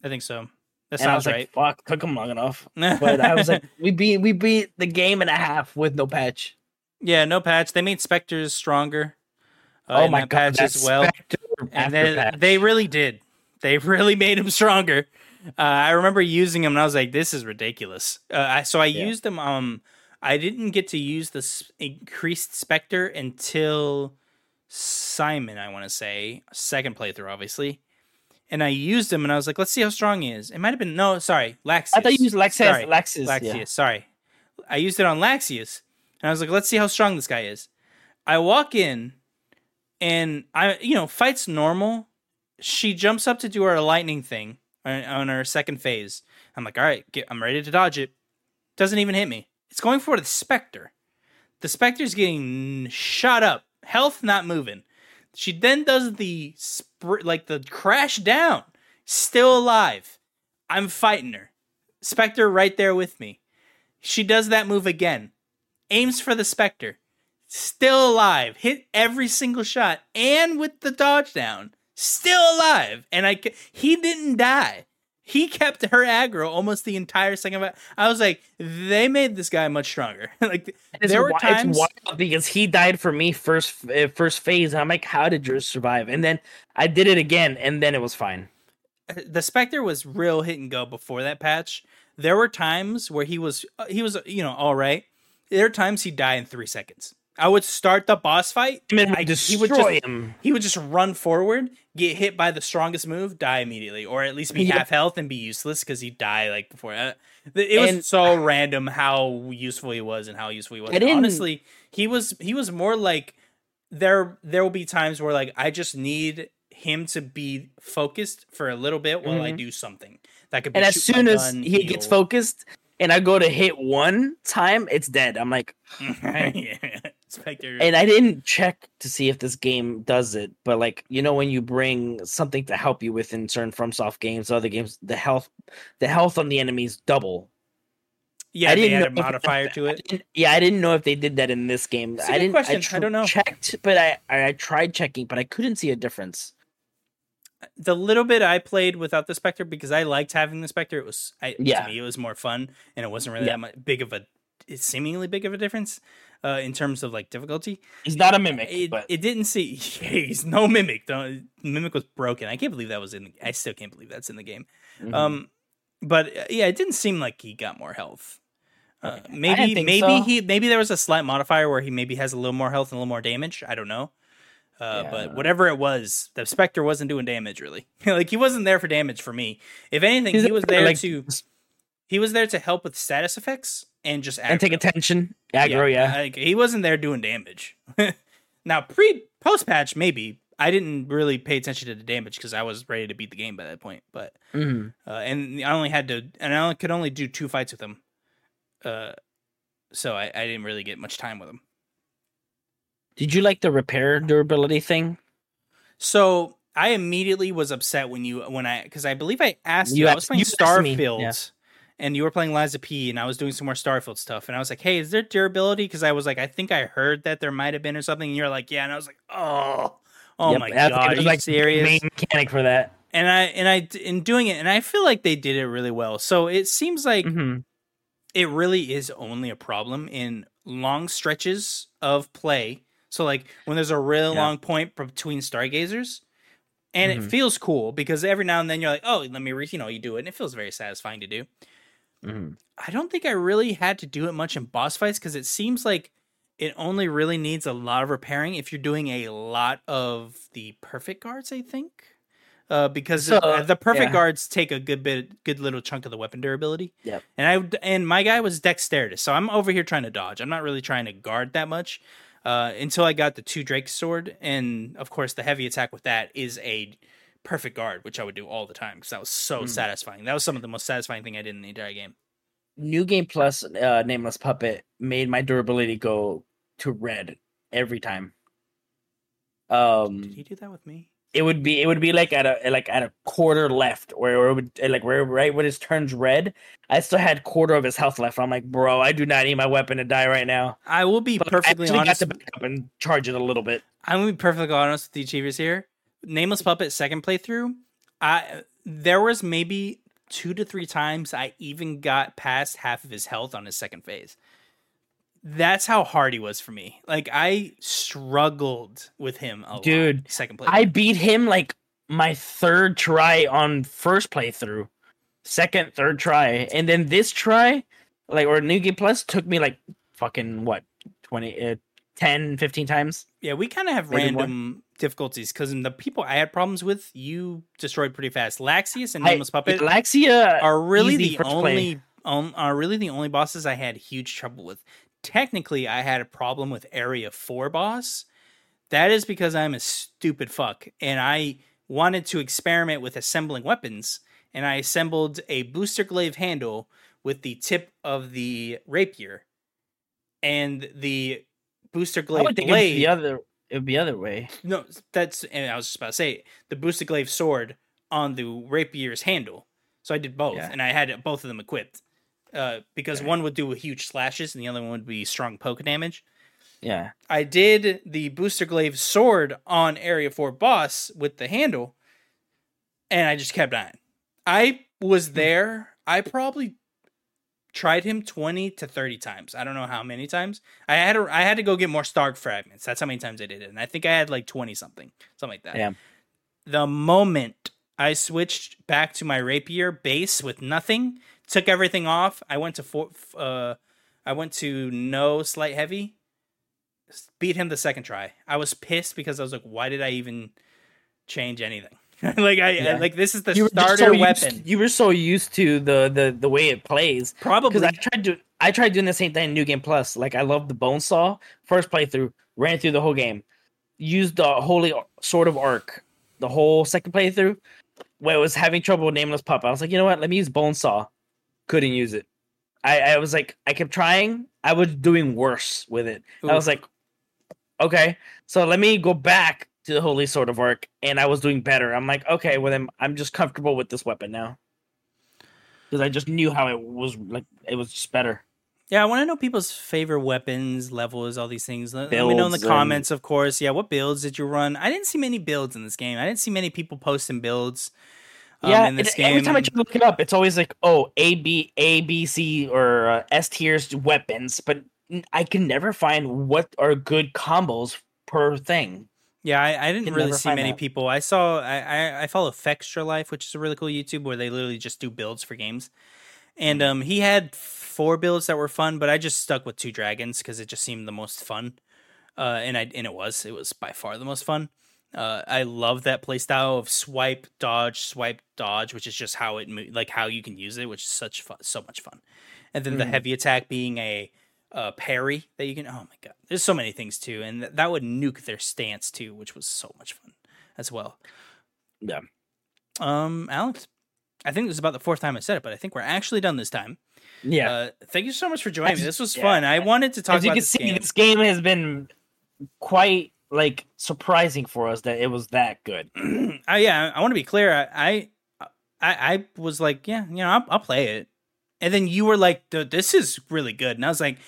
I think so. That and I sounds was right. like, "Fuck, took him long enough." But I was like, "We beat we beat the game and a half with no patch." yeah, no patch. They made specters stronger. Uh, oh my god, patch as well. Spectre and after they, patch. they really did. They really made him stronger. Uh, I remember using him, and I was like, "This is ridiculous." Uh, I, so I Yeah. used them. Um, I didn't get to use the increased specter until Simon. I want to say second playthrough, obviously. And I used him, and I was like, "Let's see how strong he is." It might have been no, sorry, Laxius. I thought you used Lexus. Sorry, Lexus. Laxius. yeah. Sorry, I used it on Laxius, and I was like, "Let's see how strong this guy is." I walk in, and I, you know, fights normal. She jumps up to do her lightning thing on, her second phase. I'm like, "All right, get, I'm ready to dodge it." Doesn't even hit me. It's going for the specter. The specter's getting shot up, health not moving. She then does the like the crash down, still alive. I'm fighting her. Spectre right there with me. She does that move again. Aims for the Spectre. Still alive. Hit every single shot and with the dodge down. Still alive. And I he didn't die. He kept her aggro almost the entire second. I was like, they made this guy much stronger. like It's there were times because he died for me first uh, first phase, and I'm like, how did yours survive? And then I did it again, and then it was fine. the Spectre was real hit and go before that patch. There were times where he was uh, he was you know all right. There are times he'd die in three seconds. I would start the boss fight. I I- I he would destroy just- him. He would just run forward, get hit by the strongest move, die immediately, or at least be Yeah. half health and be useless because he'd die like before. It was And- so random how useful he was and how useful he was. I Honestly, he was he was more like there. There will be times where like I just need him to be focused for a little bit while I Mhm. do something that could. Be And as soon as gun, he gets focused, and I go to hit one time, it's dead. I'm like, yeah. Spectre. and I didn't check to see if this game does it, but like you know when you bring something to help you with in certain FromSoft games, other games, the health, the health on the enemies double. yeah, I they didn't had a know if- modifier to it. didn't- yeah, I didn't know if they did that in this game. A I didn't. question. I don't know. Checked, but I, I I tried checking, but I couldn't see a difference. the little bit I played without the Spectre because I liked having the Spectre. It was I, Yeah. to me it was more fun and it wasn't really Yeah. that much big of a seemingly big of a difference uh, in terms of like difficulty. He's not a mimic, It, but it didn't see he's no mimic. Don't, mimic was broken. I can't believe that was in. The, I still can't believe that's in the game. Mhm. Um, but uh, yeah, it didn't seem like he got more health. Uh, maybe maybe so. he maybe there was a slight modifier where he maybe has a little more health and a little more damage. I don't know. Uh, Yeah. But whatever it was, the Spectre wasn't doing damage really. like he wasn't there for damage for me. If anything, He's he was there, there like, to he was there to help with status effects and just and take attention, aggro. Yeah, Like, he wasn't there doing damage. now pre post patch maybe I didn't really pay attention to the damage because I was ready to beat the game by that point. But Mhm. uh, and I only had to, and I only, could only do two fights with him. Uh, so I, I didn't really get much time with him. Did you like the repair durability thing? So I immediately was upset when you when I because I believe I asked you, You I was playing you asked me, Starfield. yeah. And you were playing Lies of P, and I was doing some more Starfield stuff, and I was like, "Hey, is there durability?" Because I was like, "I think I heard that there might have been or something." And you're like, "Yeah," and I was like, "Oh, oh Yep, my god, are you like, serious?" Main mechanic for that. and I and I in doing it, and I feel like they did it really well. So it seems like Mhm. it really is only a problem in long stretches of play. So like when there's a real Yeah. long point between stargazers, and it Mhm. feels cool because every now and then you're like, oh, let me, re-, you know, you do it, and it feels very satisfying to do. Mhm. I don't think I really had to do it much in boss fights because it seems like it only really needs a lot of repairing if you're doing a lot of the perfect guards. I think. Uh, because So, uh, the perfect yeah. guards take a good bit, good little chunk of the weapon durability. Yeah, And I and my guy was dexterity, so I'm over here trying to dodge. I'm not really trying to guard that much uh, until I got the two Drake sword, and of course the heavy attack with that is a perfect guard, which I would do all the time because that was so Mm. satisfying. That was some of the most satisfying thing I did in the entire game. New Game Plus, uh, Nameless Puppet made my durability go to red every time. Um, Did he do that with me? it would be it would be like at a like at a quarter left where it would like where right when it turns red i still had quarter of his health left i'm like bro i do not need my weapon to die right now I will be But perfectly I honest. got to back up and charge it a little bit I'm gonna be perfectly honest with the achievers here. Nameless Puppet second playthrough, I there was maybe two to three times I even got past half of his health on his second phase. That's how hard he was for me. Like I struggled with him a lot, Dude, Second playthrough. i beat him like my third try on first playthrough second third try and then this try like or new game plus took me like fucking what 20 uh, 10 15 times yeah, we kind of have Maybe more. random difficulties because the people I had problems with, you destroyed pretty fast. Laxius and Nameless Puppet Laxia are really the only um, are really the only bosses I had huge trouble with. Technically, I had a problem with Area 4 boss. That is because I'm a stupid fuck and I wanted to experiment with assembling weapons and I assembled a booster glaive handle with the tip of the rapier and the booster I glaive would think the other it would be other way no, that's and I was just about to say the boosted glaive sword on the rapier's handle. So I did both, Yeah. and I had both of them equipped. Uh, because Okay. one would do huge slashes, and the other one would be strong poke damage. yeah I did the booster glaive sword on Area Four boss with the handle, and I just kept dying. I was there. I probably tried him 20 to 30 times. I don't know how many times. I had to, I had to go get more Star fragments. That's how many times I did it. And I think I had like 20 something. Something like that. Yeah. The moment I switched back to my rapier base with nothing, took everything off, I went to four, uh I went to no slight heavy, beat him the second try. I was pissed because I was like, why did I even change anything? like I Yeah. like this is the starter so used- weapon. you were so used to the the the way it plays Probably because I tried to I tried doing the same thing in New Game Plus. Like I love the Bone Saw. First playthrough, ran through the whole game. Used the Holy Sword of Arc the whole second playthrough. Where I was having trouble with Nameless Pup, I was like, you know what? Let me use Bone Saw. Couldn't use it. I, I was like, I kept trying. I was doing worse with it. I was like, okay, so let me go back to the Holy Sword of Arc, and I was doing better. I'm like, okay, well then I'm just comfortable with this weapon now because I just knew how it was like. It was just better. Yeah, I want to know people's favorite weapons, levels, all these things. Let, let me know in the Builds and- comments, of course. Yeah, what builds did you run? I didn't see many builds in this game. I didn't see many people posting builds. Um, yeah, in this it- game. every time I try to look it up, it's always like, oh, A B A B C or uh, S tiers weapons, but I can never find what are good combos per thing. Yeah, I, I didn't really see many that. people. I saw I, I I follow Fextralife, which is a really cool YouTube where they literally just do builds for games. And Mm-hmm. um he had four builds that were fun, but I just stuck with two dragons because it just seemed the most fun. Uh and I and it was. It was by far the most fun. Uh, I love that playstyle of swipe, dodge, swipe, dodge, which is just how it mo- like how you can use it, which is such fun, so much fun. And then the Mhm. heavy attack being a uh, parry that you can. Oh my god, there's so many things too, and th- that would nuke their stance too, which was so much fun as well. Yeah. Um, Alex, I think this is about the fourth time I said it, but I think we're actually done this time. Yeah. Uh, thank you so much for joining me. This was yeah. fun. I wanted to talk As you about can this see, game. this game has been quite like surprising for us that it was that good. I, yeah, I want to be clear. I, I, I, I was like, yeah, you know, I'll, I'll play it, and then you were like, "Dude, this is really good, and I was like,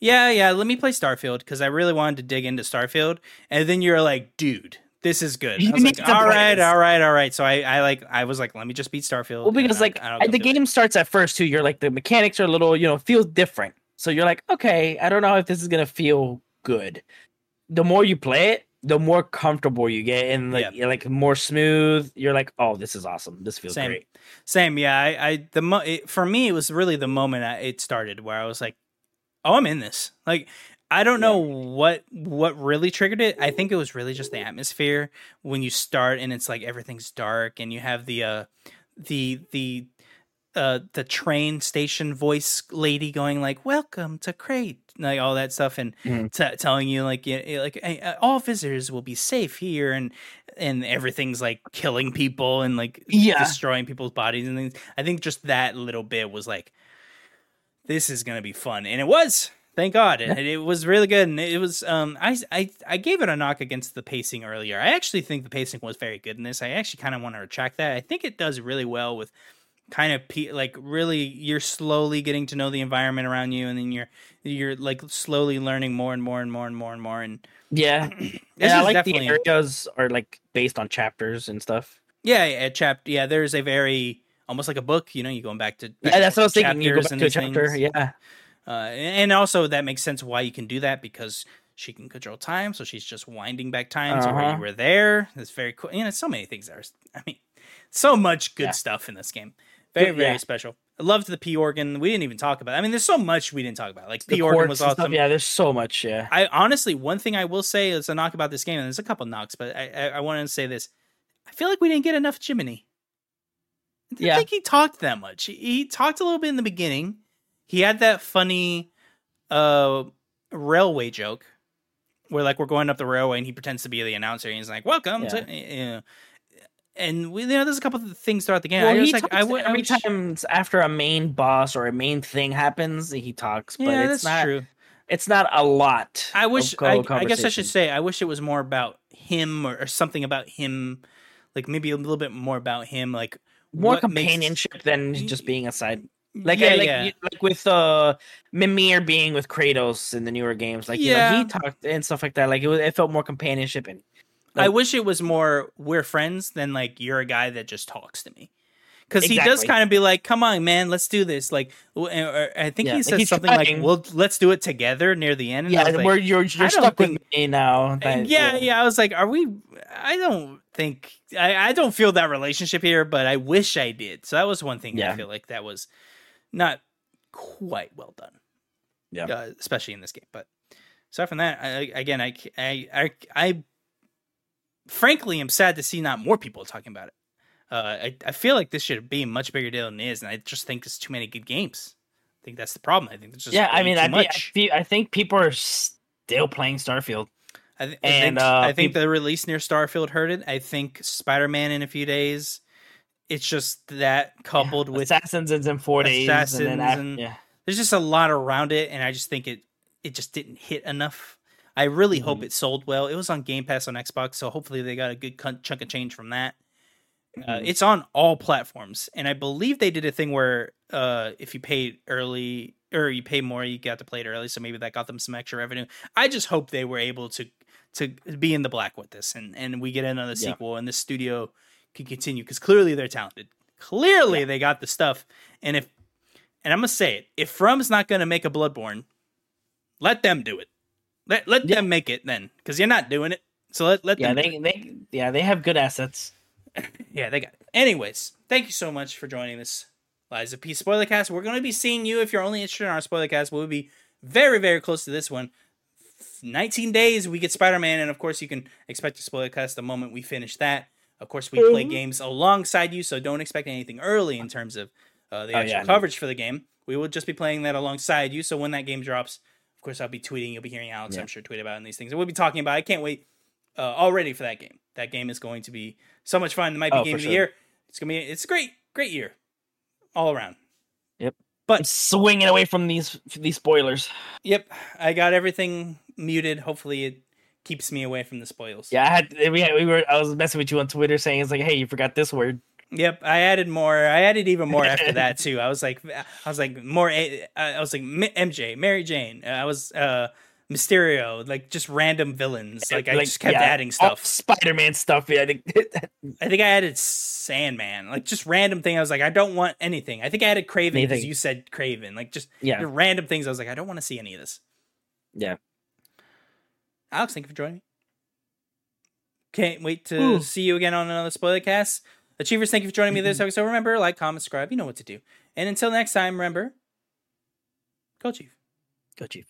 yeah, yeah, let me play Starfield because I really wanted to dig into Starfield, and then you're like, dude, this is good. You I was like, all right, this." all right, all right. So I, I like, I was like, let me just beat Starfield. Well, because like I I- the do it. game starts at first too. You're like the mechanics are a little, you know, feels different. So you're like, okay, I don't know if this is gonna feel good. The more you play it, the more comfortable you get, and like Yeah. like more smooth. You're like, oh, this is awesome. This feels Same. great. Same, yeah. I, I the mo- it, for me, it was really the moment I, it started where I was like, "Oh, I'm in this." Like, I don't know what what really triggered it. I think it was really just the atmosphere when you start and it's like everything's dark and you have the uh the the uh the train station voice lady going like welcome to Krat like all that stuff and Mhm. t- telling you like y- y- like hey, uh, all visitors will be safe here and and everything's like killing people and like Yeah. destroying people's bodies and things. I think just that little bit was like, this is gonna be fun, and it was. Thank God, it, it was really good, and it was. Um, I, I I gave it a knock against the pacing earlier. I actually think the pacing was very good in this. I actually kind of want to retract that. I think it does really well with kind of pe- like really you're slowly getting to know the environment around you, and then you're you're like slowly learning more and more and more and more and more. And Yeah, and I like definitely the areas are like based on chapters and stuff. yeah, yeah, chap. Yeah, there's a very almost like a book. You know, you're going back to Yeah, that's what I was thinking. You go back and to a chapter. things. Yeah, Uh, and also that makes sense why you can do that because she can control time, so she's just winding back time to where Uh-huh. you were there. That's very cool. You know, so many things there. I mean, so much good Yeah. stuff in this game. Very, very Yeah. special. I loved the P organ. We didn't even talk about. It. I mean, there's so much we didn't talk about. Like The P organ was awesome. Yeah, there's so much. Yeah, I honestly, one thing I will say is a knock about this game, and there's a couple knocks, but I, I, I want to say this. I feel like we didn't get enough Jiminy. I didn't Yeah. think he talked that much. He, he talked a little bit in the beginning. He had that funny uh railway joke where like we're going up the railway and he pretends to be the announcer and he's like, "Welcome Yeah. to," you know. And we, you know, there's a couple of things throughout the game. well, I he like, talks I, w- I every wish- time after a main boss or a main thing happens, he talks. But Yeah, it's that's not. true. It's not a lot. I wish. I, I guess I should say. I wish it was more about him or, or something about him, like maybe a little bit more about him, like more what makes- companionship than just being a side. Like, yeah, I, like, yeah. you- like with uh, Mimir being with Kratos in the newer games, like you know, Yeah. he talked and stuff like that. Like it, was, it felt more companionship and I wish it was more we're friends than like you're a guy that just talks to me. Because he does kind of be like, "Come on, man, let's do this." Like, or I think Yeah, he says he's something like, trying. "Well, let's do it together" near the end. And yeah, like, where you're you're stuck think- with me now. that- yeah, yeah. I was like, "Are we?" I don't think I, I don't feel that relationship here, but I wish I did. So that was one thing I feel like that was not quite well done. Yeah. uh, especially in this game. But aside from that, again, I, I I I, I, I frankly am sad to see not more people talking about it. Uh, I, I feel like this should be a much bigger deal than it is, and I just think there's too many good games. I think that's the problem. I think there's just yeah. I mean, too I, be, I, feel, I think people are still playing Starfield. I, th- I and, think, uh, I think peop- the release near Starfield hurt it. I think Spider Man in a few days. It's just that coupled with Assassins is in four days, and Assassins after, and- yeah, there's just a lot around it, and I just think it it just didn't hit enough. I really hope Mhm. it sold well. It was on Game Pass on Xbox, so hopefully they got a good chunk of change from that. Uh, Mhm. it's on all platforms, and I believe they did a thing where uh, if you paid early or you pay more, you got to play it early. So maybe that got them some extra revenue. I just hope they were able to to be in the black with this, and and we get another Yeah. sequel, and the studio can continue because clearly they're talented. Clearly they got the stuff, and if and I'm gonna say it, if From's not gonna make a Bloodborne, let them do it. Let let Yeah. them make it then, because you're not doing it. So let let yeah, them. do they they yeah they have good assets. yeah, they got it. Anyways, thank you so much for joining this Lies of P spoiler cast. We're going to be seeing you if you're only interested in our spoiler cast. We'll be very, very close to this one. 19 days, we get Spider Man, and of course, you can expect a spoiler cast the moment we finish that. Of course, we play Mhm. games alongside you, so don't expect anything early in terms of uh, the Oh, actual yeah, no. coverage for the game. We will just be playing that alongside you, so when that game drops, course, I'll be tweeting. You'll be hearing Alex, Yeah. I'm sure, tweet about in these things. And we'll be talking about it. I can't wait uh, already for that game. That game is going to be so much fun. It might be Oh, game of the year. It's gonna be. It's a great, great year, all around. I'm swinging away from these these spoilers. Yep, I got everything muted. Hopefully, it keeps me away from the spoils. Yeah, I had we had, we were I was messing with you on Twitter saying it's like, hey, you forgot this word. Yep, I added more. I added even more after that too. I was like, I was like more. Eh, I was like MJ, Mary Jane. Uh, I was uh Mysterio, like just random villains. Eh, like I just kept yeah, adding stuff. Oh, Spider-Man stuff. Yeah, I think- I think I added Sandman, like just random thing. I was like, I don't want anything. I think I added Kraven because you said Kraven. Like just yeah, random things. I was like, I don't want to see any of this. yeah. Alex, thank you for joining me. Can't wait to Ooh. see you again on another spoiler cast. Achievers, thank you for joining me this mm-hmm. episode. Remember, like, comment, subscribe. You know what to do. And until next time, remember, go Chief. Go Chief.